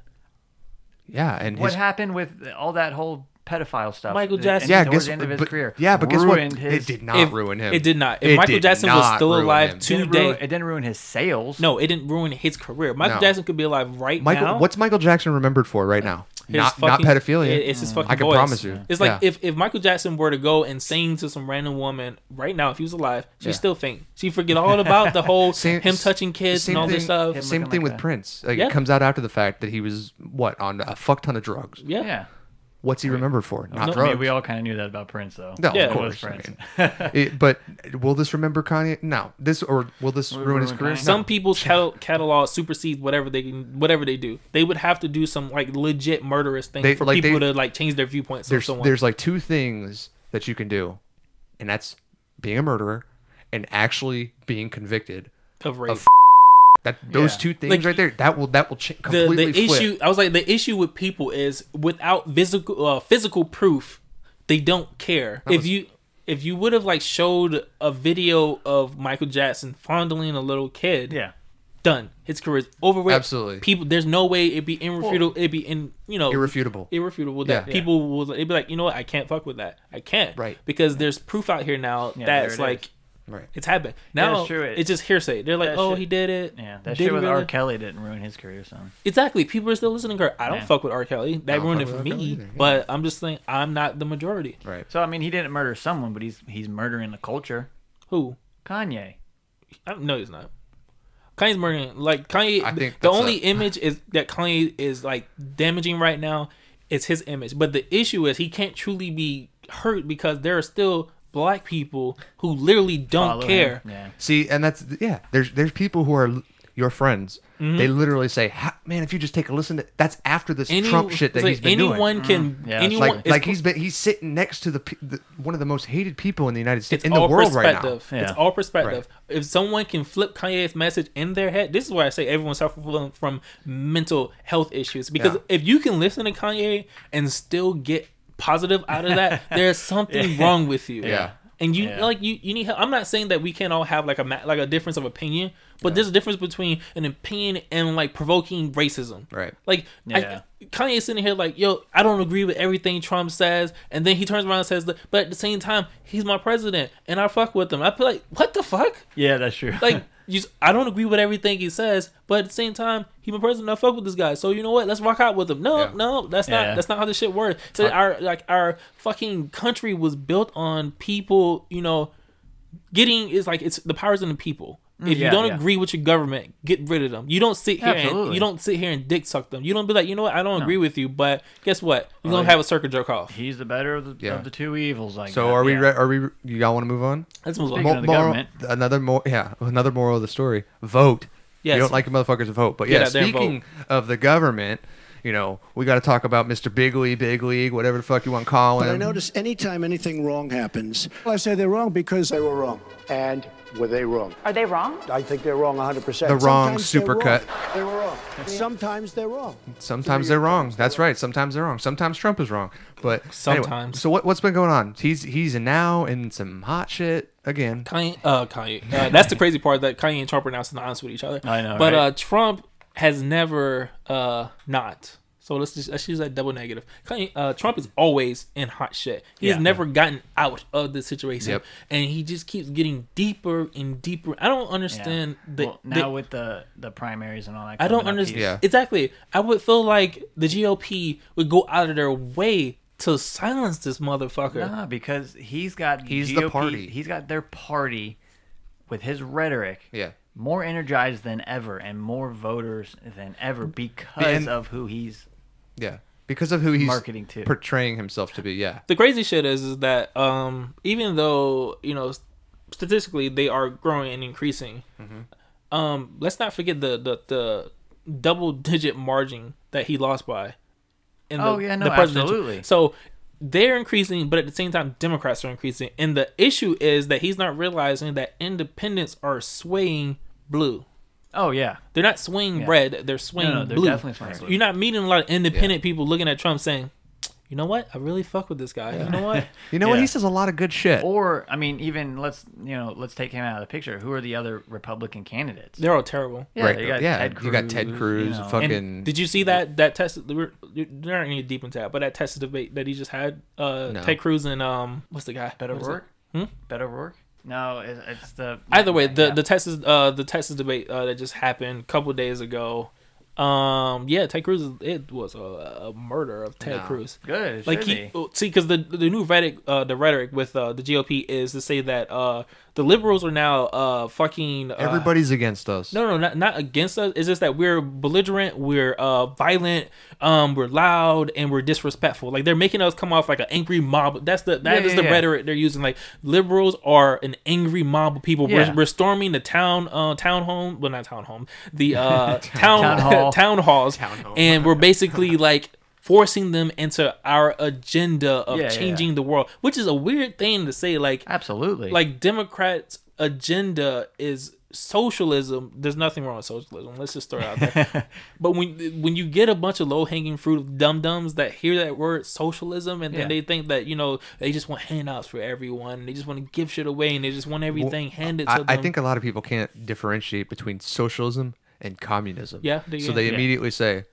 Speaker 2: Yeah, and
Speaker 1: What
Speaker 2: his,
Speaker 1: happened with all that whole pedophile stuff?
Speaker 3: Michael Jackson-
Speaker 2: yeah,
Speaker 1: towards
Speaker 2: guess
Speaker 1: the end of his
Speaker 2: but,
Speaker 1: career.
Speaker 2: Yeah, but guess what?
Speaker 1: His,
Speaker 2: it did not
Speaker 3: If-
Speaker 2: ruin him.
Speaker 3: It did not. If
Speaker 2: It
Speaker 3: Michael Jackson was still alive
Speaker 2: him.
Speaker 3: Today,
Speaker 1: it didn't ruin his sales.
Speaker 3: no, it didn't ruin his career. Michael
Speaker 2: No.
Speaker 3: Jackson could be alive right
Speaker 2: Michael,
Speaker 3: now.
Speaker 2: what's Michael Jackson remembered for right now?
Speaker 3: His
Speaker 2: Not
Speaker 3: fucking-
Speaker 2: not pedophilia.
Speaker 3: it- It's his mm. fucking
Speaker 2: I can
Speaker 3: voice.
Speaker 2: promise you.
Speaker 3: It's like
Speaker 2: Yeah.
Speaker 3: if, if Michael Jackson were to go and sing to some random woman right now, if he was alive, she'd
Speaker 2: Yeah.
Speaker 3: still faint. She'd forget all about the whole (laughs)
Speaker 2: Same-
Speaker 3: him touching kids and all this stuff.
Speaker 2: Same thing
Speaker 1: like
Speaker 2: with
Speaker 1: that.
Speaker 2: Prince. Like
Speaker 3: Yeah.
Speaker 2: it comes out after the fact that he was what on a fuck ton of drugs.
Speaker 3: Yeah.
Speaker 1: Yeah.
Speaker 2: What's he remembered for? Not
Speaker 3: No,
Speaker 1: I mean, we all kind of knew that about Prince, though.
Speaker 2: No,
Speaker 3: Yeah.
Speaker 2: of
Speaker 3: It
Speaker 1: was
Speaker 2: course. I
Speaker 1: Prince.
Speaker 2: mean, it- but will this remember Kanye? No. This or will this
Speaker 1: Will it
Speaker 2: ruin his career? No.
Speaker 3: Some people's (laughs) cat- catalog supersedes whatever they whatever they do. They would have to do some like legit murderous thing
Speaker 2: They-
Speaker 3: for
Speaker 2: like,
Speaker 3: people
Speaker 2: they-
Speaker 3: to like change their viewpoints. of
Speaker 2: there's
Speaker 3: someone.
Speaker 2: there's like two things that you can do, and that's being a murderer and actually being convicted.
Speaker 3: of rape.
Speaker 2: That those
Speaker 1: Yeah.
Speaker 2: two things
Speaker 3: Like,
Speaker 2: right there that will that will ch-
Speaker 3: the
Speaker 2: completely
Speaker 3: the
Speaker 2: flip.
Speaker 3: issue I was like the issue with people is without physical uh, physical proof they don't care if
Speaker 2: was-
Speaker 3: you if you would have like showed a video of Michael Jackson fondling a little kid
Speaker 1: Yeah.
Speaker 3: done his career's over with
Speaker 2: Absolutely.
Speaker 3: people there's no way it'd be irrefutable it'd be in you know
Speaker 2: irrefutable.
Speaker 3: irrefutable that
Speaker 2: Yeah.
Speaker 3: people will it'd be like you know what I can't fuck with that I can't
Speaker 2: Right.
Speaker 3: because there's proof out here now
Speaker 1: Yeah,
Speaker 3: that's like
Speaker 1: is.
Speaker 2: Right.
Speaker 3: it's happened
Speaker 1: Yeah,
Speaker 3: now
Speaker 1: that's true. It-
Speaker 3: it's just hearsay they're like oh
Speaker 1: shit-
Speaker 3: he did it
Speaker 1: Yeah. That
Speaker 3: Did
Speaker 1: shit with
Speaker 3: really?
Speaker 1: R. Kelly didn't ruin his career, so.
Speaker 3: Exactly. People are still listening to her. I don't
Speaker 1: Yeah.
Speaker 3: fuck with R. Kelly. That ruined it for me.
Speaker 2: Either, yeah.
Speaker 3: But I'm just saying I'm not the majority.
Speaker 2: Right.
Speaker 1: So I mean, he didn't murder someone, but he's he's murdering the culture.
Speaker 3: Who?
Speaker 1: Kanye.
Speaker 3: I, no, he's not. Kanye's murdering. Like Kanye.
Speaker 2: I think
Speaker 3: the only
Speaker 2: a-
Speaker 3: image is that Kanye is like damaging right now. Is his image, but the issue is he can't truly be hurt because there are still black people who literally don't
Speaker 1: Follow
Speaker 3: care.
Speaker 1: Yeah.
Speaker 2: See, and that's yeah. There's there's people who are your friends.
Speaker 3: Mm-hmm.
Speaker 2: They literally say, "Man, if you just take a listen to that's after this
Speaker 3: Any-
Speaker 2: Trump shit that
Speaker 3: like
Speaker 2: he's been
Speaker 3: anyone
Speaker 2: doing."
Speaker 3: can.
Speaker 1: Mm. Yeah, it's
Speaker 3: anyone
Speaker 2: Like like he's been he's sitting next to the, the one of the most hated people in the United States in the world right now.
Speaker 3: perspective.
Speaker 1: Yeah.
Speaker 3: It's all perspective. If someone can flip Kanye's message in their head, this is why I say everyone suffers from, from mental health issues. Because
Speaker 2: Yeah.
Speaker 3: if you can listen to Kanye and still get positive out of that, (laughs) there's something wrong with you.
Speaker 2: Yeah.
Speaker 3: And you
Speaker 1: Yeah.
Speaker 3: like you, you need help. I'm not saying that we can't all have like a like a difference of opinion, but there's a difference between an opinion and like provoking racism.
Speaker 2: Right.
Speaker 3: Like
Speaker 1: Yeah.
Speaker 3: I, Kanye's sitting here like, yo, I don't agree with everything Trump says, and then he turns around and says, but at the same time, he's my president, and I fuck with him. I feel like, what the fuck?
Speaker 1: Yeah, that's true.
Speaker 3: Like, (laughs) you, I don't agree with everything he says, but at the same time, he's my president. I fuck with this guy, so you know what? Let's rock out with him. No,
Speaker 2: Yeah.
Speaker 3: no, that's
Speaker 1: Yeah.
Speaker 3: not that's not how this shit works. So our like our fucking country was built on people, you know, getting is like it's the powers in the people. If you
Speaker 1: Mm,
Speaker 3: don't
Speaker 1: yeah.
Speaker 3: agree with your government, get rid of them. You don't sit here and you don't sit here and dick suck them. You don't be like, you know what, I don't agree with you, but guess what? You're
Speaker 1: Oh,
Speaker 3: gonna have a circle jerk off.
Speaker 1: he's the better of the
Speaker 2: Yeah.
Speaker 1: of the two evils. Like
Speaker 2: So are we?
Speaker 1: yeah.
Speaker 2: Re- are we? You all want to move on?
Speaker 3: Let's move on.
Speaker 1: Speaking of the
Speaker 2: moral, another more. Yeah, another moral of the story. Vote.
Speaker 3: Yes.
Speaker 2: You don't like the motherfuckers vote, but yeah.
Speaker 3: out there and
Speaker 2: Speaking of the government, you know, we got to talk about Mr. Big League, Big League, whatever the fuck you want to call him.
Speaker 5: But I notice anytime anything wrong happens,
Speaker 6: I say they're wrong because they were wrong. And were they wrong?
Speaker 7: Are they wrong?
Speaker 6: I think they're wrong 100%.
Speaker 2: The wrong
Speaker 6: Sometimes they're
Speaker 2: supercut.
Speaker 6: They were wrong. Sometimes they're wrong.
Speaker 2: Sometimes they're wrong. That's right. Sometimes they're wrong. Sometimes Trump is wrong. But anyway,
Speaker 3: Sometimes.
Speaker 2: so what, what's been going on? He's he's now in some hot shit again.
Speaker 3: Kanye, uh, Kanye. Uh, that's the crazy part that Kanye and Trump are now synonymous with each other.
Speaker 1: I know,
Speaker 3: But
Speaker 1: right?
Speaker 3: uh, Trump has never uh not. So let's just let's use that double negative. Kanye, uh, Trump is always in hot shit. He has
Speaker 1: Yeah.
Speaker 3: never gotten out of the situation,
Speaker 2: Yep.
Speaker 3: and he just keeps getting deeper and deeper. I don't
Speaker 1: Yeah.
Speaker 3: understand the,
Speaker 1: well,
Speaker 3: the-
Speaker 1: now with the the primaries and all that.
Speaker 3: I don't understand.
Speaker 2: Yeah.
Speaker 3: Exactly. I would feel like the GOP would go out of their way to silence this motherfucker.
Speaker 1: Nah, because he's got
Speaker 2: He's the party.
Speaker 1: He's got their party with his rhetoric.
Speaker 2: Yeah.
Speaker 1: More energized than ever and more voters than ever because
Speaker 2: And-
Speaker 1: of who he's
Speaker 2: Yeah. Because of who he's
Speaker 1: Marketing to
Speaker 2: portraying himself to be. Yeah.
Speaker 3: the crazy shit is, is that um, even though you know statistically they are growing and increasing,
Speaker 2: Mm-hmm.
Speaker 3: um, let's not forget the the, the double digit margin that he lost by. In
Speaker 1: Oh, yeah, no,
Speaker 3: presidential-
Speaker 1: absolutely.
Speaker 3: So they're increasing, but at the same time, Democrats are increasing, and the issue is that he's not realizing that independents are swaying blue.
Speaker 1: Oh yeah.
Speaker 3: They're not swaying
Speaker 1: Yeah.
Speaker 3: red; they're swaying
Speaker 1: no, they're
Speaker 3: blue.
Speaker 1: definitely swaying blue.
Speaker 3: You're not meeting a lot of independent people looking at Trump saying, "You know what? I really fuck with this guy. You know what? (laughs)
Speaker 2: You know what?
Speaker 1: Yeah.
Speaker 2: He says a lot of good shit.
Speaker 1: Or I mean, even let's you know let's take him out of the picture. Who are the other Republican candidates?
Speaker 3: They're all terrible."
Speaker 1: yeah,
Speaker 2: right.
Speaker 1: you got
Speaker 2: yeah.
Speaker 1: Ted
Speaker 2: you got Ted
Speaker 1: Cruz,
Speaker 2: Cruz.
Speaker 1: you know.
Speaker 2: fucking.
Speaker 3: And did you see that that test? We're you're not gonna deep into that, but that Texas debate that he just had, uh,
Speaker 2: No.
Speaker 3: Ted Cruz and um, what's the guy?
Speaker 1: Better
Speaker 3: What is
Speaker 1: work.
Speaker 3: Hmm?
Speaker 1: Beto O'Rourke. No, it, it's the
Speaker 3: Either way, the
Speaker 1: Yeah.
Speaker 3: the Texas uh the Texas debate uh, that just happened a couple days ago. Um, yeah, Ted Cruz. It was a, a murder of Ted
Speaker 2: No.
Speaker 3: Cruz.
Speaker 1: good.
Speaker 3: Like he oh, see because the the new rhetoric uh the rhetoric with uh the GOP is to say that uh the liberals are now uh fucking uh,
Speaker 2: Everybody's against us.
Speaker 3: no no not not against us it's just that we're belligerent we're uh violent um we're loud and we're disrespectful like they're making us come off like an angry mob that's the that is
Speaker 1: Yeah,
Speaker 3: the
Speaker 1: yeah, yeah.
Speaker 3: rhetoric they're using like liberals are an angry mob of people
Speaker 1: Yeah.
Speaker 3: we're, we're storming the town uh town home well not town home the uh (laughs) town
Speaker 1: Town hall. (laughs)
Speaker 3: town halls
Speaker 2: hall.
Speaker 3: and we're basically like forcing them into our agenda of
Speaker 1: Yeah, yeah,
Speaker 3: changing the world which is a weird thing to say like
Speaker 1: Absolutely.
Speaker 3: like Democrats' agenda is socialism. There's nothing wrong with socialism. Let's just throw it out there. (laughs) but when when you get a bunch of low hanging fruit of dum dums that hear that word socialism and
Speaker 1: Yeah.
Speaker 3: then they think that you know they just want handouts for everyone. They just want to give shit away and they just want everything handed to
Speaker 2: I,
Speaker 3: them.
Speaker 2: I think a lot of people can't differentiate between socialism and communism.
Speaker 3: Yeah, they
Speaker 2: So
Speaker 3: can.
Speaker 2: they
Speaker 1: Yeah.
Speaker 2: immediately say,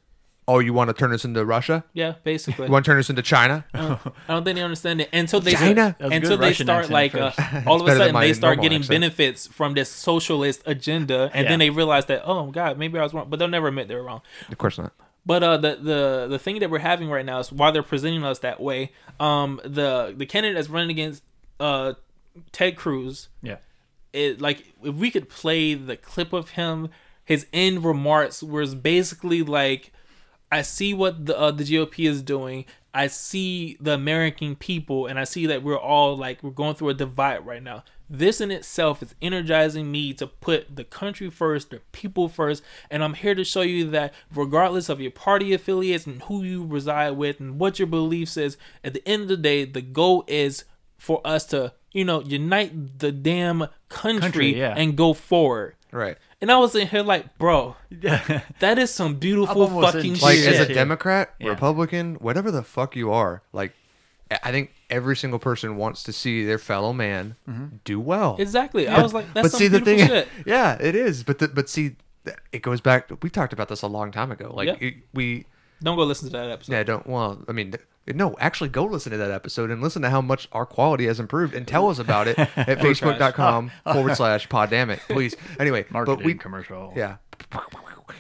Speaker 2: "Oh, you want to turn us into Russia?
Speaker 3: yeah, basically.
Speaker 2: You want to turn us into China?"
Speaker 3: I don't think they understand it until they
Speaker 2: China?
Speaker 1: That
Speaker 3: until they
Speaker 1: Russian
Speaker 3: start like uh, all of (laughs) a sudden they start getting
Speaker 2: accent.
Speaker 3: benefits from this socialist agenda, and
Speaker 1: Yeah.
Speaker 3: then they realize that oh god maybe I was wrong, but they'll never admit they were wrong.
Speaker 2: of course not.
Speaker 3: But uh, the the the thing that we're having right now is why they're presenting us that way. Um, the the candidate that's running against uh Ted Cruz,
Speaker 1: yeah.
Speaker 3: it like if we could play the clip of him, his end remarks was basically like, "I see what the uh, the GOP is doing. I see the American people, and I see that we're all like we're going through a divide right now. This in itself is energizing me to put the country first, the people first, and I'm here to show you that regardless of your party affiliates and who you reside with and what your beliefs is, at the end of the day, the goal is for us to you know unite the damn country,
Speaker 1: Country, yeah.
Speaker 3: and go forward.
Speaker 2: Right.
Speaker 3: And I was in here like, bro, that is some beautiful fucking shit.
Speaker 2: Like
Speaker 1: Shit.
Speaker 2: as a Democrat,
Speaker 1: Yeah.
Speaker 2: Republican, whatever the fuck you are, like I- I think every single person wants to see their fellow man do well.
Speaker 3: exactly. I was like, that's
Speaker 2: but
Speaker 3: some
Speaker 2: see the
Speaker 3: beautiful
Speaker 2: thing,
Speaker 3: shit.
Speaker 2: yeah, it is. But the, but see, it goes back. We talked about this a long time ago. Like
Speaker 3: Yeah.
Speaker 2: it- we,
Speaker 3: Don't go listen to that episode.
Speaker 2: yeah, don't. Well, I mean, th- no, actually, go listen to that episode and listen to how much our quality has improved, and tell us about it (laughs) at facebook.com (laughs) forward slash pod damn it, please. Anyway,
Speaker 1: Marketing
Speaker 2: but we,
Speaker 1: commercial.
Speaker 2: yeah.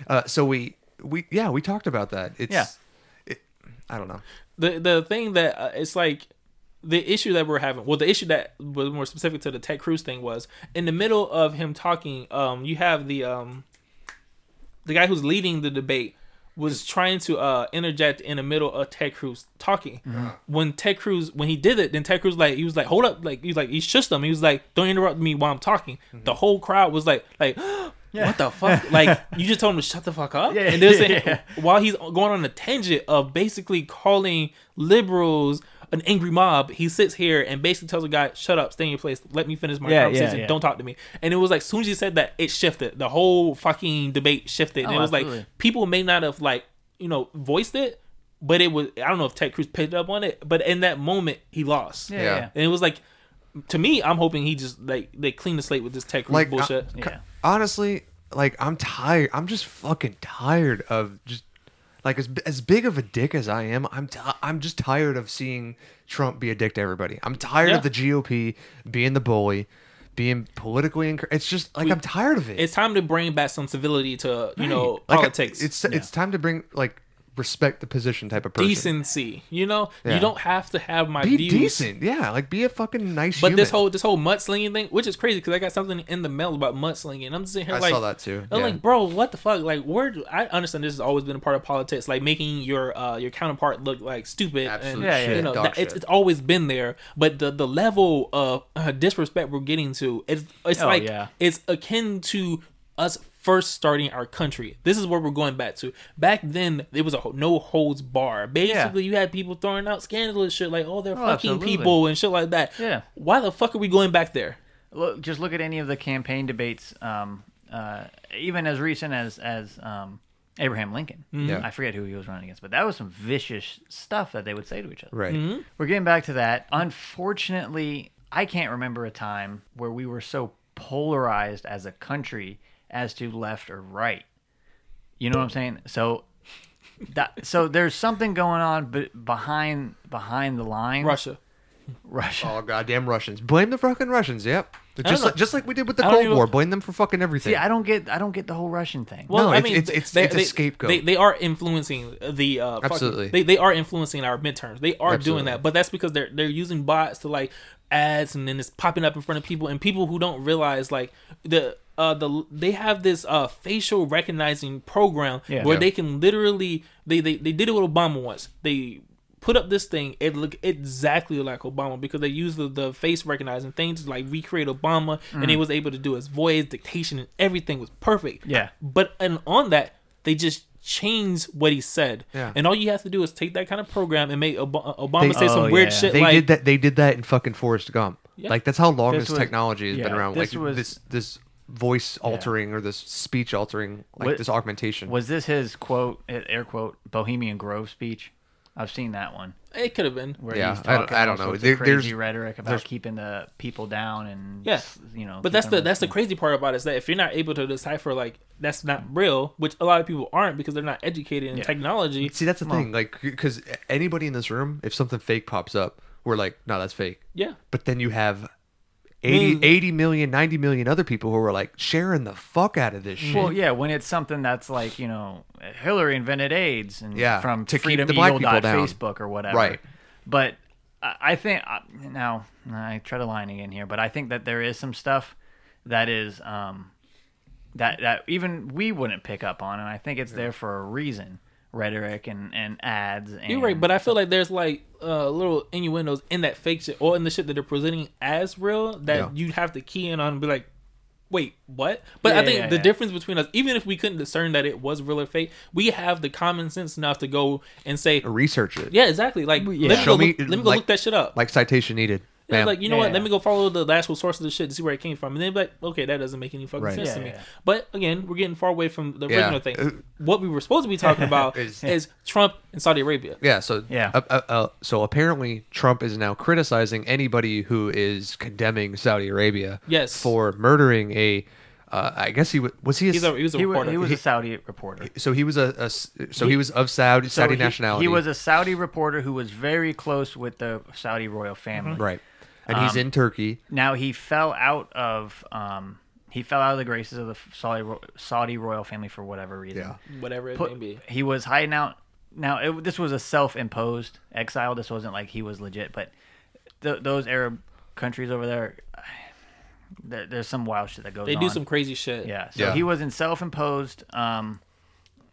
Speaker 2: Uh, so we we yeah we talked about that. It's
Speaker 1: Yeah.
Speaker 2: It, I don't know.
Speaker 3: the the thing that uh, it's like the issue that we're having well the issue that was more specific to the ted cruz thing was in the middle of him talking um you have the um the guy who's leading the debate was trying to uh interject in the middle of ted cruz talking when ted cruz when he did it then ted cruz like he was like hold up like he was like he shushed him he was like don't interrupt me while i'm talking the whole crowd was like like (gasps) what the fuck? (laughs) Like you just told him to shut the fuck up.
Speaker 1: Yeah,
Speaker 3: and there's a-
Speaker 1: yeah.
Speaker 3: while he's going on a tangent of basically calling liberals an angry mob, he sits here and basically tells the guy, "Shut up, stay in your place. Let me finish my
Speaker 1: Yeah, yeah,
Speaker 3: conversation.
Speaker 1: yeah.
Speaker 3: Don't talk to me." And it was like, as soon as he said that, it shifted. The whole fucking debate shifted. And
Speaker 1: Oh,
Speaker 3: it was
Speaker 1: absolutely.
Speaker 3: like people may not have like you know voiced it, but it was I don't know if Ted Cruz picked up on it, but in that moment he lost.
Speaker 1: Yeah,
Speaker 2: Yeah.
Speaker 1: yeah.
Speaker 3: And it was like, to me, I'm hoping he just like they clean the slate with this Ted Cruz
Speaker 2: Like,
Speaker 3: bullshit.
Speaker 2: I-
Speaker 1: Yeah.
Speaker 2: honestly, like I'm tired. I'm just fucking tired of just like as as big of a dick as I am. I'm ti I'm just tired of seeing Trump be a dick to everybody. I'm tired
Speaker 3: Yeah.
Speaker 2: of the GOP being the bully, being politically. Inc- it's just like I'm tired of it.
Speaker 3: it's time to bring back some civility to you know
Speaker 2: Like,
Speaker 3: politics.
Speaker 2: It's it's time to bring like respect the position type of person.
Speaker 3: decency. You know,
Speaker 2: Yeah.
Speaker 3: you don't have to have my
Speaker 2: Be
Speaker 3: views.
Speaker 2: decent, yeah. Like be a fucking nice.
Speaker 3: But
Speaker 2: human.
Speaker 3: this whole this whole mudslinging thing, which is crazy because I got something in the mail about mudslinging. I'm just sitting here
Speaker 2: I
Speaker 3: like,
Speaker 2: saw that too,
Speaker 3: I'm
Speaker 2: yeah.
Speaker 3: like, bro, what the fuck? Like, where? Do, I understand this has always been a part of politics, like making your uh your counterpart look like stupid.
Speaker 2: Absolute
Speaker 3: and,
Speaker 1: Yeah, yeah,
Speaker 3: you know,
Speaker 2: dog
Speaker 3: that, it's, it's always been there. But the the level of uh, disrespect we're getting to, it's it's
Speaker 1: Oh,
Speaker 3: like
Speaker 1: yeah.
Speaker 3: it's akin to us first starting our country. This is where we're going back to. Back then, it was a ho- no holds bar. Basically, you had people throwing out scandalous shit like, "Oh, they're
Speaker 1: Oh,
Speaker 3: fucking
Speaker 1: absolutely.
Speaker 3: people" and shit like that.
Speaker 1: Yeah.
Speaker 3: Why the fuck are we going back there?
Speaker 1: Look, just look at any of the campaign debates, um, uh, even as recent as as um, Abraham Lincoln.
Speaker 2: Yeah.
Speaker 1: I forget who he was running against, but that was some vicious stuff that they would say to each other.
Speaker 2: right.
Speaker 1: We're getting back to that. Unfortunately, I can't remember a time where we were so polarized as a country as to left or right. You know what I'm saying? So that so there's something going on be, behind behind the line.
Speaker 3: Russia.
Speaker 1: Russia.
Speaker 2: Oh goddamn Russians! Blame the fucking Russians. Yep. Just
Speaker 3: know.
Speaker 2: like, just like we did with the
Speaker 3: I don't
Speaker 2: Cold
Speaker 3: even-
Speaker 2: War. Blame them for fucking everything.
Speaker 1: See, I don't get I don't get the whole Russian thing.
Speaker 3: Well,
Speaker 2: No,
Speaker 3: I
Speaker 2: it's-
Speaker 3: mean,
Speaker 2: it's- it's-
Speaker 3: they,
Speaker 2: it's a
Speaker 3: they-
Speaker 2: scapegoat.
Speaker 3: They, they are influencing the uh, fucking-
Speaker 2: Absolutely.
Speaker 3: they, they are influencing our midterms. They are
Speaker 2: Absolutely.
Speaker 3: doing that, but that's because they're they're using bots to like ads, and then it's popping up in front of people, and people who don't realize like the uh the they have this uh facial recognizing program
Speaker 1: Yeah.
Speaker 3: where
Speaker 2: Yeah.
Speaker 3: they can literally they, they they did it with Obama once. They put up this thing it looked exactly like obama because they used the, the face recognizing thing to like recreate obama and
Speaker 2: Mm.
Speaker 3: they was able to do his voice dictation and everything was perfect
Speaker 1: Yeah.
Speaker 3: but and on that, they just changed what he said.
Speaker 2: Yeah.
Speaker 3: And all you have to do is take that kind of program and make Ob- Obama
Speaker 2: They-
Speaker 3: say some
Speaker 1: Oh,
Speaker 3: weird
Speaker 1: yeah.
Speaker 3: shit
Speaker 2: They
Speaker 3: like
Speaker 2: did that. They did that in fucking Forrest Gump.
Speaker 3: Yeah.
Speaker 2: Like that's how long
Speaker 1: This
Speaker 2: this,
Speaker 1: was-
Speaker 2: technology has been around.
Speaker 1: this
Speaker 2: like
Speaker 1: was-
Speaker 2: this this voice altering or this speech altering, like
Speaker 1: What-
Speaker 2: this augmentation.
Speaker 1: Was this his quote, eh, air quote, Bohemian Grove speech? I've seen that one
Speaker 3: it could have been.
Speaker 1: where
Speaker 2: Yeah,
Speaker 1: he's
Speaker 2: I don't-
Speaker 1: talking
Speaker 2: I
Speaker 1: all
Speaker 2: don't know.
Speaker 1: sorts of
Speaker 2: There-
Speaker 1: crazy
Speaker 2: there's-
Speaker 1: rhetoric about
Speaker 2: there's-
Speaker 1: keeping the people down and
Speaker 3: Yeah.
Speaker 1: you know.
Speaker 3: But that's the that's the crazy part about it is that if you're not able to decipher like that's not real, which a lot of people aren't because they're not educated in
Speaker 1: Yeah.
Speaker 3: technology.
Speaker 2: See, that's the thing. Like, because anybody in this room, if something fake pops up, we're like, no, that's fake.
Speaker 3: Yeah.
Speaker 2: But then you have 80,
Speaker 3: Mm.
Speaker 2: 80 million, 90 million other people who are like sharing the fuck out of this shit.
Speaker 1: Well, yeah, when it's something that's like you know Hillary invented AIDS and
Speaker 2: Yeah,
Speaker 1: from
Speaker 2: to keep the black people down.
Speaker 1: Facebook or whatever.
Speaker 2: Right.
Speaker 1: But I I think uh, now I try to line again here, but I think that there is some stuff that is um that that even we wouldn't pick up on, and I think it's there for a reason. Rhetoric and and ads. And
Speaker 3: You're right, but I feel like there's like uh, little innuendos in that fake shit or in the shit that they're presenting as real that
Speaker 2: Yeah.
Speaker 3: you'd have to key in on and be like, wait, what? But
Speaker 1: Yeah,
Speaker 3: I think
Speaker 1: yeah,
Speaker 3: the
Speaker 1: yeah.
Speaker 3: difference between us, even if we couldn't discern that it was real or fake, we have the common sense enough to go and say,
Speaker 2: Research it.
Speaker 3: yeah, exactly. Like,
Speaker 1: yeah.
Speaker 3: let me go,
Speaker 2: Show me-
Speaker 3: look, let me go
Speaker 2: like-
Speaker 3: look that shit up.
Speaker 2: Like citation needed.
Speaker 3: Yeah,
Speaker 2: Bam.
Speaker 3: like you know
Speaker 1: Yeah,
Speaker 3: what? Let me go follow the actual source of the shit to see where it came from, and then be like, okay, that doesn't make any fucking
Speaker 2: Right.
Speaker 3: sense
Speaker 1: Yeah,
Speaker 3: to me.
Speaker 1: yeah.
Speaker 3: But again, we're getting far away from the
Speaker 2: Yeah.
Speaker 3: original thing. what we were supposed to be talking (laughs) about
Speaker 2: Is-
Speaker 3: is, Trump and Saudi Arabia.
Speaker 2: Yeah. So
Speaker 1: Yeah.
Speaker 2: Uh, uh, uh, so apparently Trump is now criticizing anybody who is condemning Saudi Arabia.
Speaker 3: Yes.
Speaker 2: For murdering a, uh, I guess he was was he a,
Speaker 3: a, he was a
Speaker 1: he was,
Speaker 3: reporter.
Speaker 1: he was a Saudi reporter.
Speaker 2: so he was a, a s- so he, was of Saudi
Speaker 1: So
Speaker 2: Saudi
Speaker 1: he-
Speaker 2: nationality.
Speaker 1: He was a Saudi reporter who was very close with the Saudi royal family.
Speaker 2: right, and he's
Speaker 1: Um,
Speaker 2: in Turkey.
Speaker 1: Now he fell out of um, he fell out of the graces of the Saudi Saudi royal family for whatever reason.
Speaker 2: Yeah.
Speaker 3: whatever it
Speaker 1: Put-
Speaker 3: may be.
Speaker 1: he was hiding out. Now it, this was a self-imposed exile. This wasn't like he was legit, but th- those Arab countries over there, (sighs) there, there's some wild shit that goes.
Speaker 3: They do
Speaker 1: on.
Speaker 3: some crazy shit.
Speaker 1: Yeah. So
Speaker 2: Yeah.
Speaker 1: he was in self-imposed um,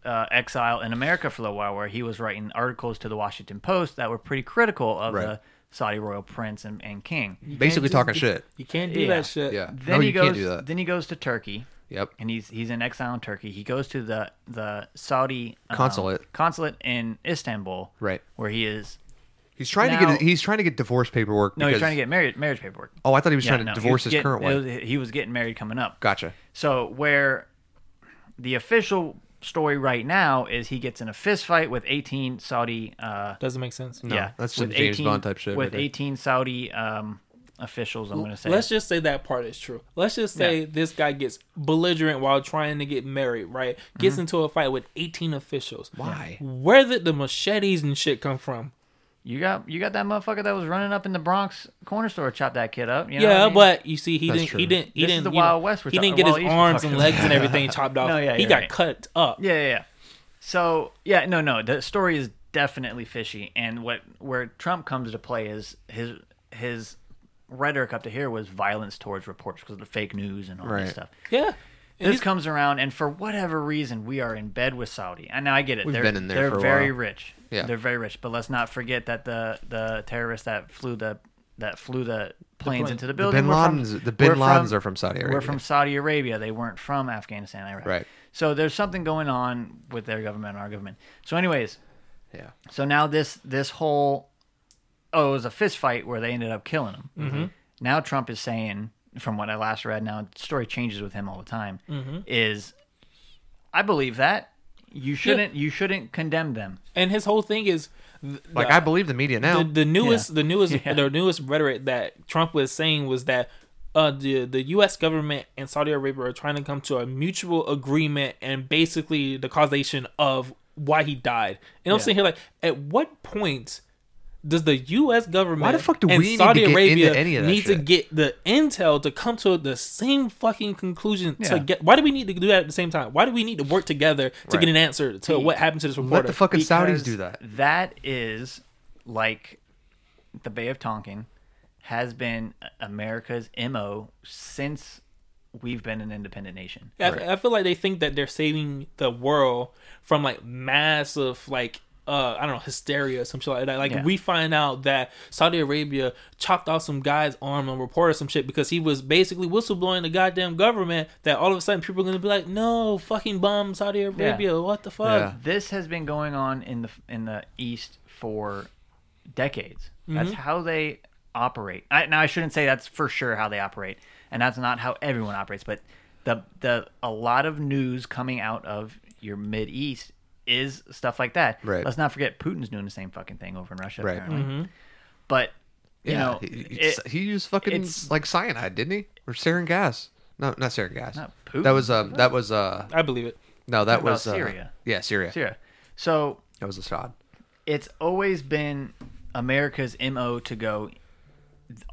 Speaker 1: uh, exile in America for a little while, where he was writing articles to the Washington Post that were pretty critical of
Speaker 2: Right.
Speaker 1: the Saudi royal prince and, and king.
Speaker 3: You
Speaker 2: Basically
Speaker 3: just
Speaker 2: talking
Speaker 3: do-
Speaker 2: shit.
Speaker 3: You can't do
Speaker 1: Yeah.
Speaker 3: that shit.
Speaker 2: Yeah.
Speaker 1: Then
Speaker 2: no,
Speaker 1: he
Speaker 2: you
Speaker 1: goes.
Speaker 2: can't do that.
Speaker 1: Then he goes to Turkey,
Speaker 2: Yep.
Speaker 1: and he's he's in exile in Turkey. He goes to the the Saudi um,
Speaker 2: Consulate.
Speaker 1: consulate in Istanbul,
Speaker 2: Right.
Speaker 1: where he is.
Speaker 2: He's trying to get he's trying to get divorce paperwork.
Speaker 1: No, he's trying to get married, marriage paperwork.
Speaker 2: Oh, I thought he was
Speaker 1: Yeah,
Speaker 2: trying to
Speaker 1: no,
Speaker 2: divorce his
Speaker 1: getting-
Speaker 2: current
Speaker 1: it
Speaker 2: wife.
Speaker 1: was- he was getting married coming up.
Speaker 2: Gotcha.
Speaker 1: So where the official story right now is he gets in a fist fight with 18 Saudi. Uh,
Speaker 3: Doesn't make sense.
Speaker 2: No,
Speaker 1: yeah,
Speaker 2: that's some
Speaker 1: with
Speaker 2: James Bond type shit
Speaker 1: With
Speaker 2: right there.
Speaker 1: 18 Saudi um, officials, I'm going to say.
Speaker 3: Let's just say that part is true. Let's just say
Speaker 1: Yeah.
Speaker 3: this guy gets belligerent while trying to get married, right? Gets
Speaker 1: Mm-hmm.
Speaker 3: into a fight with 18 officials.
Speaker 2: Why?
Speaker 3: Where did the machetes and shit come from?
Speaker 1: You got you got that motherfucker that was running up in the Bronx corner store, chop that kid up. You know
Speaker 3: yeah,
Speaker 1: I mean?
Speaker 3: but you see, he
Speaker 2: That's
Speaker 3: didn't.
Speaker 2: true.
Speaker 3: He didn't. He
Speaker 1: This is
Speaker 3: didn't.
Speaker 1: the
Speaker 3: you know,
Speaker 1: Wild West
Speaker 3: he didn't get
Speaker 1: Wild
Speaker 3: his
Speaker 1: East
Speaker 3: arms and legs and (laughs) everything chopped off.
Speaker 1: No, yeah,
Speaker 3: he got
Speaker 1: right.
Speaker 3: cut up.
Speaker 1: Yeah, yeah, yeah. So yeah, no, no. The story is definitely fishy, and what where Trump comes to play is his his rhetoric up to here was violence towards reports because of the fake news and all
Speaker 2: Right.
Speaker 1: this stuff.
Speaker 3: Yeah. And
Speaker 1: This comes around, and for whatever reason, we are in bed with Saudi. And now I get it;
Speaker 2: We've
Speaker 1: they're,
Speaker 2: been in there
Speaker 1: they're
Speaker 2: for a
Speaker 1: very
Speaker 2: while.
Speaker 1: rich.
Speaker 2: Yeah.
Speaker 1: they're very rich. But let's not forget that the the terrorists that flew the that flew the planes
Speaker 3: plane.
Speaker 1: into the
Speaker 2: The
Speaker 1: building
Speaker 2: Bin
Speaker 1: were from-
Speaker 2: the Bin Ladens
Speaker 1: from-
Speaker 2: are from Saudi Arabia.
Speaker 1: Were from Saudi Arabia. They weren't from Afghanistan, Iraq.
Speaker 2: Right.
Speaker 1: So there's something going on with their government and our government. So, anyways,
Speaker 2: yeah.
Speaker 1: so now this this whole oh, it was a fist fight where they ended up killing him.
Speaker 3: Mm-hmm.
Speaker 1: Now Trump is saying, from what I last read, now the story changes with him all the time.
Speaker 3: Mm-hmm.
Speaker 1: Is I believe that you shouldn't you shouldn't condemn them.
Speaker 3: and his whole thing is th-
Speaker 2: Like
Speaker 3: the-
Speaker 2: I believe the media now.
Speaker 3: the, the newest the newest (laughs)
Speaker 1: Yeah.
Speaker 3: the newest rhetoric that Trump was saying was that uh, the the U.S. government and Saudi Arabia are trying to come to a mutual agreement and basically the causation of why he died. And I'm
Speaker 1: Yeah.
Speaker 3: sitting here like, at what point does the U.S. government
Speaker 2: Why the fuck do
Speaker 3: and
Speaker 2: we need to
Speaker 3: Saudi
Speaker 2: get into
Speaker 3: Arabia
Speaker 2: any of that
Speaker 3: need to get the intel to come to the same fucking conclusion? To get why do we need to do that at the same time? Why do we need to work together to
Speaker 2: Right.
Speaker 3: get an answer to what happened to this reporter?
Speaker 2: Let the fucking Saudis do that.
Speaker 1: That is like the Bay of Tonkin has been America's mo since we've been an independent nation.
Speaker 3: I, I feel like they think that they're saving the world from like massive like uh I don't know hysteria or some shit like that. Like
Speaker 1: Yeah.
Speaker 3: we find out that Saudi Arabia chopped off some guy's arm and reported some shit because he was basically whistleblowing the goddamn government. That all of a sudden people are gonna be like, no, fucking bomb Saudi Arabia. What the fuck?
Speaker 2: Yeah.
Speaker 1: This has been going on in the in the East for decades. That's
Speaker 3: Mm-hmm.
Speaker 1: how they operate. I, now I shouldn't say that's for sure how they operate, and that's not how everyone operates. But the the a lot of news coming out of your Mid East is stuff like that.
Speaker 2: Right.
Speaker 1: Let's not forget Putin's doing the same fucking thing over in Russia.
Speaker 2: Right.
Speaker 1: Apparently.
Speaker 3: Mm-hmm.
Speaker 1: But you
Speaker 2: yeah.
Speaker 1: know,
Speaker 2: he,
Speaker 1: it-
Speaker 2: he used fucking like cyanide, didn't he? Or sarin gas? No, not sarin gas.
Speaker 1: Not Putin.
Speaker 2: That was um. That was uh.
Speaker 3: I believe it.
Speaker 2: No, that
Speaker 1: Talking about
Speaker 2: was uh,
Speaker 1: Syria.
Speaker 2: Yeah, Syria.
Speaker 1: Syria. So
Speaker 2: That was Assad.
Speaker 1: it's always been America's mo to go.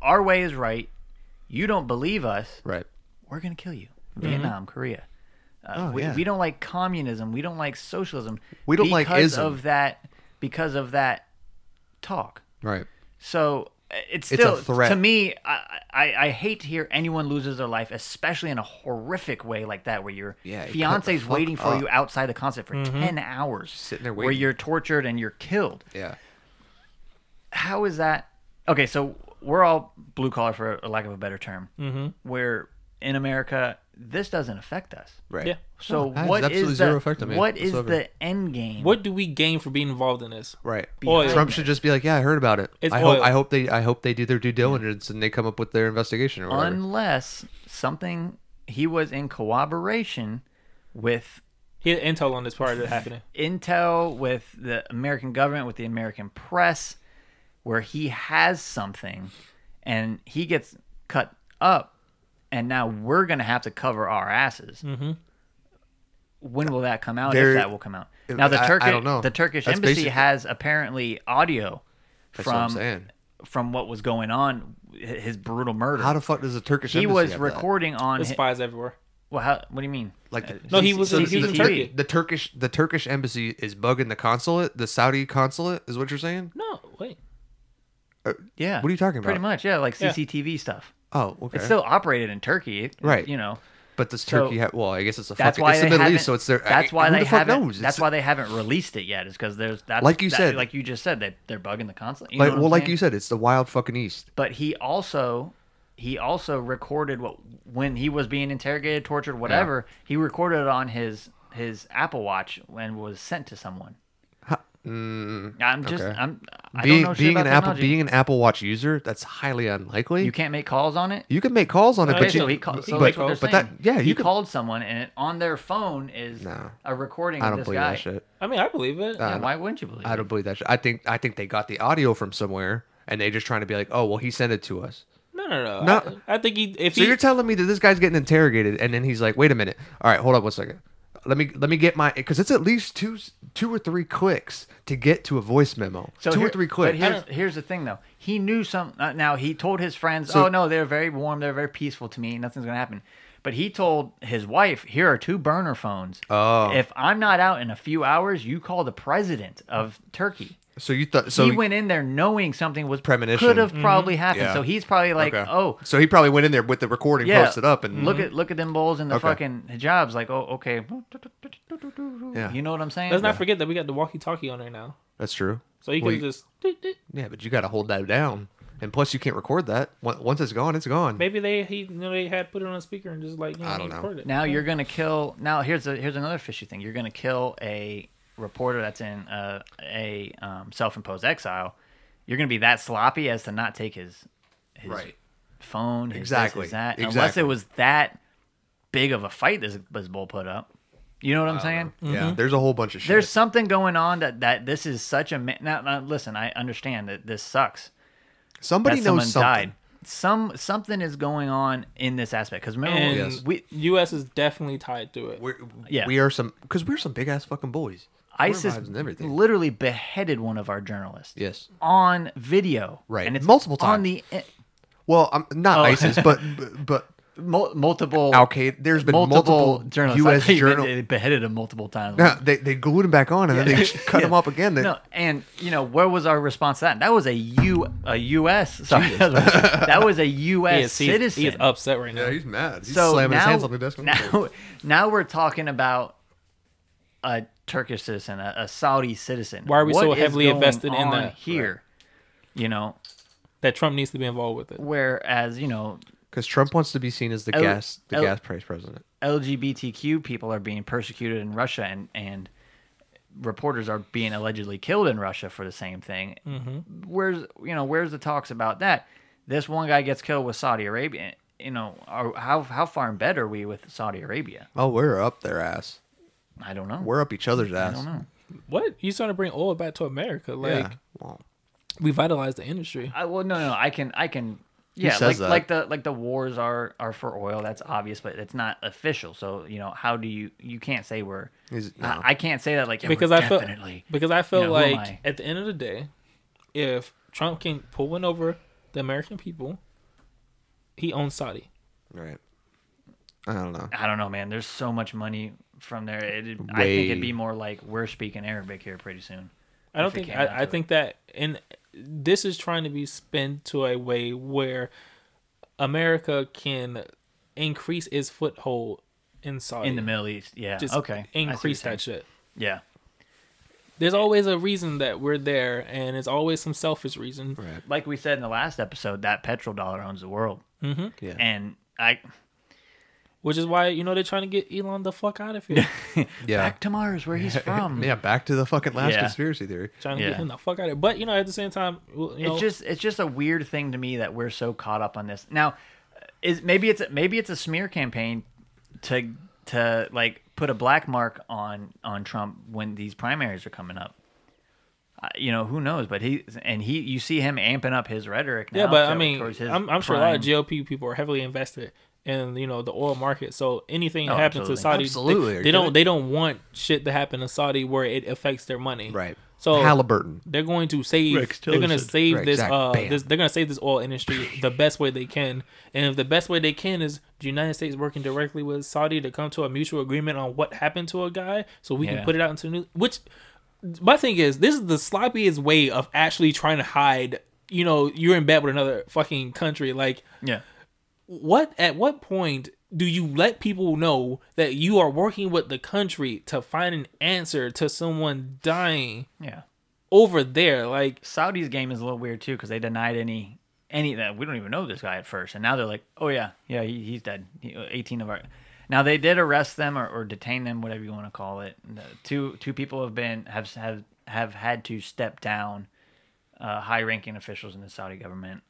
Speaker 1: Our way is right. You don't believe us.
Speaker 2: Right.
Speaker 1: We're gonna kill you. Vietnam, Korea. Uh,
Speaker 2: Oh,
Speaker 1: we,
Speaker 2: yeah.
Speaker 1: we don't like communism. We don't like socialism.
Speaker 2: We don't like
Speaker 1: because
Speaker 2: ism.
Speaker 1: of that. Because of that talk.
Speaker 2: Right.
Speaker 1: So uh, it's
Speaker 2: It's a
Speaker 1: still
Speaker 2: threat.
Speaker 1: to me. I, I I hate to hear anyone loses their life, especially in a horrific way like that, where your
Speaker 2: Yeah, you cut the
Speaker 1: fiance's waiting for
Speaker 2: up.
Speaker 1: you outside the concert for ten hours,
Speaker 2: Sitting there
Speaker 1: where you're tortured and you're killed.
Speaker 2: Yeah.
Speaker 1: How is that? Okay, so we're all blue collar, for a lack of a better term. Mm-hmm. Where in America, this doesn't affect us.
Speaker 2: Right.
Speaker 3: Yeah.
Speaker 1: So
Speaker 2: It has absolutely
Speaker 1: is
Speaker 2: zero
Speaker 1: the
Speaker 2: effect on me
Speaker 1: what is
Speaker 2: whatsoever.
Speaker 1: the end game?
Speaker 3: What do we gain for being involved in this?
Speaker 2: Right.
Speaker 3: Oil.
Speaker 2: Trump should just be like, yeah, I heard about it.
Speaker 3: It's
Speaker 2: I
Speaker 3: oil.
Speaker 2: hope I hope they I hope they do their due diligence and they come up with their investigation or whatever.
Speaker 1: unless something he was in cooperation with
Speaker 3: He had intel on this part of it happening. (laughs)
Speaker 1: intel with the American government, with the American press, where he has something and he gets cut up, and now we're going to have to cover our asses. Mm-hmm. When will that come out?
Speaker 2: There-
Speaker 1: if that will come out. Now the
Speaker 2: I- I
Speaker 1: Turkish,
Speaker 2: don't know.
Speaker 1: the Turkish
Speaker 2: That's
Speaker 1: embassy
Speaker 2: basic-
Speaker 1: has apparently audio
Speaker 2: That's
Speaker 1: from
Speaker 2: saying.
Speaker 1: from what was going on, his brutal murder.
Speaker 2: How the fuck does a Turkish
Speaker 1: he
Speaker 2: embassy
Speaker 1: was
Speaker 2: have that?
Speaker 1: recording on.
Speaker 3: There's spies everywhere.
Speaker 1: well, how, what do you mean?
Speaker 2: Like
Speaker 1: Uh,
Speaker 3: No, he was in-
Speaker 1: CCTV.
Speaker 3: he was in Turkey.
Speaker 2: The Turkish the Turkish embassy is bugging the consulate, the Saudi consulate, is what you're saying?
Speaker 3: No, wait.
Speaker 1: Yeah.
Speaker 2: What are you talking about?
Speaker 1: Pretty much, yeah, like
Speaker 3: Yeah.
Speaker 1: CCTV stuff.
Speaker 2: Oh, okay.
Speaker 1: It's still operated in Turkey, it-
Speaker 2: Right.
Speaker 1: You know,
Speaker 2: but does
Speaker 1: so-
Speaker 2: Turkey have? Well, I guess it's a
Speaker 1: that's
Speaker 2: fucking,
Speaker 1: why
Speaker 2: it's
Speaker 1: they
Speaker 2: the Middle
Speaker 1: haven't.
Speaker 2: East, so it's their.
Speaker 1: That's why
Speaker 2: who
Speaker 1: they
Speaker 2: the fuck
Speaker 1: haven't.
Speaker 2: knows?
Speaker 1: That's
Speaker 2: It's-
Speaker 1: why they haven't released it yet. Is because there's that's
Speaker 2: Like you
Speaker 1: that-
Speaker 2: said.
Speaker 1: like you just said, that they're bugging the consulate. You
Speaker 2: like
Speaker 1: know what
Speaker 2: well,
Speaker 1: I'm
Speaker 2: like
Speaker 1: saying?
Speaker 2: you said, it's the wild fucking East.
Speaker 1: But he also he also recorded what when he was being interrogated, tortured, whatever. He recorded it on his his Apple Watch and was sent to someone. I'm just
Speaker 2: okay.
Speaker 1: I'm I
Speaker 2: being
Speaker 1: don't know shit
Speaker 2: being
Speaker 1: about
Speaker 2: an Apple
Speaker 1: technology.
Speaker 2: being an Apple Watch user, that's highly unlikely.
Speaker 1: you can't make calls on it.
Speaker 2: You can make calls on it,
Speaker 3: Okay,
Speaker 2: but you,
Speaker 1: he called. So
Speaker 2: but,
Speaker 1: that's
Speaker 2: but that yeah,
Speaker 1: he
Speaker 2: you could.
Speaker 1: called someone, and it, on their phone is
Speaker 2: No.
Speaker 1: a recording
Speaker 2: I don't
Speaker 1: this
Speaker 2: believe
Speaker 1: guy.
Speaker 2: that shit.
Speaker 3: I mean, I believe it.
Speaker 1: Yeah,
Speaker 2: Uh,
Speaker 1: why wouldn't you believe?
Speaker 2: I don't believe that shit. I think I think they got the audio from somewhere and they're just trying to be like, oh well, he sent it to us.
Speaker 3: no, no, no.
Speaker 2: No.
Speaker 3: I, I think he. If
Speaker 2: So
Speaker 3: he,
Speaker 2: you're telling me that this guy's getting interrogated, and then he's like, "Wait a minute, all right, hold up one second. Let me let me get my because it's at least two two or three clicks to get to a voice memo. two
Speaker 1: here-
Speaker 2: or three
Speaker 1: But
Speaker 2: clicks.
Speaker 1: here's, here's the thing, though. He knew some. Uh, now he told his friends,
Speaker 2: So-
Speaker 1: "Oh no, they're very warm. They're very peaceful to me. Nothing's gonna happen." But he told his wife, "Here are two burner phones.
Speaker 2: Oh.
Speaker 1: If I'm not out in a few hours, you call the president of Turkey."
Speaker 2: So you thought so
Speaker 1: he went in there knowing something was
Speaker 2: Premonition.
Speaker 1: could have mm-hmm. probably happened.
Speaker 2: Yeah.
Speaker 1: So he's probably like,
Speaker 2: Okay.
Speaker 1: "Oh,
Speaker 2: so he probably went in there with the recording
Speaker 1: yeah,
Speaker 2: posted up and
Speaker 1: look mm-hmm. at look at them bulls in the
Speaker 2: Okay.
Speaker 1: fucking hijabs." Like, "Oh, okay."
Speaker 2: Yeah.
Speaker 1: You know what I'm saying?
Speaker 3: let's not forget that we got the walkie-talkie on there now,
Speaker 2: That's true.
Speaker 3: so you
Speaker 2: Well,
Speaker 3: can just. doot, doot.
Speaker 2: yeah, but you got to hold that down, and plus you can't record that. Once once it's gone, it's gone.
Speaker 3: Maybe they he you know they had put it on a speaker and just like you know,
Speaker 2: I don't know.
Speaker 3: recorded it.
Speaker 1: Now you're gonna kill. Now here's a here's another fishy thing. You're gonna kill a reporter that's in a, a um, self-imposed exile. You're gonna be that sloppy as to not take his his
Speaker 2: Right.
Speaker 1: phone. His
Speaker 2: Exactly.
Speaker 1: This, his that. Unless it was that big of a fight this this bull put up. You know what I'm saying?
Speaker 2: Yeah, there's a whole bunch of shit.
Speaker 1: There's something going on that that this is such a now, now listen. I understand that this sucks.
Speaker 2: somebody
Speaker 1: that someone
Speaker 2: knows something.
Speaker 1: died. Some something is going on in this aspect because remember
Speaker 3: and
Speaker 2: Yes.
Speaker 1: we
Speaker 3: U.S. is definitely tied to it.
Speaker 2: We're,
Speaker 1: Yeah.
Speaker 2: we are some because we're some big ass fucking boys. We're
Speaker 1: ISIS
Speaker 2: and everything.
Speaker 1: literally beheaded one of our journalists.
Speaker 2: Yes.
Speaker 1: on video.
Speaker 2: Right.
Speaker 1: And it's
Speaker 2: Multiple times.
Speaker 1: on the
Speaker 2: Well, I'm not
Speaker 1: Oh.
Speaker 2: ISIS, (laughs) but but
Speaker 1: mul- multiple.
Speaker 2: Al Qaeda. There's been
Speaker 1: multiple,
Speaker 2: multiple,
Speaker 1: journalists. I
Speaker 2: U.S.
Speaker 1: thought you meant
Speaker 2: journal.
Speaker 1: They beheaded him multiple times.
Speaker 2: Yeah, they they glued him back on and then they (laughs) cut him
Speaker 1: Yeah.
Speaker 2: up again. They,
Speaker 1: No, and you know where was our response to that? That was a U a U.S. Sorry, (laughs) that was a
Speaker 3: He
Speaker 1: U.S.
Speaker 3: is, he is-
Speaker 1: citizen.
Speaker 3: he is upset right now.
Speaker 2: Yeah, he's mad. He's
Speaker 1: so
Speaker 2: slamming
Speaker 1: now,
Speaker 2: his hands on the desk.
Speaker 1: now, now we're talking about a Turkish citizen, a, a Saudi citizen.
Speaker 3: Why are we
Speaker 1: What
Speaker 3: so heavily invested in
Speaker 1: on
Speaker 3: that?
Speaker 1: here? You know,
Speaker 3: that Trump needs to be involved with it.
Speaker 1: whereas you know
Speaker 2: Because Trump wants to be seen as the
Speaker 1: L-
Speaker 2: gas the
Speaker 1: L-
Speaker 2: gas price president.
Speaker 1: LGBTQ people are being persecuted in Russia and and reporters are being allegedly killed in Russia for the same thing.
Speaker 3: Mm-hmm.
Speaker 1: Where's you know where's the talks about that? This one guy gets killed with Saudi Arabia. You know, are, how how far in bed are we with Saudi Arabia?
Speaker 2: Oh, we're up their ass.
Speaker 1: I don't know.
Speaker 2: We're up each other's ass.
Speaker 1: I don't know.
Speaker 3: What you trying to bring oil back to America? Like
Speaker 2: yeah. Well,
Speaker 3: revitalize the industry.
Speaker 1: I, well, no, no, I can, I can. Yeah,
Speaker 2: says
Speaker 1: like
Speaker 2: that.
Speaker 1: like the like the wars are are for oil. That's obvious, but it's not official. So you know, how do you you can't say we're.
Speaker 2: He's- no.
Speaker 1: I, I can't say that like yeah,
Speaker 3: because
Speaker 1: we're
Speaker 3: I feel
Speaker 1: definitely.
Speaker 3: because I feel
Speaker 1: you know, who am
Speaker 3: like
Speaker 1: I?
Speaker 3: at the end of the day, if Trump can pull one over the American people, he owns Saudi.
Speaker 2: right. I don't know.
Speaker 1: I don't know, man. There's so much money from there. It, I think it'd be more like we're speaking Arabic here pretty soon.
Speaker 3: I don't think I, I
Speaker 1: to it.
Speaker 3: think that and this is trying to be spent to a way where America can increase its foothold in Saudi.
Speaker 1: in the Middle East. Yeah.
Speaker 3: Just
Speaker 1: okay. I see what you're
Speaker 3: increase that shit.
Speaker 1: Yeah.
Speaker 3: There's always a reason that we're there, and it's always some selfish reason.
Speaker 2: Right.
Speaker 1: Like we said in the last episode, that petrodollar owns the world, mm-hmm.
Speaker 2: Yeah.
Speaker 1: and I
Speaker 3: Which is why you know they're trying to get Elon the fuck out of here, (laughs)
Speaker 2: yeah.
Speaker 1: back to Mars where he's (laughs) from.
Speaker 2: yeah. Back to the fucking last
Speaker 1: Yeah.
Speaker 2: conspiracy theory.
Speaker 3: trying to
Speaker 1: Yeah.
Speaker 3: get him the fuck out of here. But you know, at the same time, you know,
Speaker 1: it's just it's just a weird thing to me that we're so caught up on this. Now, is maybe it's maybe it's a smear campaign to to like put a black mark on on Trump when these primaries are coming up. Uh, you know who knows, but he and he you see him amping up his rhetoric. Now
Speaker 3: yeah. But I mean, I'm, I'm sure a lot of GOP people are heavily invested in you know the oil market. So anything that
Speaker 1: Oh,
Speaker 3: happens to. Saudi,
Speaker 2: Absolutely.
Speaker 3: They, they don't they don't want shit to happen to Saudi where it affects their money.
Speaker 2: Right.
Speaker 3: So
Speaker 2: Halliburton.
Speaker 3: they're going to save
Speaker 1: Rex
Speaker 3: they're going to save
Speaker 2: Right,
Speaker 3: this
Speaker 2: exact-
Speaker 3: uh this they're going to save this oil industry the best way they can and if the best way they can is the United States working directly with Saudi to come to a mutual agreement on what happened to a guy so we
Speaker 1: Yeah.
Speaker 3: can put it out into the news which my thing is this is the sloppiest way of actually trying to hide you know you're in bed with another fucking country like
Speaker 1: Yeah,
Speaker 3: what at what point do you let people know that you are working with the country to find an answer to someone dying
Speaker 1: yeah.
Speaker 3: over there like
Speaker 1: Saudi's game is a little weird too because they denied any any that we don't even know this guy at first, and now they're like, oh yeah, yeah, he, he's dead. He, Eighteen of our. Now they did arrest them or, or detain them, whatever you want to call it. The two two people have been have have have had to step down, uh, high ranking officials in the Saudi government.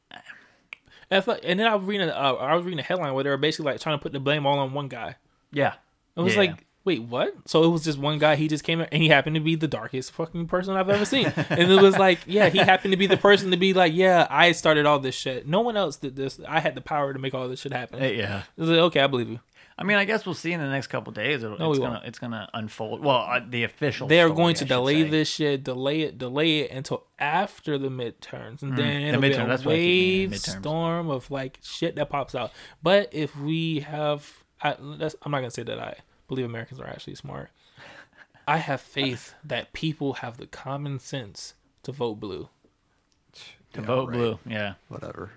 Speaker 3: And, then I was reading, uh, I was reading a headline where they were basically like trying to put the blame all on one guy.
Speaker 1: Yeah,
Speaker 3: It was
Speaker 1: Yeah.
Speaker 3: like, wait, what? So it was just one guy. He just came in, and he happened to be the darkest fucking person I've ever seen. and it was like, yeah, he happened to be the person to be like, yeah, I started all this shit. No one else did this. I had the power to make all this shit happen.
Speaker 1: Uh,
Speaker 3: It
Speaker 1: yeah.
Speaker 3: was like, okay, I believe you.
Speaker 1: I mean, I guess we'll see in the next couple days. It'll,
Speaker 3: No,
Speaker 1: it's
Speaker 3: we
Speaker 1: gonna
Speaker 3: won't.
Speaker 1: it's gonna unfold. Well, uh, the official.
Speaker 3: They are
Speaker 1: story,
Speaker 3: going to
Speaker 1: should
Speaker 3: delay
Speaker 1: say.
Speaker 3: this shit, delay it, delay it until after the midterms, and then
Speaker 1: Mm. The
Speaker 3: it'll be a
Speaker 1: that's what I keep meaning,
Speaker 3: wave
Speaker 1: midterms.
Speaker 3: storm of like shit that pops out. But if we have, I, that's, I'm not gonna say that I believe Americans are actually smart. I have faith (laughs) that people have the common sense to vote blue.
Speaker 1: to
Speaker 2: Yeah,
Speaker 1: vote
Speaker 2: right.
Speaker 1: blue. Yeah.
Speaker 2: Whatever.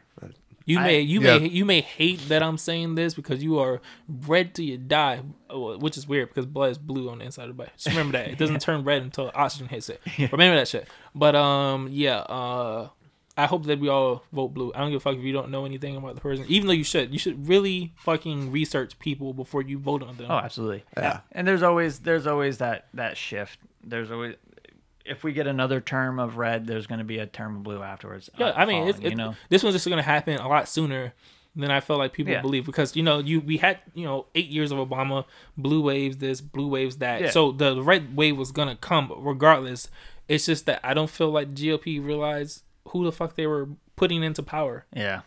Speaker 2: But-
Speaker 3: You
Speaker 1: I-
Speaker 3: may you
Speaker 2: Yeah.
Speaker 3: may you may hate that I'm saying this because you are red till you die, oh, which is weird because blood is blue on the inside of the body. Just remember that it doesn't (laughs) turn red until oxygen hits it. Remember that shit. But um, yeah. Uh, I hope that we all vote blue. I don't give a fuck if you don't know anything about the person, even though you should. You should really fucking research people before you vote on them.
Speaker 1: Oh, absolutely.
Speaker 2: Yeah.
Speaker 1: And there's always there's always that that shift. There's always if we get another term of red, there's going to be a term of blue afterwards.
Speaker 3: Yeah,
Speaker 1: uh,
Speaker 3: I mean, it's,
Speaker 1: following,
Speaker 3: it,
Speaker 1: you know.
Speaker 3: this one's just gonna happen a lot sooner than I felt like people
Speaker 1: Yeah.
Speaker 3: believe because you know you we had you know eight years of Obama, blue waves this, blue waves that.
Speaker 1: Yeah.
Speaker 3: So the red wave was gonna come regardless. It's just that I don't feel like GOP realized who the fuck they were putting into power.
Speaker 1: Yeah.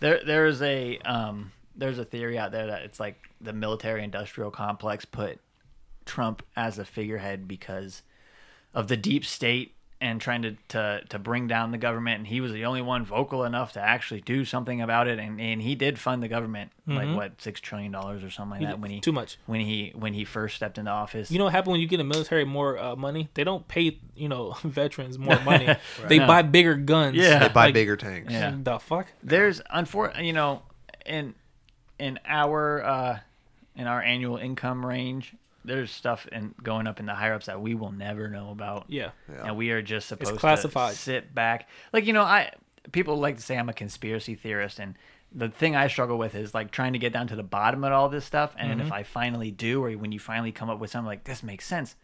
Speaker 1: There there is a um there's a theory out there that it's like the military industrial complex put Trump as a figurehead because of the deep state and trying to, to, to bring down the government and he was the only one vocal enough to actually do something about it and, and he did fund the government like what six trillion dollars or something like
Speaker 3: He
Speaker 1: that when he
Speaker 3: too much.
Speaker 1: when he when he first stepped into office
Speaker 3: You know what happened when you get the military more uh, money? They don't pay you know (laughs) veterans more (laughs) money. They buy bigger guns.
Speaker 1: Yeah.
Speaker 2: They buy
Speaker 3: Like,
Speaker 2: bigger tanks.
Speaker 1: Yeah.
Speaker 3: The fuck?
Speaker 1: there's unfor you know in in our uh in our annual income range there's stuff in going up in the higher ups that we will never know about
Speaker 3: Yeah.
Speaker 1: and we are just supposed
Speaker 3: classified.
Speaker 1: to sit back like you know i people like to say i'm a conspiracy theorist and the thing i struggle with is like trying to get down to the bottom of all this stuff and
Speaker 3: Mm-hmm.
Speaker 1: if i finally do or when you finally come up with something like this makes sense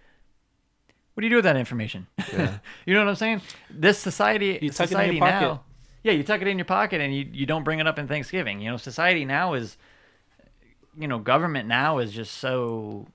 Speaker 1: what do you do with that information Yeah. (laughs) you know what i'm saying this society
Speaker 3: You tuck it in
Speaker 1: society
Speaker 3: your pocket.
Speaker 1: now yeah you tuck it in your pocket and you, you don't bring it up in thanksgiving you know society now is you know government now is just so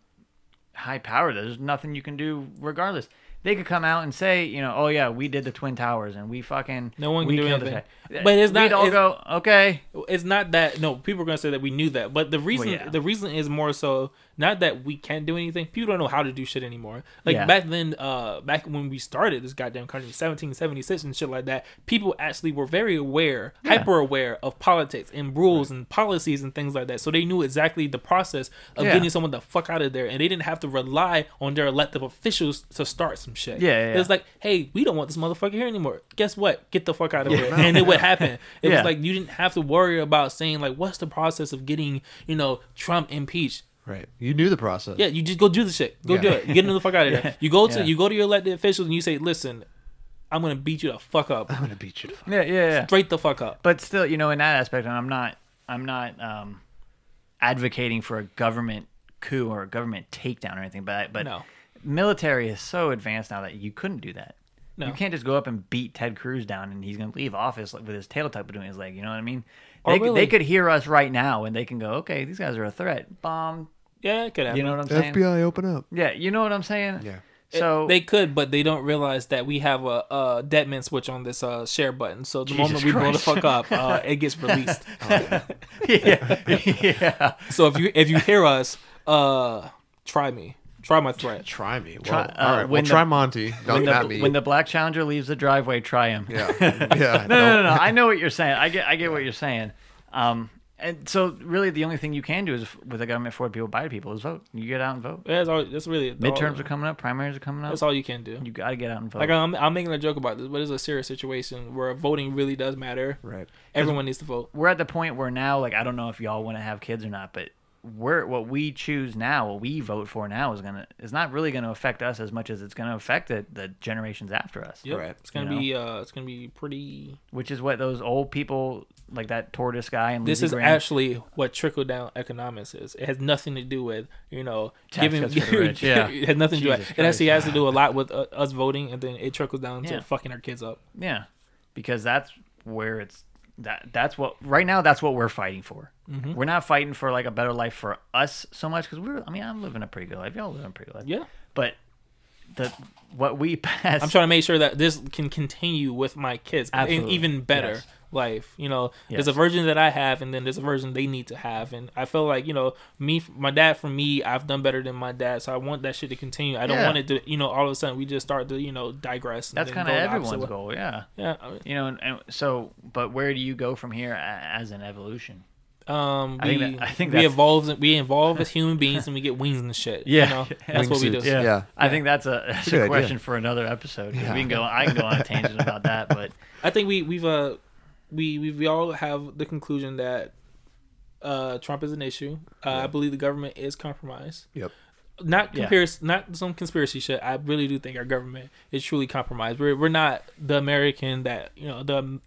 Speaker 1: high powered. There's nothing you can do regardless. They could come out and say, you know, oh yeah, we did the twin towers and we fucking
Speaker 3: No one can do anything. But it's not-
Speaker 1: We'd all
Speaker 3: it's-
Speaker 1: go, okay,
Speaker 3: it's not that no people are going to say that we knew that but the reason
Speaker 1: yeah.
Speaker 3: the reason is more so not that we can't do anything people don't know how to do shit anymore like
Speaker 1: Yeah.
Speaker 3: back then uh back when we started this goddamn country 1776 and shit like that people actually were very aware hyper aware of politics and rules and policies and things like that so they knew exactly the process of
Speaker 1: Yeah.
Speaker 3: getting someone the fuck out of there and they didn't have to rely on their elected officials to start some shit
Speaker 1: Yeah, yeah, yeah.
Speaker 3: it's like hey we don't want this motherfucker here anymore guess what get the fuck out of here and it would happen (laughs) it
Speaker 1: Yeah.
Speaker 3: was like you didn't have to worry about saying like what's the process of getting you know Trump impeached.
Speaker 2: Right. You knew the process.
Speaker 3: Yeah, you just go do the shit. Go
Speaker 2: Yeah.
Speaker 3: do it. Get him the fuck out of there. You go to
Speaker 1: Yeah.
Speaker 3: you go to your elected officials and you say, listen, I'm gonna beat you the fuck up,
Speaker 2: I'm gonna beat you. To fuck.
Speaker 1: yeah, yeah, yeah.
Speaker 3: straight the fuck up.
Speaker 1: But still, you know, in that aspect, and I'm not, I'm not um, advocating for a government coup or a government takedown or anything. But but
Speaker 3: No.
Speaker 1: Military is so advanced now that you couldn't do that.
Speaker 3: No.
Speaker 1: You can't just go up and beat Ted Cruz down and he's going to leave office with his tail tucked between his leg. You know what I mean?
Speaker 3: Or
Speaker 1: They, could-
Speaker 3: really-
Speaker 1: they could hear us right now and they can go, okay, these guys are a threat. Bomb.
Speaker 3: Yeah, it could happen.
Speaker 1: You know what I'm saying?
Speaker 2: FBI, open up.
Speaker 1: Yeah, you know what I'm saying?
Speaker 2: Yeah.
Speaker 3: It-
Speaker 1: So
Speaker 3: they could, but they don't realize that we have a, a dead man switch on this uh, share button. So the
Speaker 1: Jesus
Speaker 3: moment we blow the fuck up, uh, it gets (laughs) released. (laughs) (laughs)
Speaker 1: yeah, yeah.
Speaker 3: so if you if you hear us, uh, try me, try my threat.
Speaker 2: Try me. Well,
Speaker 1: Try- uh,
Speaker 2: right. Well,
Speaker 1: when the-
Speaker 2: try Monty. Don't
Speaker 1: When
Speaker 2: at
Speaker 1: the,
Speaker 2: me.
Speaker 1: when the black challenger leaves the driveway, try him.
Speaker 2: yeah. (laughs) Yeah.
Speaker 1: no, no, no, no. I know what you're saying. I get, I get what you're saying. Um, and so really, the only thing you can do is with a government for people by people is vote. You get out and vote.
Speaker 3: Yeah, that's, all, that's really
Speaker 1: Midterms
Speaker 3: all,
Speaker 1: are coming up. Primaries are coming up.
Speaker 3: That's all you can do.
Speaker 1: You got to get out and vote.
Speaker 3: Like I'm, I'm making a joke about this, but it's a serious situation where voting really does matter.
Speaker 2: Right.
Speaker 3: Everyone needs to vote.
Speaker 1: We're at the point where now, like, I don't know if y'all want to have kids or not, but we're what we choose now, what we vote for now, is gonna is not really gonna affect us as much as it's gonna affect the, the generations after us.
Speaker 3: Yep.
Speaker 2: Right.
Speaker 3: It's gonna
Speaker 1: You
Speaker 3: be uh, it's gonna be pretty.
Speaker 1: Which is what those old people like that tortoise guy and
Speaker 3: This
Speaker 1: Lindsey
Speaker 3: is
Speaker 1: Graham-
Speaker 3: actually what trickle down economics is. It has nothing to do with you know
Speaker 1: Tax
Speaker 3: giving.
Speaker 1: cuts for rich, (laughs) yeah.
Speaker 3: it has nothing to do. With,
Speaker 1: Jesus
Speaker 3: it actually has to do a lot with uh, us voting, and then it trickles down
Speaker 1: Yeah.
Speaker 3: to fucking our kids up.
Speaker 1: Yeah, because that's where it's that that's what right now that's what we're fighting for.
Speaker 3: Mm-hmm.
Speaker 1: We're not fighting for like a better life for us so much because we're. I mean, I'm living a pretty good life. Y'all living a pretty good life.
Speaker 3: Yeah.
Speaker 1: but the what we (laughs) pass.
Speaker 3: I'm trying to make sure that this can continue with my kids,
Speaker 1: Absolutely.
Speaker 3: even better
Speaker 1: Yes.
Speaker 3: Life. You know, there's a version that I have, and then there's a version they need to have, and I feel like you know, me, my dad, for me, I've done better than my dad, so I want that shit to continue. I don't
Speaker 1: Yeah.
Speaker 3: want it to, you know, all of a sudden we just start to, you know, digress. and
Speaker 1: That's
Speaker 3: then
Speaker 1: kind of
Speaker 3: go the opposite
Speaker 1: everyone's
Speaker 3: way.
Speaker 1: goal. Yeah.
Speaker 3: Yeah. I mean,
Speaker 1: You know, and, and so, but where do you go from here as an evolution?
Speaker 3: Um,
Speaker 1: I
Speaker 3: we,
Speaker 1: think that- I think
Speaker 3: we evolve. We evolve as (laughs) human beings, and we get wings and shit. you
Speaker 1: Yeah.
Speaker 3: know? (laughs) that's what we do.
Speaker 2: Wingsuits. Yeah.
Speaker 1: I think that's a, that's
Speaker 2: good
Speaker 1: a
Speaker 2: idea.
Speaker 1: question for another episode. 'cause We can go. I can go on a tangent about that, but (laughs)
Speaker 3: I think we we've uh we we, we all have the conclusion that uh Trump is an issue. Uh, I believe the government is compromised.
Speaker 2: Yep.
Speaker 3: Not
Speaker 1: Yeah.
Speaker 3: compares not some conspiracy shit. I really do think our government is truly compromised. We're we're not the American that you know the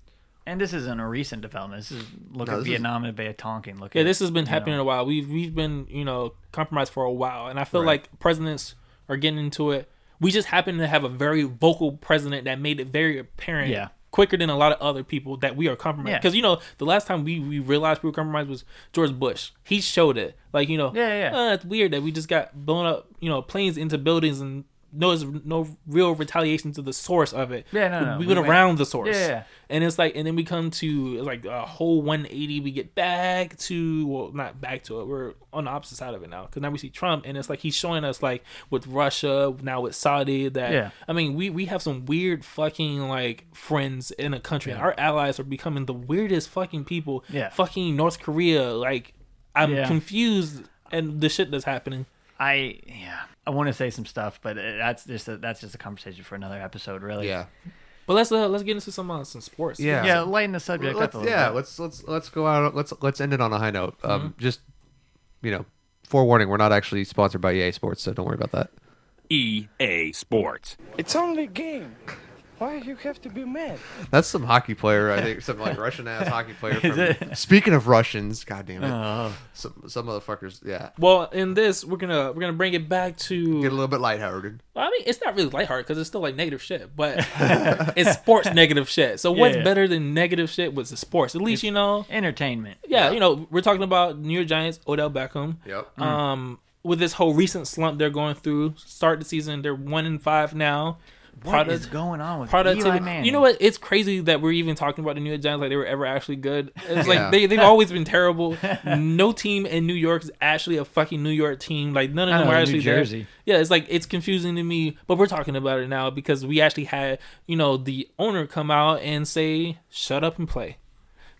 Speaker 1: and this isn't a recent development. This is look
Speaker 2: No,
Speaker 1: at
Speaker 2: this is-
Speaker 1: Vietnam and Bay of Tonkin. Look
Speaker 3: yeah.
Speaker 1: at
Speaker 3: This has been happening
Speaker 1: know.
Speaker 3: a while. We've we've been you know compromised for a while, and I feel
Speaker 2: Right.
Speaker 3: like presidents are getting into it. We just happen to have a very vocal president that made it very apparent.
Speaker 1: Yeah.
Speaker 3: Quicker than a lot of other people that we are compromised.
Speaker 1: Yeah.
Speaker 3: Because you know, the last time we, we realized we were compromised was George Bush. He showed it. Like you know,
Speaker 1: Yeah, yeah, yeah.
Speaker 3: "Uh, it's weird that we just got blown up. You know, planes into buildings and no no real retaliation to the source of it.
Speaker 1: Yeah, no, no,
Speaker 3: We,
Speaker 1: we
Speaker 3: went
Speaker 1: went-
Speaker 3: around the source.
Speaker 1: Yeah, yeah.
Speaker 3: And it's like, and then we come to like a whole 180. We get back to, well, not back to it. We're on the opposite side of it now because now we see Trump, and it's like he's showing us like with Russia now with Saudi that.
Speaker 1: Yeah.
Speaker 3: I mean, we we have some weird fucking like friends in a country. and Our allies are becoming the weirdest fucking people.
Speaker 1: Yeah.
Speaker 3: Fucking North Korea. Like, I'm
Speaker 1: Yeah.
Speaker 3: confused and the shit that's happening.
Speaker 1: I yeah. I want to say some stuff, but that's just a, that's just a conversation for another episode, really.
Speaker 2: Yeah.
Speaker 3: But let's uh, let's get into some uh, some sports.
Speaker 2: Yeah.
Speaker 1: Yeah, lighten the subject
Speaker 2: Let's,
Speaker 1: up a little
Speaker 2: yeah,
Speaker 1: bit.
Speaker 2: let's let's let's go out. Let's let's end it on a high note. Um,
Speaker 1: Mm-hmm.
Speaker 2: just you know, forewarning, we're not actually sponsored by EA Sports, so don't worry about that.
Speaker 7: EA Sports.
Speaker 8: It's only a game. Why do you have to be mad?
Speaker 2: That's some hockey player, I think, some like Russian ass (laughs) hockey player. (laughs) From. Speaking of Russians, god damn it,
Speaker 1: Oh.
Speaker 2: some some motherfuckers, yeah,
Speaker 3: Well, in this, we're gonna we're gonna bring it back to.
Speaker 2: get a little bit lighthearted.
Speaker 3: Well, I mean, it's not really lighthearted because it's still like negative shit, but (laughs) it's sports negative shit. So what's
Speaker 1: Yeah.
Speaker 3: better than negative shit was the sports? At least you know.
Speaker 1: Entertainment.
Speaker 3: Yeah, you know, we're talking about New York Giants, Odell Beckham.
Speaker 2: Yep.
Speaker 3: Um, with this whole recent slump they're going through, start the season, they're one in five now.
Speaker 1: What is going on with
Speaker 3: productivity.
Speaker 1: Eli Manning?
Speaker 3: You know what? It's crazy that we're even talking about the New York Giants like they were ever actually good. It's
Speaker 2: Yeah.
Speaker 3: like they they've (laughs) always been terrible. No team in New York is actually a fucking New York team. Like none of them
Speaker 1: know,
Speaker 3: are
Speaker 1: New
Speaker 3: actually there.
Speaker 1: Jersey.
Speaker 3: Yeah, it's like it's confusing to me. But we're talking about it now because we actually had you know the owner come out and say, "Shut up and play."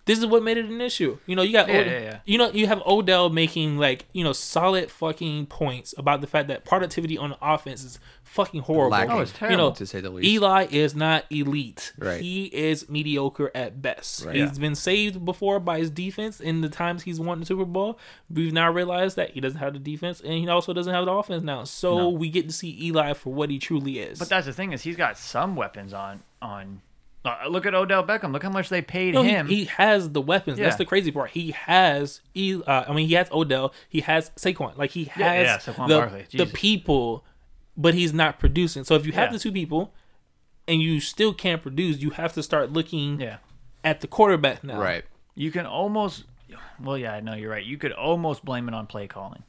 Speaker 3: This is what made it an issue. You know, you got
Speaker 1: Yeah,
Speaker 3: Od-
Speaker 1: yeah, yeah.
Speaker 3: you know you have Odell making like you know solid fucking points about the fact that productivity on the offense is fucking horrible.
Speaker 2: Lacking,
Speaker 1: Oh, it's
Speaker 3: You
Speaker 1: terrible.
Speaker 3: know,
Speaker 2: to say the least.
Speaker 3: Eli is not elite.
Speaker 2: Right.
Speaker 3: He is mediocre at best.
Speaker 2: Right.
Speaker 3: He's
Speaker 1: Yeah.
Speaker 3: been saved before by his defense in the times he's won the Super Bowl. We've now realized that he doesn't have the defense and he also doesn't have the offense now. So
Speaker 1: No.
Speaker 3: we get to see Eli for what he truly is.
Speaker 1: But that's the thing is he's got some weapons on on. Uh, look at Odell Beckham. Look how much they paid
Speaker 3: No,
Speaker 1: him.
Speaker 3: He, has the weapons. That's the crazy part. He has, E- uh, I mean, he has Odell. He has Saquon. Like he has
Speaker 1: yeah, Saquon
Speaker 3: the, the people, but he's not producing. So if you have
Speaker 1: Yeah.
Speaker 3: the two people, and you still can't produce, you have to start looking
Speaker 1: yeah,
Speaker 3: at the quarterback now.
Speaker 2: Right.
Speaker 1: you can almost. Well, yeah, I know you're right. You could almost blame it on play calling.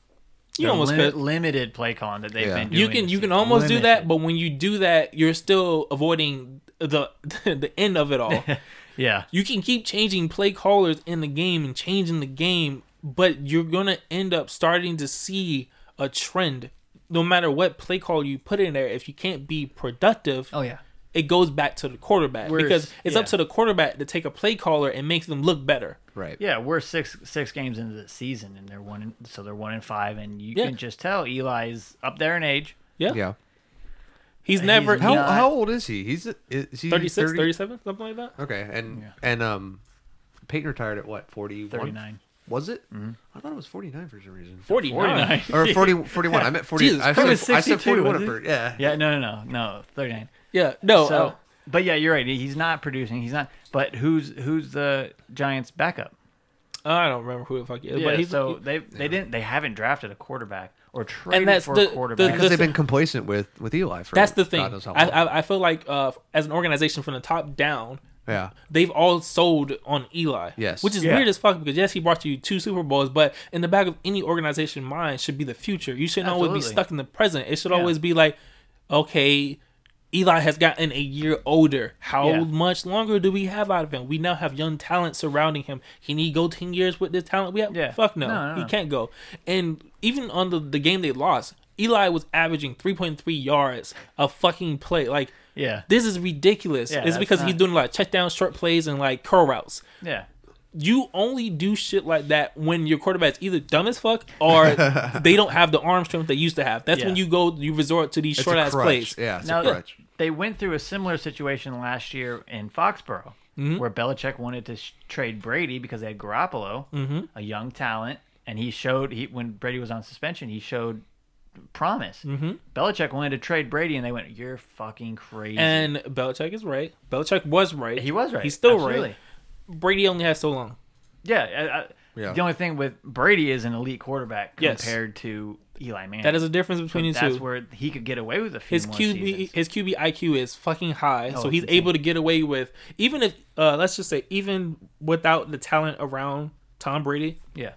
Speaker 3: You
Speaker 1: The
Speaker 3: almost
Speaker 1: limit-
Speaker 3: could.
Speaker 1: limited play calling that they've
Speaker 2: Yeah.
Speaker 1: been doing.
Speaker 3: You can you can almost do that, but when you do that, you're still avoiding the (laughs) the end of it all. (laughs)
Speaker 1: yeah,
Speaker 3: you can keep changing play callers in the game and changing the game, but you're gonna end up starting to see a trend. No matter what play call you put in there, if you can't be productive,
Speaker 1: oh yeah,
Speaker 3: it goes back to the quarterback
Speaker 1: Whereas-
Speaker 3: because it's up to the quarterback to take a play caller and make them look better.
Speaker 2: Right.
Speaker 1: yeah. We're six six games into the season, and they're one. In, so they're one in five, and you
Speaker 3: Yeah.
Speaker 1: can just tell Eli's up there in age.
Speaker 3: Yeah,
Speaker 2: Yeah.
Speaker 3: He's
Speaker 1: He's
Speaker 3: never
Speaker 1: not-
Speaker 2: How
Speaker 3: he,
Speaker 2: how old is he? He's is he
Speaker 3: 36,
Speaker 2: 30?
Speaker 3: 37, something like that.
Speaker 2: Okay, and
Speaker 1: Yeah.
Speaker 2: and um, Peyton retired at what 41?
Speaker 1: 39.
Speaker 2: Was it? I thought it was 49 for some reason.
Speaker 3: 49.
Speaker 2: Or 40, (laughs) 41. I meant 40.
Speaker 3: Jesus
Speaker 2: I,
Speaker 3: Christ.
Speaker 2: said, I said
Speaker 1: 62,
Speaker 2: 41
Speaker 1: was
Speaker 2: at
Speaker 1: it?
Speaker 2: Yeah.
Speaker 1: Yeah, no, no, no, no, thirty nine.
Speaker 3: Yeah, no.
Speaker 1: so,
Speaker 3: uh,
Speaker 1: but yeah, you're right. He's not producing. He's not. But who's who's the Giants' backup?
Speaker 3: I don't remember who the fuck he is,
Speaker 1: Yeah,
Speaker 3: but he's
Speaker 1: so they they didn't they haven't drafted a quarterback or traded
Speaker 3: that's
Speaker 1: for
Speaker 3: the-
Speaker 1: a
Speaker 3: the-
Speaker 1: quarterback.
Speaker 2: Because
Speaker 3: the
Speaker 2: they've been complacent with, with Eli for
Speaker 3: that's the thing.
Speaker 2: God knows how
Speaker 3: I,
Speaker 2: long.
Speaker 3: I I feel like uh, as an organization from the top down,
Speaker 2: yeah.
Speaker 3: they've all sold on Eli.
Speaker 2: Yes.
Speaker 3: Which is
Speaker 1: Yeah.
Speaker 3: weird as fuck because yes, he brought you two Super Bowls, but in the back of any organization mind should be the future. You shouldn't always be stuck in the present. It should
Speaker 1: Yeah.
Speaker 3: always be like, okay, Eli has gotten a year older. How
Speaker 1: Yeah.
Speaker 3: much longer do we have out of him? We now have young talent surrounding him. Can he go ten years with this talent we have?
Speaker 1: Yeah.
Speaker 3: Fuck no.
Speaker 1: No, no,
Speaker 3: He
Speaker 1: no.
Speaker 3: can't go. And even on the, the game they lost, Eli was averaging three point three yards a fucking play. Like
Speaker 1: yeah,
Speaker 3: this is ridiculous.
Speaker 1: Yeah,
Speaker 3: it's
Speaker 1: that's
Speaker 3: because he's
Speaker 1: not-
Speaker 3: doing like check down short plays and like curl routes.
Speaker 1: yeah.
Speaker 3: You only do shit like that when your quarterback's either dumb as fuck or (laughs) they don't have the arm strength they used to have. That's when you go you resort to these short
Speaker 2: a
Speaker 3: ass plays.
Speaker 2: Yeah, it's
Speaker 1: Now
Speaker 2: a crutch.
Speaker 1: they went through a similar situation last year in Foxborough,
Speaker 3: Mm-hmm.
Speaker 1: where Belichick wanted to sh- trade Brady because they had Garoppolo,
Speaker 3: Mm-hmm.
Speaker 1: a young talent, and he showed he when Brady was on suspension, he showed promise. Mm-hmm. Belichick wanted to trade Brady, and they went, "You're fucking crazy."
Speaker 3: And Belichick is right. Belichick was right.
Speaker 1: he was right.
Speaker 3: He's still
Speaker 1: Absolutely.
Speaker 3: right. Brady only has so long.
Speaker 1: Yeah, I, I,
Speaker 2: Yeah.
Speaker 1: The only thing with Brady is an elite quarterback
Speaker 3: Yes.
Speaker 1: compared to Eli Manning.
Speaker 3: That is a difference between the
Speaker 1: That's
Speaker 3: two.
Speaker 1: where he could get away with a few
Speaker 3: his QB
Speaker 1: seasons.
Speaker 3: his QB IQ is fucking high,
Speaker 1: Oh,
Speaker 3: so he's
Speaker 1: insane.
Speaker 3: able to get away with even if uh, let's just say even without the talent around Tom Brady,
Speaker 1: Yeah,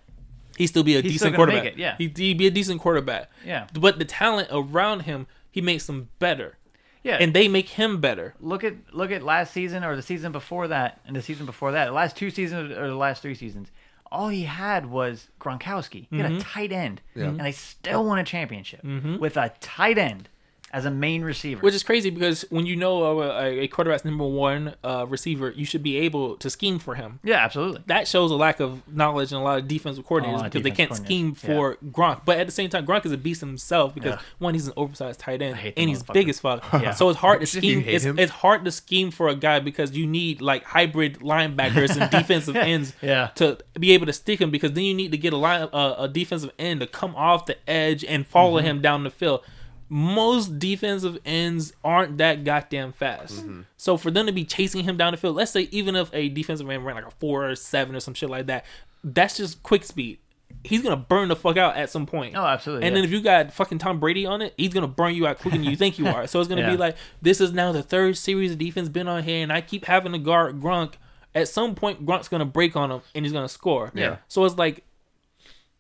Speaker 3: he'd still be a
Speaker 1: He's
Speaker 3: decent
Speaker 1: still gonna make
Speaker 3: quarterback.
Speaker 1: it, yeah.
Speaker 3: he'd, he'd be a decent quarterback.
Speaker 1: Yeah.
Speaker 3: but the talent around him, he makes them better,
Speaker 1: yeah.
Speaker 3: and they make him better.
Speaker 1: look at look at last season or the season before that and the season before that. The last two seasons or the last three seasons, all he had was Gronkowski. He
Speaker 3: Mm-hmm.
Speaker 1: had a tight end, and they still won a championship with a tight end as a main receiver.
Speaker 3: Which is crazy because when you know a, a quarterback's number one uh, receiver, you should be able to scheme for him.
Speaker 1: yeah, absolutely.
Speaker 3: that shows a lack of knowledge and a lot of defensive coordinators
Speaker 1: of
Speaker 3: because they can't scheme
Speaker 1: coordinators,
Speaker 3: for Gronk. But at the same time, Gronk is a beast himself because
Speaker 1: Yeah.
Speaker 3: one, he's an oversized tight end, and he's
Speaker 1: motherfucker.
Speaker 3: big as fuck. (laughs)
Speaker 1: Yeah.
Speaker 3: So it's hard to (laughs) scheme. It's, it's hard to scheme for a guy because you need like hybrid linebackers and (laughs) defensive ends
Speaker 1: Yeah.
Speaker 3: to be able to stick him because then you need to get a line uh, a defensive end to come off the edge and follow
Speaker 1: Mm-hmm.
Speaker 3: him down the field. Most defensive ends aren't that goddamn fast.
Speaker 1: Mm-hmm.
Speaker 3: So for them to be chasing him down the field, let's say even if a defensive end ran like a four or seven or some shit like that, that's just quick speed. He's gonna burn the fuck out at some point.
Speaker 1: Oh, absolutely,
Speaker 3: And
Speaker 1: yeah.
Speaker 3: then if you got fucking Tom Brady on it, he's gonna burn you out quicker than you think you (laughs) are. So it's gonna
Speaker 1: Yeah.
Speaker 3: be like this is now the third series of defense been on here, and I keep having to guard Gronk. At some point, Gronk's gonna break on him and he's gonna score.
Speaker 1: Yeah.
Speaker 3: So it's like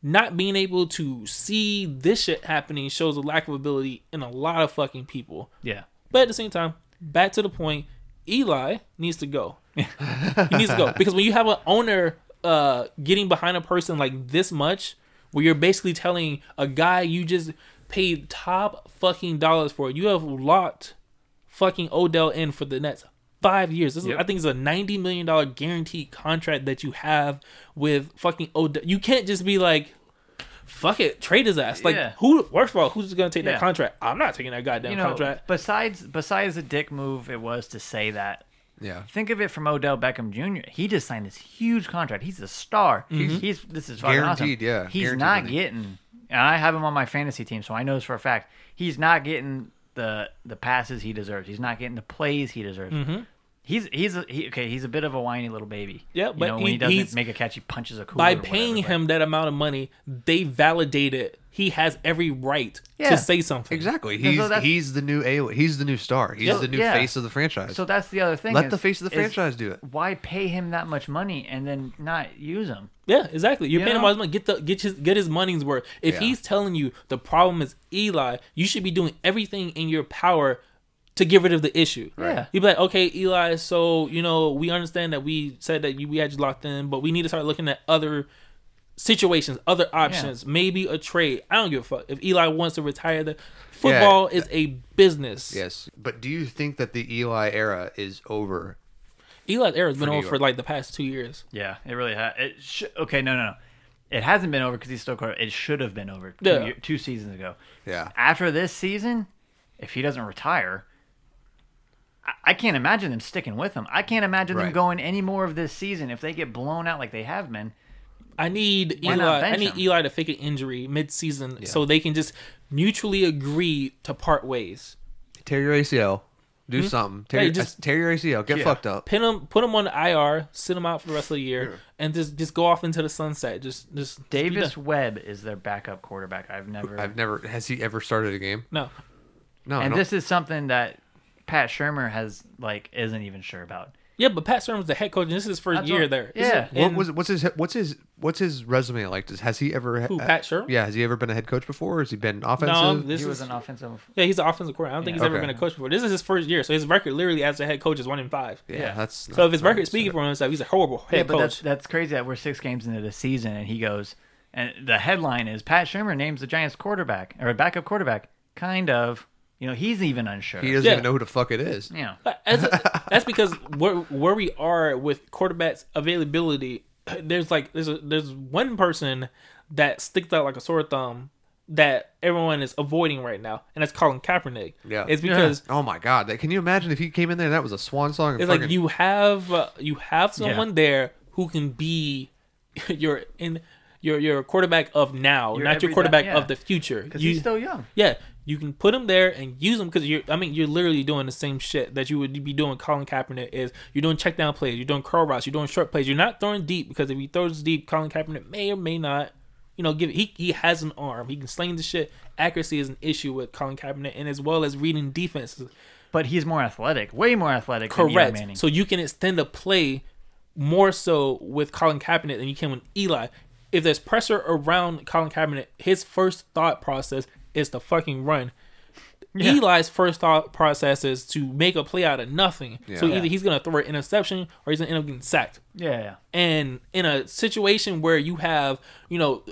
Speaker 3: not being able to see this shit happening shows a lack of ability in a lot of fucking people.
Speaker 1: Yeah,
Speaker 3: But at the same time, back to the point, Eli needs to go. he needs to go (laughs) because when you have an owner uh, getting behind a person like this much, where you're basically telling a guy you just paid top fucking dollars for, you have locked fucking Odell in for the next five years. This is, I think it's a ninety million dollar guaranteed contract that you have with fucking Odell. You can't just be like. Fuck it, trade his ass. Like
Speaker 1: Yeah.
Speaker 3: who? First of all, who's gonna take
Speaker 1: Yeah.
Speaker 3: that contract? I'm not taking that goddamn
Speaker 1: you know,
Speaker 3: contract.
Speaker 1: besides besides the dick move, it was to say that.
Speaker 2: Yeah.
Speaker 1: Think of it from Odell Beckham Jr. He just signed this huge contract. He's a star. He's, mm-hmm. he's this is fucking
Speaker 2: Guaranteed,
Speaker 1: awesome.
Speaker 2: yeah,
Speaker 1: He's
Speaker 2: guaranteed
Speaker 1: not
Speaker 2: money.
Speaker 1: getting. And I have him on my fantasy team, so I know this for a fact. He's not getting the the passes he deserves. He's not getting the plays he deserves. Mm-hmm. He's he's a, he, okay. He's a bit of a whiny little baby.
Speaker 3: Yeah,
Speaker 1: You
Speaker 3: but
Speaker 1: know,
Speaker 3: he-
Speaker 1: when he doesn't make a catch, he punches a cooler
Speaker 3: by paying
Speaker 1: whatever,
Speaker 3: him that amount of money, they validate it. he has every right
Speaker 1: Yeah,
Speaker 3: to say something.
Speaker 2: Exactly.
Speaker 1: Yeah, so
Speaker 2: He's he's the new A. He's the new star. He's
Speaker 1: Yeah,
Speaker 2: the new
Speaker 1: yeah.
Speaker 2: face of the franchise.
Speaker 1: So that's the other thing.
Speaker 2: Let
Speaker 1: is-
Speaker 2: the face of the franchise do it.
Speaker 1: Why pay him that much money and then not use him?
Speaker 3: Yeah, exactly. You're
Speaker 1: You
Speaker 3: paying him all his money. Get the get his get his money's worth. If
Speaker 2: Yeah.
Speaker 3: he's telling you the problem is Eli, you should be doing everything in your power to get rid of the issue.
Speaker 1: Yeah.
Speaker 3: You'd be like, okay, Eli. So you know we understand that we said that you, we had you locked in, but we need to start looking at other situations, other options, maybe a trade. I don't give a fuck if Eli wants to retire. The football is a business.
Speaker 2: Yes. But do you think that the Eli era is over?
Speaker 3: Eli's era has been over for like the past two years.
Speaker 1: Yeah, it really has. It sh- okay, no, no, no. It hasn't been over because he's still. quarter- It should have been over two,
Speaker 3: Yeah.
Speaker 1: year- two seasons ago.
Speaker 2: Yeah.
Speaker 1: After this season, if he doesn't retire, I, I can't imagine them sticking with him. I can't imagine them going any more of this season if they get blown out like they have been.
Speaker 3: I need Eli. I need
Speaker 1: him?
Speaker 3: Eli to fake an injury mid-season so they can just mutually agree to part ways.
Speaker 2: Tear your ACL. Do something. Tear,
Speaker 3: Hmm? Hey,
Speaker 2: your,
Speaker 3: just-
Speaker 2: tear your ACL. Get
Speaker 1: Yeah.
Speaker 2: fucked up.
Speaker 3: Pin him, put him on the IR, sit him out for the rest of the year, and just just go off into the sunset. Just just just
Speaker 1: Davis
Speaker 3: done.
Speaker 1: Webb is their backup quarterback. I've never.
Speaker 2: I've never. Has he ever started a game?
Speaker 3: No,
Speaker 2: No.
Speaker 1: And this is something that Pat Shurmur has like isn't even sure about.
Speaker 3: yeah, but Pat Shurmur's the head coach, and this is his first
Speaker 1: That's
Speaker 3: year
Speaker 1: what-
Speaker 3: there.
Speaker 1: yeah.
Speaker 3: And-
Speaker 2: What was what's his what's his what's his resume like? Does has he ever?
Speaker 3: Who,
Speaker 2: uh,
Speaker 3: Pat Shurmur?
Speaker 2: Yeah, has he ever been a head coach before? Has he been offensive?
Speaker 3: No, this
Speaker 1: he
Speaker 3: is
Speaker 1: was an offensive.
Speaker 3: yeah, he's an offensive coordinator. I don't think he's ever
Speaker 2: Okay.
Speaker 3: been a coach before. This is his first year, so his record literally as a head coach is one in five.
Speaker 2: yeah,
Speaker 1: Yeah.
Speaker 2: that's
Speaker 3: So if his record speaking for himself, he's a horrible head
Speaker 1: Yeah, but that's
Speaker 3: coach.
Speaker 1: that's crazy that we're six games into the season and he goes and the headline is Pat Shurmur names the Giants quarterback or a backup quarterback. Kind of. You know, he's even unsure.
Speaker 2: he doesn't
Speaker 3: Yeah.
Speaker 2: even know who the fuck it is.
Speaker 1: Yeah.
Speaker 3: As that's because where where we are with quarterbacks availability, there's like there's a, there's one person that sticks out like a sore thumb that everyone is avoiding right now, and that's Colin Kaepernick.
Speaker 2: Yeah.
Speaker 3: it's because
Speaker 2: Oh my god! That, can you imagine if he came in there and that was a swan song? and
Speaker 3: it's like
Speaker 2: fucking-
Speaker 3: you have uh, you have someone there who can be (laughs) your in your your quarterback of now,
Speaker 1: Your
Speaker 3: not your
Speaker 1: every-
Speaker 3: quarterback
Speaker 1: yeah.
Speaker 3: of the future.
Speaker 1: Because
Speaker 3: You-
Speaker 1: he's still young.
Speaker 3: yeah, you can put him there and use him because you're. I mean, you're literally doing the same shit that you would be doing. Colin Kaepernick is you're doing check down plays, you're doing curl routes, you're doing short plays. You're not throwing deep because if he throws deep, Colin Kaepernick may or may not. You know, give it. He he has an arm. He can sling the shit. Accuracy is an issue with Colin Kaepernick, and as well as reading defenses.
Speaker 1: But he's more athletic, way more athletic than Manning.
Speaker 3: Correct. So you can extend a play more so with Colin Kaepernick than you can with Eli. If there's pressure around Colin Kaepernick, his first thought process is to fucking run. Eli's first thought process is to make a play out of nothing. So either he's gonna throw an interception or he's gonna end up getting sacked.
Speaker 1: Yeah, yeah.
Speaker 3: And in a situation where you have, you know,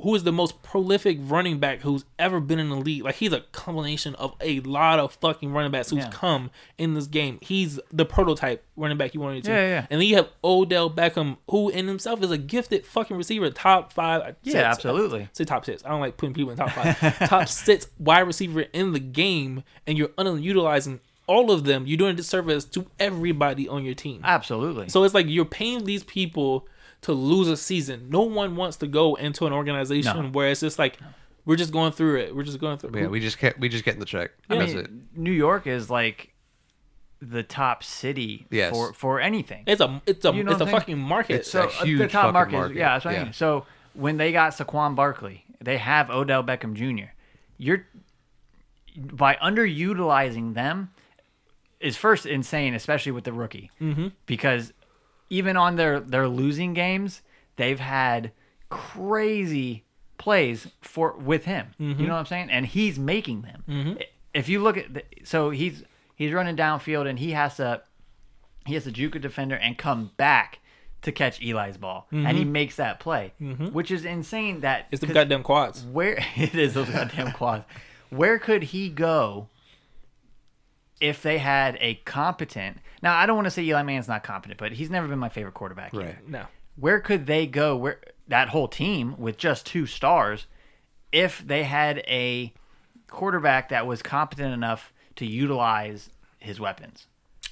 Speaker 3: who is the most prolific running back who's ever been in the league, like he's a combination of a lot of fucking running backs who's
Speaker 1: Yeah.
Speaker 3: come in this game. He's the prototype running back you want to.
Speaker 1: Yeah, yeah.
Speaker 3: And then you have Odell Beckham, who in himself is a gifted fucking receiver, top five. Uh,
Speaker 1: yeah,
Speaker 3: say- uh,
Speaker 1: absolutely.
Speaker 3: I'd say top six. I don't like putting people in top five. top (laughs) six wide receiver in the game, and you're underutilizing all of them. You're doing a disservice to everybody on your team.
Speaker 1: Absolutely.
Speaker 3: So it's like you're paying these people to lose a season. No one wants to go into an organization
Speaker 1: No.
Speaker 3: where it's just like we're just going through it. We're just going through.
Speaker 2: yeah, we just get we just getting the check.
Speaker 1: I
Speaker 2: That's
Speaker 1: mean,
Speaker 2: it.
Speaker 1: New York is like the top city
Speaker 2: Yes.
Speaker 1: for for anything.
Speaker 3: it's a it's a
Speaker 1: You know
Speaker 3: it's
Speaker 1: what
Speaker 3: a
Speaker 1: I'm saying?
Speaker 3: fucking market.
Speaker 2: It's
Speaker 1: so
Speaker 2: a
Speaker 1: uh,
Speaker 2: huge
Speaker 1: the top
Speaker 2: fucking
Speaker 1: market,
Speaker 2: market.
Speaker 1: Yeah, that's what I mean. So when they got Saquon Barkley, they have Odell Beckham Jr. You're by underutilizing them is first insane, especially with the rookie, mm-hmm. because even on their their losing games, they've had crazy plays for with him. You mm-hmm. know what I'm saying? And he's making them. Mm-hmm. If you look at the, so he's he's running downfield and he has to he has to juke a defender and come back to catch Eli's ball, and he mm-hmm. makes that play, which is insane. That
Speaker 3: it's the goddamn quads. (laughs)
Speaker 1: where it is those goddamn quads. Where could he go if they had a competent? Now I don't want to say Eli Manning's not competent, but he's never been my favorite quarterback. either.
Speaker 2: Right.
Speaker 3: No.
Speaker 1: Where could they go? Where that whole team with just two stars, if they had a quarterback that was competent enough to utilize his weapons?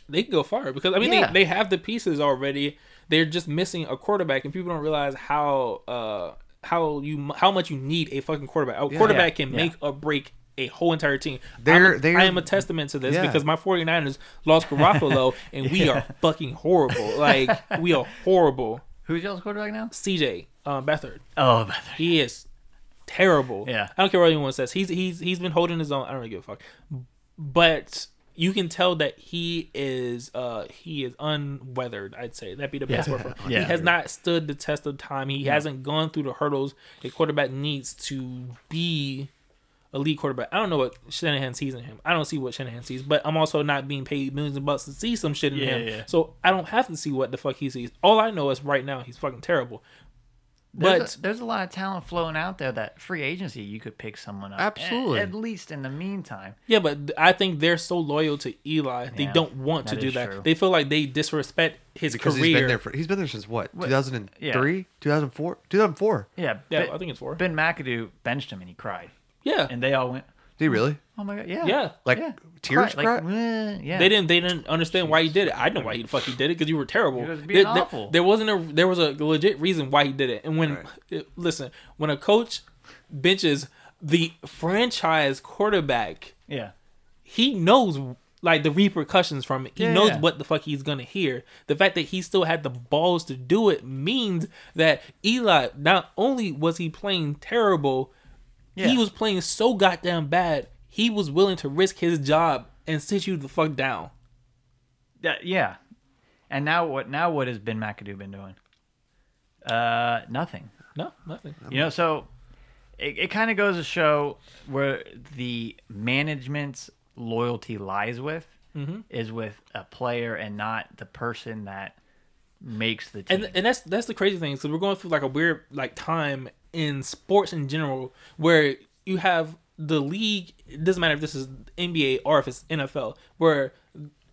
Speaker 3: They can go far because I mean
Speaker 1: Yeah.
Speaker 3: they, they have the pieces already. They're just missing a quarterback, and people don't realize how uh how you how much you need a fucking quarterback. A quarterback can
Speaker 1: Yeah.
Speaker 3: make or break a whole entire team.
Speaker 2: They're-
Speaker 3: I'm a,
Speaker 2: they're-
Speaker 3: I am a testament to this
Speaker 2: Yeah.
Speaker 3: because my 49ers lost Garoppolo, (laughs) and we are fucking horrible. Like we are horrible.
Speaker 1: Who's y'all's quarterback now?
Speaker 3: CJ uh, Beathard,
Speaker 1: Oh, Beathard.
Speaker 3: he is terrible.
Speaker 1: Yeah.
Speaker 3: I don't care what anyone says. He's he's he's been holding his own. I don't really give a fuck. But you can tell that he is uh he is unweathered. I'd say that'd be the best
Speaker 1: Yeah.
Speaker 3: word for him. (laughs)
Speaker 1: Yeah.
Speaker 3: He has not stood the test of time. He hasn't gone through the hurdles a quarterback needs to be a lead quarterback. I don't know what Shanahan sees in him. I don't see what Shanahan sees, but I'm also not being paid millions of bucks to see some shit in
Speaker 1: Yeah,
Speaker 3: him.
Speaker 1: yeah.
Speaker 3: So I don't have to see what the fuck he sees. All I know is right now he's fucking terrible.
Speaker 1: There's,
Speaker 3: But
Speaker 1: a, there's a lot of talent flowing out there that free agency you could pick someone up.
Speaker 2: Absolutely.
Speaker 1: At, least in the meantime.
Speaker 3: Yeah, but I think they're so loyal to Eli, they
Speaker 1: Yeah,
Speaker 3: don't want to do that.
Speaker 1: true.
Speaker 3: They feel like they disrespect his
Speaker 2: because
Speaker 3: career.
Speaker 2: he's been there for he's been there since what 2003 2004 2004
Speaker 1: Yeah.
Speaker 3: yeah,
Speaker 1: Ben-
Speaker 3: I think it's four.
Speaker 1: Ben McAdoo benched him and he cried.
Speaker 3: Yeah,
Speaker 1: And they all went,
Speaker 2: Did he really?
Speaker 1: Oh my god, yeah,
Speaker 3: Yeah.
Speaker 2: Like,
Speaker 1: yeah.
Speaker 2: tears
Speaker 1: Cry- like, eh, yeah.
Speaker 3: They didn't. They didn't understand why he did it. I know why he the fuck he did it because you were terrible.
Speaker 1: He was being
Speaker 3: there, there-
Speaker 1: awful.
Speaker 3: there wasn't a. There was a legit reason why he did it. And when listen, when a coach benches the franchise quarterback,
Speaker 1: Yeah,
Speaker 3: he knows like the repercussions from it. He
Speaker 1: Yeah,
Speaker 3: knows
Speaker 1: yeah.
Speaker 3: what the fuck he's gonna hear. The fact that he still had the balls to do it means that Eli not only was he playing terrible,
Speaker 1: Yeah.
Speaker 3: he was playing so goddamn bad. He was willing to risk his job and sit you the fuck down.
Speaker 1: That- yeah. And now what? Now what has Ben McAdoo been doing? Uh, nothing.
Speaker 3: No, nothing.
Speaker 1: You know, so it, it kind of goes to show where the management's loyalty lies with
Speaker 3: Mm-hmm.
Speaker 1: is with a player and not the person that makes the team.
Speaker 3: and and that's that's the crazy thing. So we're going through like a weird like time in sports in general where you have the league. It doesn't matter if this is NBA or if it's NFL, where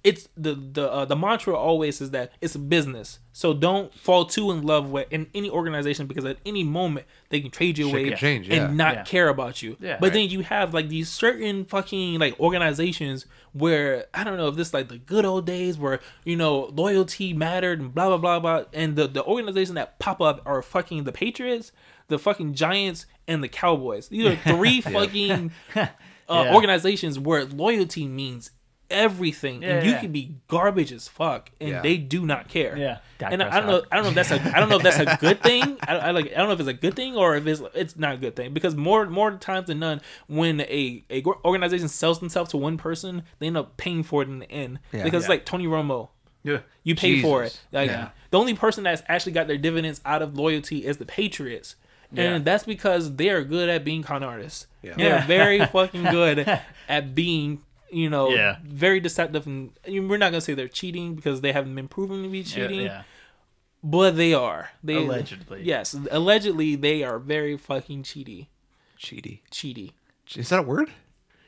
Speaker 3: it's the the uh, the mantra always is that it's a business. So don't fall too in love with in any organization because at any moment they can trade you
Speaker 2: Shit
Speaker 3: away
Speaker 2: can change, yeah.
Speaker 3: and not
Speaker 1: Yeah.
Speaker 3: care about you.
Speaker 1: Yeah.
Speaker 3: but
Speaker 1: Right.
Speaker 3: then you have like these certain fucking like organizations where I don't know if this like the good old days where you know loyalty mattered and blah blah blah blah and the the organization that pop up are fucking the Patriots, the fucking Giants, and the Cowboys. These are (laughs) three fucking (laughs) uh,
Speaker 1: Yeah.
Speaker 3: organizations where loyalty means everything
Speaker 1: Yeah,
Speaker 3: and you
Speaker 1: yeah.
Speaker 3: can be garbage as fuck and
Speaker 2: Yeah.
Speaker 3: they do not care
Speaker 1: Yeah. Dak
Speaker 3: and I, I don't know i don't know if that's a i don't know if that's a good thing I, I like i don't know if it's a good thing or if it's it's not a good thing because more more times than none when a a organization sells themselves to one person they end up paying for it in the end
Speaker 2: Yeah.
Speaker 3: because it's like tony romo
Speaker 1: yeah.
Speaker 3: you pay for it like
Speaker 1: Yeah.
Speaker 3: the only person that's actually got their dividends out of loyalty is the patriots
Speaker 1: Yeah.
Speaker 3: and that's because they are good at being con artists
Speaker 2: Yeah.
Speaker 3: they're very fucking good (laughs) at being you know
Speaker 1: Yeah.
Speaker 3: very deceptive and we're not gonna say they're cheating because they haven't been proven to be
Speaker 1: Yeah,
Speaker 3: cheating
Speaker 1: yeah.
Speaker 3: but they are. They
Speaker 1: Allegedly.
Speaker 3: Yes, allegedly they are very fucking cheaty.
Speaker 2: Cheaty.
Speaker 3: Cheaty.
Speaker 2: Is that a word?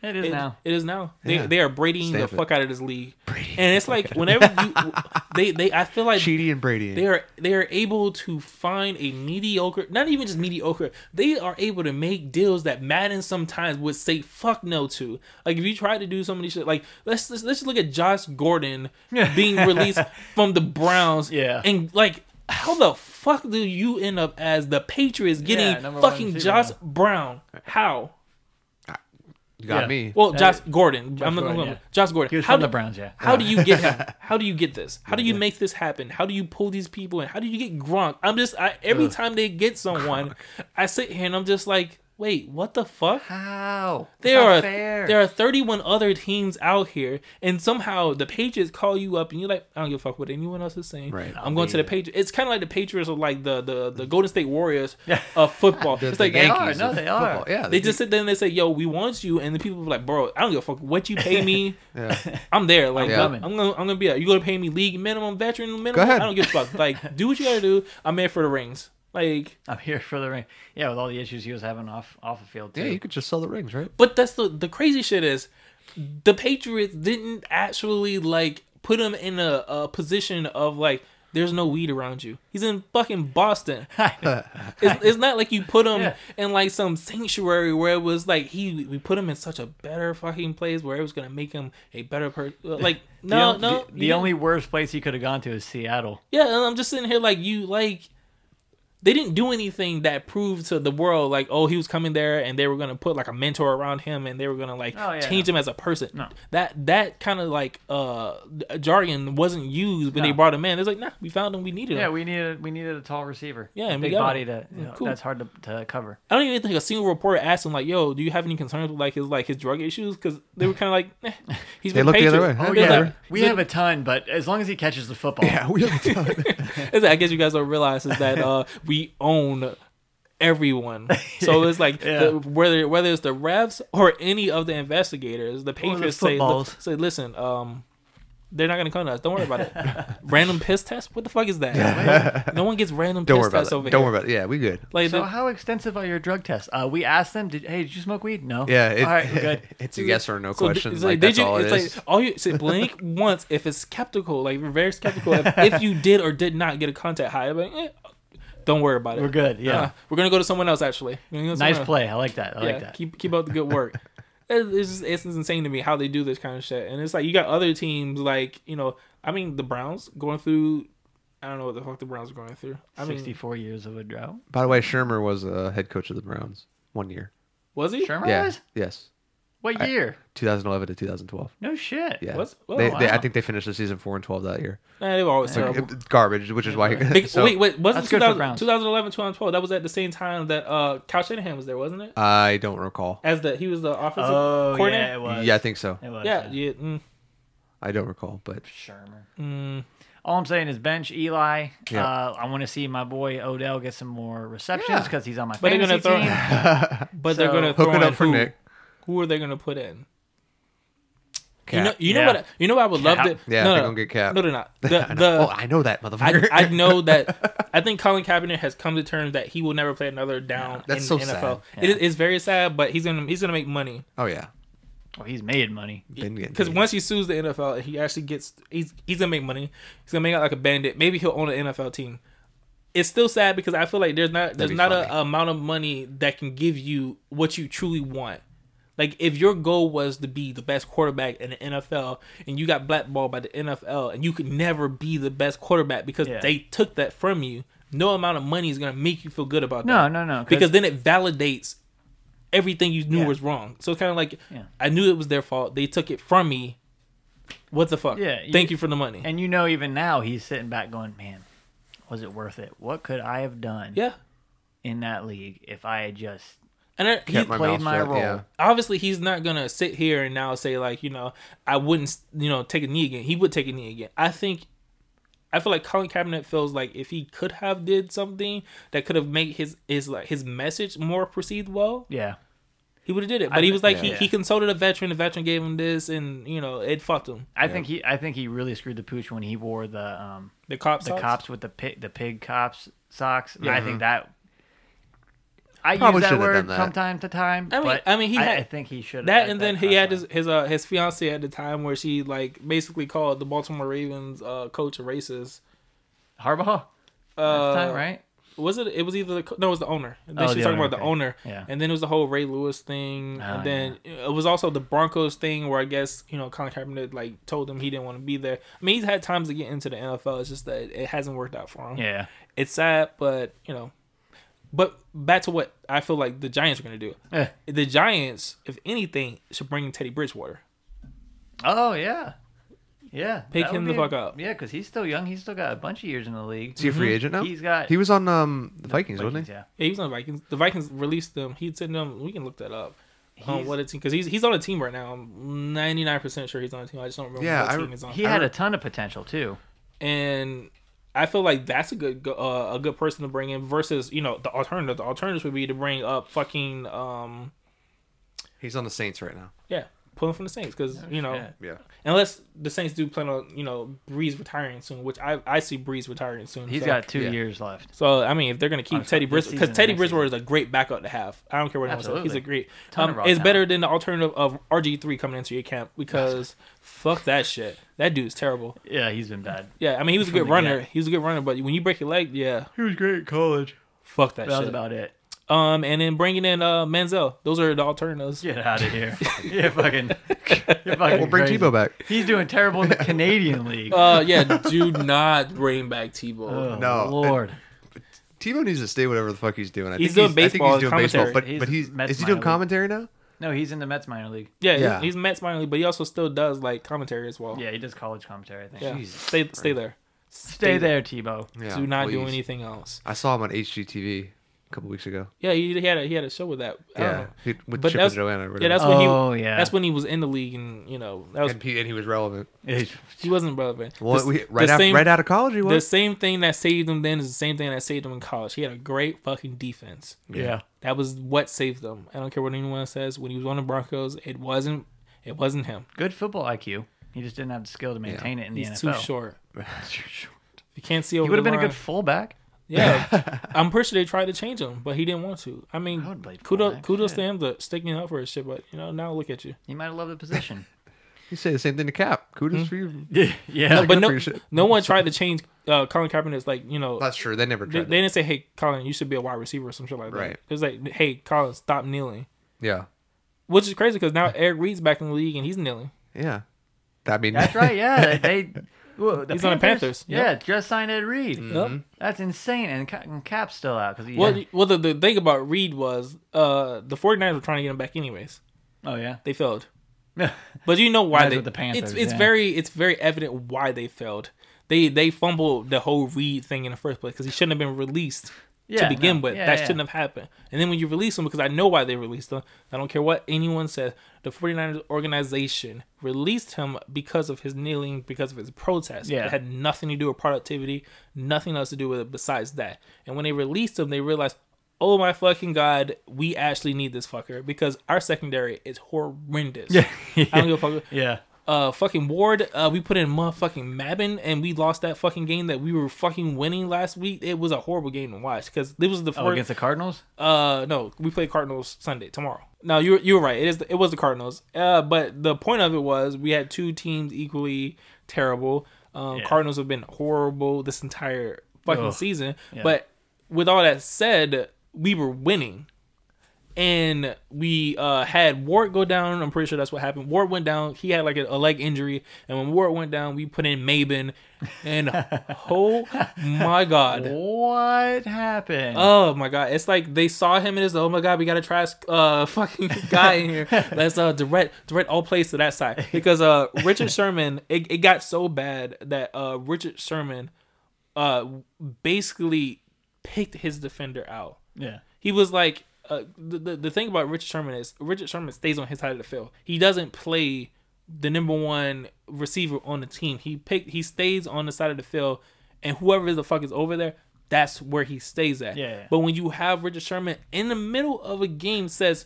Speaker 1: It is
Speaker 3: It-
Speaker 1: now.
Speaker 3: It is now. They
Speaker 2: Yeah.
Speaker 3: they are braiding the
Speaker 2: Stamp it.
Speaker 3: fuck out of this league. And it's like whenever you (laughs) they they I feel like
Speaker 2: Cheaty and Brady.
Speaker 3: they are they are able to find a mediocre not even just mediocre they are able to make deals that madden sometimes would say fuck no to like if you try to do some of these shit like let's let's, let's look at josh gordon (laughs) being released from the browns
Speaker 1: Yeah.
Speaker 3: and like how the fuck do you end up as the patriots getting
Speaker 1: Yeah,
Speaker 3: fucking josh brown how
Speaker 2: you got
Speaker 1: Yeah.
Speaker 2: me.
Speaker 3: well josh gordon i'm not
Speaker 1: Gordon,
Speaker 3: gonna
Speaker 1: yeah.
Speaker 3: josh gordon
Speaker 1: He was
Speaker 3: how
Speaker 1: from
Speaker 3: do-
Speaker 1: the Browns, yeah.
Speaker 3: how do you get him? (laughs) How do you get this? How do you make this happen? How do you pull these people in? How do you get Gronk? I'm just I, every time they get someone, I sit here and I'm just like, wait, what the fuck?
Speaker 1: How?
Speaker 3: There are
Speaker 1: fair.
Speaker 3: there are 31 other teams out here, and somehow the Patriots call you up, and you're like, I don't give a fuck what anyone else is saying.
Speaker 2: Right.
Speaker 3: I'm going to the Patriots. It's kind of like the Patriots are like the the, the mm. Golden State Warriors (laughs) of football.
Speaker 2: The-
Speaker 3: it's like
Speaker 1: They are. No, they are.
Speaker 2: football. Yeah,
Speaker 3: they just sit there and they say, "Yo, we want you," and the people are like, "Bro, I don't give a fuck what you pay me. (laughs)
Speaker 2: Yeah. (laughs)
Speaker 3: I'm there. Like,
Speaker 2: I'm
Speaker 3: I'm, gonna, I'm gonna be. There. You gonna pay me league minimum, veteran minimum?
Speaker 2: Go ahead.
Speaker 3: I don't give a fuck. Like, do what you gotta do. I'm here for the rings. Like,
Speaker 1: I'm here for the ring. Yeah, with all the issues he was having off off the field too.
Speaker 2: Yeah, you could just sell the rings, right?
Speaker 3: but that's the the crazy shit is, the Patriots didn't actually like put him in a, a position of like. There's no weed around you. He's in fucking Boston. (laughs) It's, it's not like you put him
Speaker 1: Yeah.
Speaker 3: in like some sanctuary where it was like he we put him in such a better fucking place where it was gonna make him a better person. Uh, (laughs)
Speaker 1: like
Speaker 3: no,
Speaker 1: on-
Speaker 3: no.
Speaker 1: The, the only worst place he could have gone to is Seattle.
Speaker 3: yeah, and I'm just sitting here like you like they didn't do anything that proved to the world like oh he was coming there and they were gonna put like a mentor around him and they were gonna like
Speaker 1: Oh, yeah,
Speaker 3: change him as a person.
Speaker 1: No.
Speaker 3: That that kind of like uh jargon wasn't used when they brought him in. It's like nah, we found him, we needed him.
Speaker 1: Yeah, we needed we needed a tall receiver.
Speaker 3: Yeah,
Speaker 1: a
Speaker 3: and we
Speaker 1: big
Speaker 3: got
Speaker 1: body
Speaker 3: him.
Speaker 1: to you know,
Speaker 3: cool.
Speaker 1: that's hard to, to cover.
Speaker 3: I don't even think a single reporter asked him like, "Yo, do you have any concerns with like his like his drug issues?" Because they were kind of like, eh, (laughs) "He's
Speaker 2: They
Speaker 3: been
Speaker 2: look the other way.
Speaker 1: Oh
Speaker 2: Yeah,
Speaker 3: like-
Speaker 1: we
Speaker 3: they're-
Speaker 1: have a ton, but as long as he catches the football,
Speaker 2: Yeah, we have (laughs)
Speaker 3: It's like, I guess you guys don't realize is that uh, (laughs) we own everyone. So (laughs) it's like
Speaker 1: Yeah.
Speaker 3: the, whether whether it's the refs or any of the investigators, the Patriots say,
Speaker 1: footballs.
Speaker 3: say, listen, um, they're not gonna come to us. Don't worry about it. (laughs) random piss test? What the fuck is that? no one gets random
Speaker 2: Don't
Speaker 3: piss
Speaker 2: worry about
Speaker 3: tests
Speaker 2: it.
Speaker 3: over
Speaker 2: Don't
Speaker 3: here.
Speaker 2: worry about it. Yeah, we good.
Speaker 3: Like
Speaker 1: So
Speaker 3: the-
Speaker 1: how extensive are your drug tests? Uh, we asked them, did, "Hey, did you smoke weed?" No.
Speaker 2: Yeah, it,
Speaker 1: all right, we're good. (laughs)
Speaker 2: it's a yes or no
Speaker 3: So
Speaker 2: question.
Speaker 3: it's
Speaker 2: like,
Speaker 3: like, did
Speaker 2: that's
Speaker 3: you?
Speaker 2: all it
Speaker 3: it's
Speaker 2: is.
Speaker 3: like all you say blink once if it's skeptical, like we're very skeptical if, if you did or did not get a contact high. Like, eh, don't worry about it.
Speaker 1: We're good. Yeah.
Speaker 3: Uh, we're gonna go to someone else. Actually, go to
Speaker 1: nice
Speaker 3: else.
Speaker 1: play. I like that. I
Speaker 3: yeah,
Speaker 1: like that.
Speaker 3: keep keep up the good work. (laughs) It- It's just, it's insane to me how they do this kind of shit. And it's like you got other teams like you know, I mean the Browns going through. I don't know what the fuck the Browns are going through. I mean,
Speaker 1: 64 years of a drought.
Speaker 2: By the way, Shurmur was a head coach of the Browns one year.
Speaker 3: was he?
Speaker 1: Shurmur
Speaker 2: Yeah.
Speaker 1: was?
Speaker 2: Yes.
Speaker 1: What year?
Speaker 2: 2011 to 2012.
Speaker 1: No shit.
Speaker 2: Yeah.
Speaker 3: Was- oh,
Speaker 2: they, they, I think they finished the season four and 12 that year.
Speaker 3: Nah, they were always
Speaker 2: Like,
Speaker 3: terrible.
Speaker 2: garbage, which is why. (laughs)
Speaker 3: Big-
Speaker 2: so,
Speaker 3: wait, wait, wasn't
Speaker 1: That's good for
Speaker 3: 2000, 2011, 2012? That was at the same time that uh, Kyle Shanahan was there, wasn't it?
Speaker 2: I don't recall.
Speaker 3: As the he was the offensive
Speaker 1: Oh, yeah,
Speaker 3: coordinator.
Speaker 1: it was.
Speaker 2: Yeah, I think so.
Speaker 1: It was.
Speaker 3: yeah, yeah. mm,
Speaker 2: I don't recall, but
Speaker 1: Shurmur.
Speaker 3: mm.
Speaker 1: All I'm saying is bench Eli.
Speaker 2: Yeah.
Speaker 1: Uh, I want to see my boy Odell get some more receptions because he's on my
Speaker 3: But they're
Speaker 1: fantasy (laughs)
Speaker 3: gonna throw-
Speaker 1: team.
Speaker 3: But they're gonna throw
Speaker 2: hook it up for
Speaker 3: who?
Speaker 2: Nick.
Speaker 3: Who are they gonna put in? You know, you know
Speaker 1: Yeah.
Speaker 3: what? You know what I would love
Speaker 1: Cap.
Speaker 3: to.
Speaker 2: Yeah,
Speaker 3: no,
Speaker 2: they're
Speaker 3: no,
Speaker 2: gonna get Cap.
Speaker 3: No, they're not. (laughs)
Speaker 2: I
Speaker 3: The,
Speaker 2: know.
Speaker 3: the,
Speaker 2: oh, I know that motherfucker.
Speaker 3: I, I know (laughs) that. I think Colin Kaepernick has come to terms that he will never play another down
Speaker 2: That's
Speaker 3: in
Speaker 2: so
Speaker 3: the NFL.
Speaker 2: sad.
Speaker 3: It is, it's very sad, but he's gonna he's gonna make money
Speaker 2: oh yeah,
Speaker 1: Well, he's made money.
Speaker 3: because once he sues the NFL, he actually gets he's he's gonna make money. He's gonna make out like a bandit. Maybe he'll own an NFL team. It's still sad because I feel like there's not there's not a
Speaker 2: funny.
Speaker 3: amount of money that can give you what you truly want. Like if your goal was to be the best quarterback in the NFL and you got blackballed by the NFL and you could never be the best quarterback because
Speaker 1: Yeah.
Speaker 3: they took that from you, no amount of money is gonna make you feel good about that.
Speaker 1: No,
Speaker 3: that.
Speaker 1: no, no. 'cause-
Speaker 3: Because then it validates everything you knew
Speaker 1: Yeah.
Speaker 3: was wrong. So it's kind of like
Speaker 1: Yeah.
Speaker 3: I knew it was their fault. They took it from me. What the fuck?
Speaker 1: Yeah,
Speaker 3: Thank
Speaker 1: you-
Speaker 3: you for the money.
Speaker 1: and you know, even now he's sitting back going, "Man, was it worth it? What could I have done
Speaker 3: yeah.
Speaker 1: in that league if I had just
Speaker 3: And it, he,
Speaker 2: Kept my
Speaker 1: played my
Speaker 2: shut,
Speaker 1: role.
Speaker 2: yeah.
Speaker 3: obviously he's not gonna sit here and now say like you know I wouldn't you know take a knee again. He would take a knee again. I think. I feel like Colin Kaepernick feels like if he could have did something that could have made his his like his message more perceived well,
Speaker 1: yeah,
Speaker 3: he would have did it.
Speaker 1: I
Speaker 3: But he was like
Speaker 1: yeah.
Speaker 3: he, he consulted a veteran. The veteran gave him this, and you know it fucked him.
Speaker 1: I think he I think he really screwed the pooch when he wore the um
Speaker 3: The cops,
Speaker 1: the cops with the pig the pig cops socks.
Speaker 3: Yeah.
Speaker 1: I think that. I
Speaker 2: Probably
Speaker 1: use that word
Speaker 2: that.
Speaker 1: from time to time.
Speaker 3: I mean- I mean, he
Speaker 1: I,
Speaker 3: had-
Speaker 1: I think he should
Speaker 3: That and then he had his his uh his fiance at the time where she like basically called the Baltimore Ravens uh coach a racist.
Speaker 1: Harbaugh.
Speaker 3: Uh,
Speaker 1: time, right?
Speaker 3: Was it? It was either the no, it was the owner. And then
Speaker 1: Oh,
Speaker 3: she was talking
Speaker 1: owner,
Speaker 3: about the
Speaker 1: okay.
Speaker 3: owner.
Speaker 1: Yeah.
Speaker 3: And then it was the whole Ray Lewis thing,
Speaker 1: Oh,
Speaker 3: and then it was also the Broncos thing where I guess you know Colin Kaepernick like told him he didn't want to be there. I mean, he's had times to get into the NFL. It's just that it hasn't worked out for him.
Speaker 1: Yeah.
Speaker 3: It's sad, but you know. But back to what I feel like the Giants are going to do.
Speaker 1: Eh.
Speaker 3: The Giants, if anything, should bring Teddy Bridgewater.
Speaker 1: Oh yeah, yeah.
Speaker 3: Pick him the
Speaker 1: be a-
Speaker 3: fuck up.
Speaker 1: Yeah, because he's still young. He's still got a bunch of years in the league.
Speaker 2: Is he a free agent now?
Speaker 1: He's got.
Speaker 2: He was on um the Vikings, wasn't he?
Speaker 1: Yeah.
Speaker 3: Yeah, he was on the Vikings. The Vikings released them. He said them. We can look that up. On what a team? Because he's he's on a team right now. I'm 99 percent sure he's on a team. I just don't remember
Speaker 2: Yeah,
Speaker 3: what
Speaker 2: I-
Speaker 3: team he's on.
Speaker 1: He had a ton of potential too.
Speaker 3: and I feel like that's a good uh, a good person to bring in versus you know the alternative. The alternative would be to bring up fucking um
Speaker 2: He's on the Saints right now.
Speaker 3: yeah pulling from the Saints because you know
Speaker 1: shit.
Speaker 2: Yeah.
Speaker 3: unless the Saints do plan on you know Brees retiring soon, which I I see Brees retiring soon.
Speaker 1: He's
Speaker 3: so.
Speaker 1: got two
Speaker 2: yeah.
Speaker 1: years left.
Speaker 3: So I mean, if they're gonna keep Teddy
Speaker 1: this
Speaker 3: Bridgewater, because Teddy
Speaker 1: next
Speaker 3: Bridgewater is a great backup to have. I don't care what anyone says. He's a great.
Speaker 1: Ton
Speaker 3: Um, it's
Speaker 1: talent.
Speaker 3: better than the alternative of RG three coming into your camp because (laughs) fuck that shit. That dude's terrible.
Speaker 1: Yeah, he's been bad.
Speaker 3: Yeah, I mean he was a good runner.
Speaker 1: get.
Speaker 3: He was a good runner, but when you break your leg, yeah,
Speaker 1: He was great in college.
Speaker 3: fuck that
Speaker 1: That was about it.
Speaker 3: Um, and then bringing in uh Manziel. Those are the alternatives.
Speaker 1: Get out of here. (laughs) you're fucking. You're fucking
Speaker 2: We'll bring
Speaker 1: crazy.
Speaker 2: Tebow back.
Speaker 1: He's doing terrible in the Canadian (laughs) league.
Speaker 3: Uh, yeah, do not bring back Tebow.
Speaker 1: oh,
Speaker 2: no.
Speaker 1: Lord.
Speaker 2: Tebow needs to stay whatever the fuck he's doing. I
Speaker 3: He's
Speaker 2: think
Speaker 3: doing
Speaker 2: I think he's doing baseball, but
Speaker 1: He's
Speaker 2: but he's is he
Speaker 1: minor
Speaker 2: doing
Speaker 1: league.
Speaker 2: commentary now?
Speaker 1: No, he's in the Mets minor league.
Speaker 3: Yeah,
Speaker 2: Yeah.
Speaker 3: He's, he's Mets minor league, but he also still does like commentary as well.
Speaker 1: Yeah, he does college commentary. I think.
Speaker 3: Yeah.
Speaker 2: Jesus
Speaker 3: Stay stay there.
Speaker 1: Stay there, Tebow.
Speaker 2: Yeah,
Speaker 3: do not do
Speaker 2: please.
Speaker 3: anything else.
Speaker 2: I saw him on HGTV a couple weeks ago.
Speaker 3: Yeah, he, he had a he had a show with that. I don't
Speaker 2: Yeah,
Speaker 3: know.
Speaker 2: he, with
Speaker 3: But
Speaker 2: Chip
Speaker 3: that's-
Speaker 2: and Joanna. Or
Speaker 3: Yeah, that's when
Speaker 1: Oh,
Speaker 3: he.
Speaker 1: yeah.
Speaker 3: That's when he was in the league, and you know that was
Speaker 2: and, he, and he was relevant. (laughs)
Speaker 3: he wasn't relevant.
Speaker 2: Well,
Speaker 3: The-
Speaker 2: we,
Speaker 3: the
Speaker 2: right, out,
Speaker 3: same-
Speaker 2: right out of college, he was
Speaker 3: The
Speaker 2: was.
Speaker 3: same thing that saved him then is the same thing that saved him in college. He had a great fucking defense.
Speaker 1: Yeah.
Speaker 3: That was what saved him. I don't care what anyone says. When he was on the Broncos, it wasn't. It wasn't him.
Speaker 1: Good football IQ. He just didn't have the skill to maintain it in the
Speaker 3: He's
Speaker 1: NFL.
Speaker 3: too short. (laughs) You can't see over.
Speaker 1: He would have
Speaker 3: the
Speaker 1: been a
Speaker 3: line.
Speaker 1: good fullback.
Speaker 3: Yeah, (laughs) I'm pretty sure they tried to change him, but he didn't want to. I mean,
Speaker 1: I
Speaker 3: kudos,
Speaker 1: fullback,
Speaker 3: kudos
Speaker 1: shit.
Speaker 3: to him to sticking up for his shit. But you know, now look at you.
Speaker 1: He might have loved the position. (laughs)
Speaker 2: You say the same thing to Cap. Kudos
Speaker 3: Hmm?
Speaker 2: for you. (laughs)
Speaker 1: yeah. Yeah.
Speaker 3: No, but no,
Speaker 2: for your shit.
Speaker 3: no one tried to change uh, Colin Kaepernick's like you know.
Speaker 2: That's true. They never
Speaker 3: They,
Speaker 2: tried.
Speaker 3: they didn't say, "Hey, Colin, you should be a wide receiver" or some shit like that.
Speaker 2: Right.
Speaker 3: It was like, "Hey, Colin, stop kneeling."
Speaker 2: yeah.
Speaker 3: which is crazy because now Eric Reid's back in the league and he's kneeling.
Speaker 2: Yeah. I mean,
Speaker 1: That's right. Yeah, they. They well, the
Speaker 3: He's on the Panthers, yep.
Speaker 1: Yeah, just signed Ed Reed.
Speaker 3: Yep.
Speaker 1: That's insane. And, Ca- and Cap's still out because he.
Speaker 3: Well, well, the, the thing about Reid was uh, the 49ers were trying to get him back anyways.
Speaker 1: oh yeah.
Speaker 3: They failed. (laughs) But you know why they
Speaker 1: with the Panthers,
Speaker 3: It's it's
Speaker 1: yeah.
Speaker 3: very it's very evident why they failed. They they fumbled the whole Reid thing in the first place because he shouldn't have been released
Speaker 1: Yeah,
Speaker 3: to begin
Speaker 1: no,
Speaker 3: with.
Speaker 1: yeah,
Speaker 3: that
Speaker 1: yeah.
Speaker 3: shouldn't have happened. And then when you release him, because I know why they released him, I don't care what anyone says. The 49ers organization released him because of his kneeling, because of his protest.
Speaker 1: Yeah.
Speaker 3: It had nothing to do with productivity, nothing else to do with it besides that. And when they released him, they realized, oh my fucking god, we actually need this fucker because our secondary is horrendous. (laughs)
Speaker 1: Yeah.
Speaker 3: I don't give a fuck.
Speaker 1: Yeah.
Speaker 3: Uh, fucking Ward, uh, we put in motherfucking Mabin and we lost that fucking game that we were fucking winning last week. It was a horrible game to watch because it was the
Speaker 1: Oh,
Speaker 3: first.
Speaker 1: against the Cardinals.
Speaker 3: Uh, no, we play Cardinals Sunday tomorrow. No, you you were right. It is it was the Cardinals. Uh, but the point of it was we had two teams equally terrible. Um,
Speaker 1: Yeah.
Speaker 3: Cardinals have been horrible this entire fucking
Speaker 1: Ugh.
Speaker 3: season.
Speaker 1: Yeah.
Speaker 3: But with all that said, we were winning. And we uh, had Ward go down. I'm pretty sure that's what happened. Ward went down. He had like a, a leg injury, and when Ward went down, we put in Mabin. And (laughs) oh my god,
Speaker 1: What happened?
Speaker 3: Oh my god! It's like they saw him and it's oh my god, we gotta try this uh (laughs) fucking guy in here. Let's uh direct direct all plays to that side because uh Richard Sherman it, it got so bad that uh Richard Sherman uh basically picked his defender out.
Speaker 1: yeah.
Speaker 3: He was like uh, the, the the thing about Richard Sherman is Richard Sherman stays on his side of the field. He doesn't play the number one receiver on the team. He pick he stays on the side of the field, and whoever the fuck is over there, that's where he stays at.
Speaker 1: Yeah.
Speaker 3: But when you have Richard Sherman in the middle of a game says,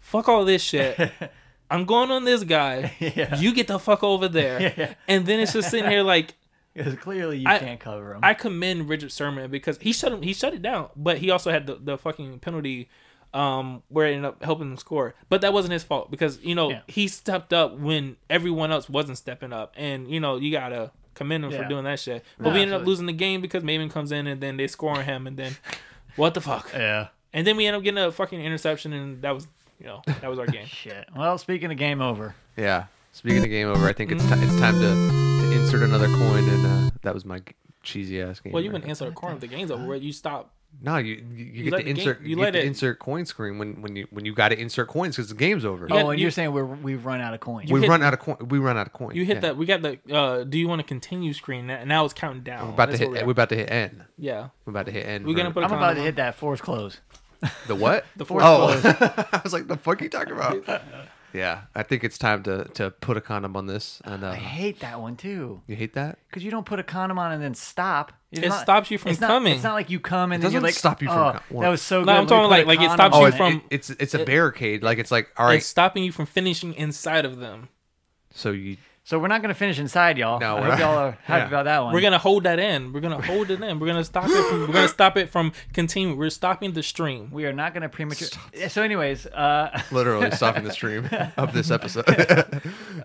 Speaker 3: "Fuck all this shit." (laughs) I'm going on this guy. (laughs)
Speaker 1: Yeah.
Speaker 3: You get the fuck over there. (laughs) yeah. And then it's just sitting here like
Speaker 1: Because clearly you
Speaker 3: I-
Speaker 1: can't cover him.
Speaker 3: I commend Richard Sherman because he shut him he shut it down, but he also had the, the fucking penalty um where it ended up helping them score. But that wasn't his fault because, you know,
Speaker 1: Yeah.
Speaker 3: he stepped up when everyone else wasn't stepping up. And, you know, you gotta commend him for doing that shit. But
Speaker 1: No,
Speaker 3: we ended up losing the game because Mabin comes in and then they score on him and then (laughs) what the fuck?
Speaker 1: yeah.
Speaker 3: And then we end up getting a fucking interception and that was you know, that was our game. (laughs)
Speaker 1: Shit. Well, speaking of game over.
Speaker 2: Yeah. Speaking of game over, I think it's ti it's time to, to insert another coin, and uh, that was my cheesy ass game.
Speaker 3: Well, you
Speaker 2: right
Speaker 3: wouldn't answer a coin if the game's over. Right? You stop.
Speaker 2: No, you you, you, get to
Speaker 3: the game-
Speaker 2: insert
Speaker 3: you
Speaker 2: you,
Speaker 3: let
Speaker 2: get to
Speaker 3: it-
Speaker 2: insert coin screen when when you when you got to insert coins because the game's over.
Speaker 1: Oh, and
Speaker 3: you-
Speaker 1: you, are saying we're we've run out of coins.
Speaker 2: we
Speaker 3: hit-
Speaker 2: run out of coin. We run out of coins.
Speaker 3: You hit
Speaker 2: yeah.
Speaker 3: that. We got the. uh Do you want to continue screen? And now it's counting down.
Speaker 2: We're about to hit. We're
Speaker 3: we're
Speaker 2: about to hit N.
Speaker 3: Yeah.
Speaker 2: We're about to hit N.
Speaker 3: We're gonna put a
Speaker 1: I'm about
Speaker 3: condom
Speaker 1: to hit that force close.
Speaker 2: the what?
Speaker 3: The force
Speaker 2: oh,
Speaker 3: close. (laughs)
Speaker 2: I was like, the fuck are you talking about? (laughs) yeah, I think it's time to to put a condom on this. And uh,
Speaker 1: I hate that one too.
Speaker 2: you hate that?
Speaker 1: Because you don't put a condom on and then stop. It's
Speaker 3: It stops you from
Speaker 1: it's not,
Speaker 3: coming.
Speaker 1: It's not like you come and
Speaker 2: It
Speaker 1: then you're
Speaker 2: doesn't
Speaker 1: like,
Speaker 2: stop you from
Speaker 1: oh,
Speaker 2: com-
Speaker 1: That was so good.
Speaker 3: I'm talking like- like it stops you
Speaker 2: Oh,
Speaker 1: it.
Speaker 2: it,
Speaker 3: from-
Speaker 2: it- it's it's a
Speaker 3: it-
Speaker 2: barricade. Like it's like all right.
Speaker 3: It's stopping you from finishing inside of them.
Speaker 2: So you
Speaker 1: So we're not gonna finish inside, y'all.
Speaker 2: No,
Speaker 1: I
Speaker 2: we're
Speaker 1: hope
Speaker 2: not.
Speaker 1: y'all are (laughs) happy
Speaker 2: Yeah.
Speaker 1: about that one.
Speaker 3: We're gonna hold that in. We're gonna hold it in. We're gonna stop it from. We're gonna stop it from continuing. We're stopping the stream.
Speaker 1: We are not gonna premature. So, anyways, uh, (laughs)
Speaker 2: literally stopping the stream (laughs) of this episode.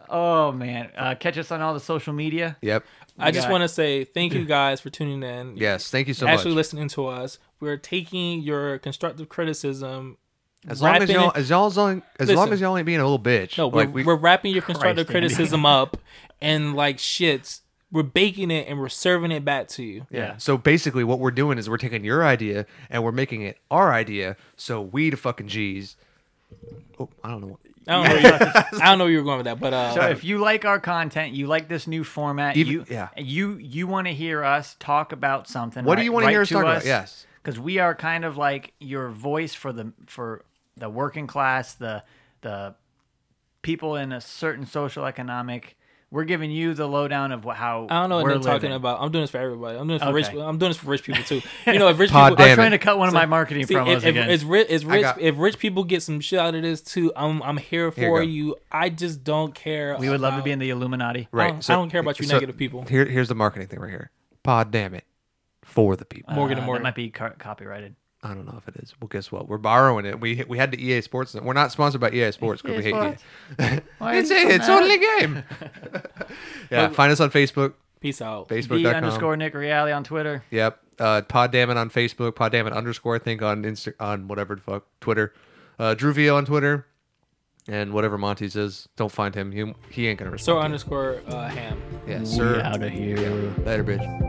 Speaker 1: oh man, uh, catch us on all the social media.
Speaker 2: yep.
Speaker 3: I just want to say thank you (clears throat) guys for tuning in.
Speaker 2: Yes. Thank you so
Speaker 3: actually
Speaker 2: much.
Speaker 3: Actually listening to us. We're taking your constructive criticism.
Speaker 2: As long as y'all,
Speaker 3: it-
Speaker 2: as y'all, as long as, long as y'all ain't being a little bitch.
Speaker 3: No, we're,
Speaker 2: like we,
Speaker 3: we're wrapping your constructive
Speaker 1: Christ, Andy.
Speaker 3: criticism up and like shits. We're baking it and we're serving it back to you.
Speaker 2: yeah. So basically, what we're doing is we're taking your idea and we're making it our idea. So we the fucking G's. Oh, I don't know.
Speaker 3: I don't know. Where (laughs) you, I don't know where you were going with that, but uh,
Speaker 1: So if you like our content, you like this new format,
Speaker 2: Even-
Speaker 1: you
Speaker 2: yeah.
Speaker 1: you you want to hear us talk about something.
Speaker 2: What do you wanna hear us talk about? Yes.
Speaker 1: because we are kind of like your voice for the for the working class, the the people in a certain social economic. We're giving you the lowdown of what, how
Speaker 3: I don't know what
Speaker 1: we're
Speaker 3: talking about. I'm doing this for everybody. I'm doing this for
Speaker 1: Okay.
Speaker 3: rich. I'm doing this for rich people too. (laughs) You know, if rich people,
Speaker 1: I was
Speaker 2: Damn
Speaker 1: trying to cut one of my marketing
Speaker 3: See,
Speaker 1: promos
Speaker 3: if, if,
Speaker 1: again.
Speaker 3: if, rich, if, rich,
Speaker 2: got-
Speaker 3: if rich people get some shit out of this too, I'm I'm here
Speaker 2: Here
Speaker 3: for
Speaker 2: go.
Speaker 3: you. I just don't care.
Speaker 1: we would love to be in the Illuminati.
Speaker 2: Right.
Speaker 3: I don't care about you negative people.
Speaker 2: Here, here's the marketing thing right here. Pod damn it, for the people.
Speaker 3: Morgan and
Speaker 1: Uh,
Speaker 3: Morgan.
Speaker 1: That might be car- copyrighted.
Speaker 2: I don't know if it is. Well, guess what? We're borrowing it. We we had the EA Sports. We're not sponsored by EA Sports because we
Speaker 1: EA
Speaker 2: hate EA. (laughs) It's
Speaker 1: is it
Speaker 2: it. It's only a game. (laughs) (laughs) yeah. Find us on Facebook.
Speaker 3: Peace out.
Speaker 1: The
Speaker 2: Facebook.com.
Speaker 1: underscore Nick Reale on Twitter.
Speaker 2: Yep. Uh, Pod Damn on Facebook. Pod Damn underscore I think on Insta on whatever the fuck Twitter. Uh, Drew Vio on Twitter. And whatever Monty says, don't find him. He, he ain't gonna
Speaker 3: So
Speaker 2: respond. to
Speaker 3: underscore uh, ham.
Speaker 2: Yeah,
Speaker 1: We
Speaker 2: sir.
Speaker 1: out of here.
Speaker 2: Later, bitch.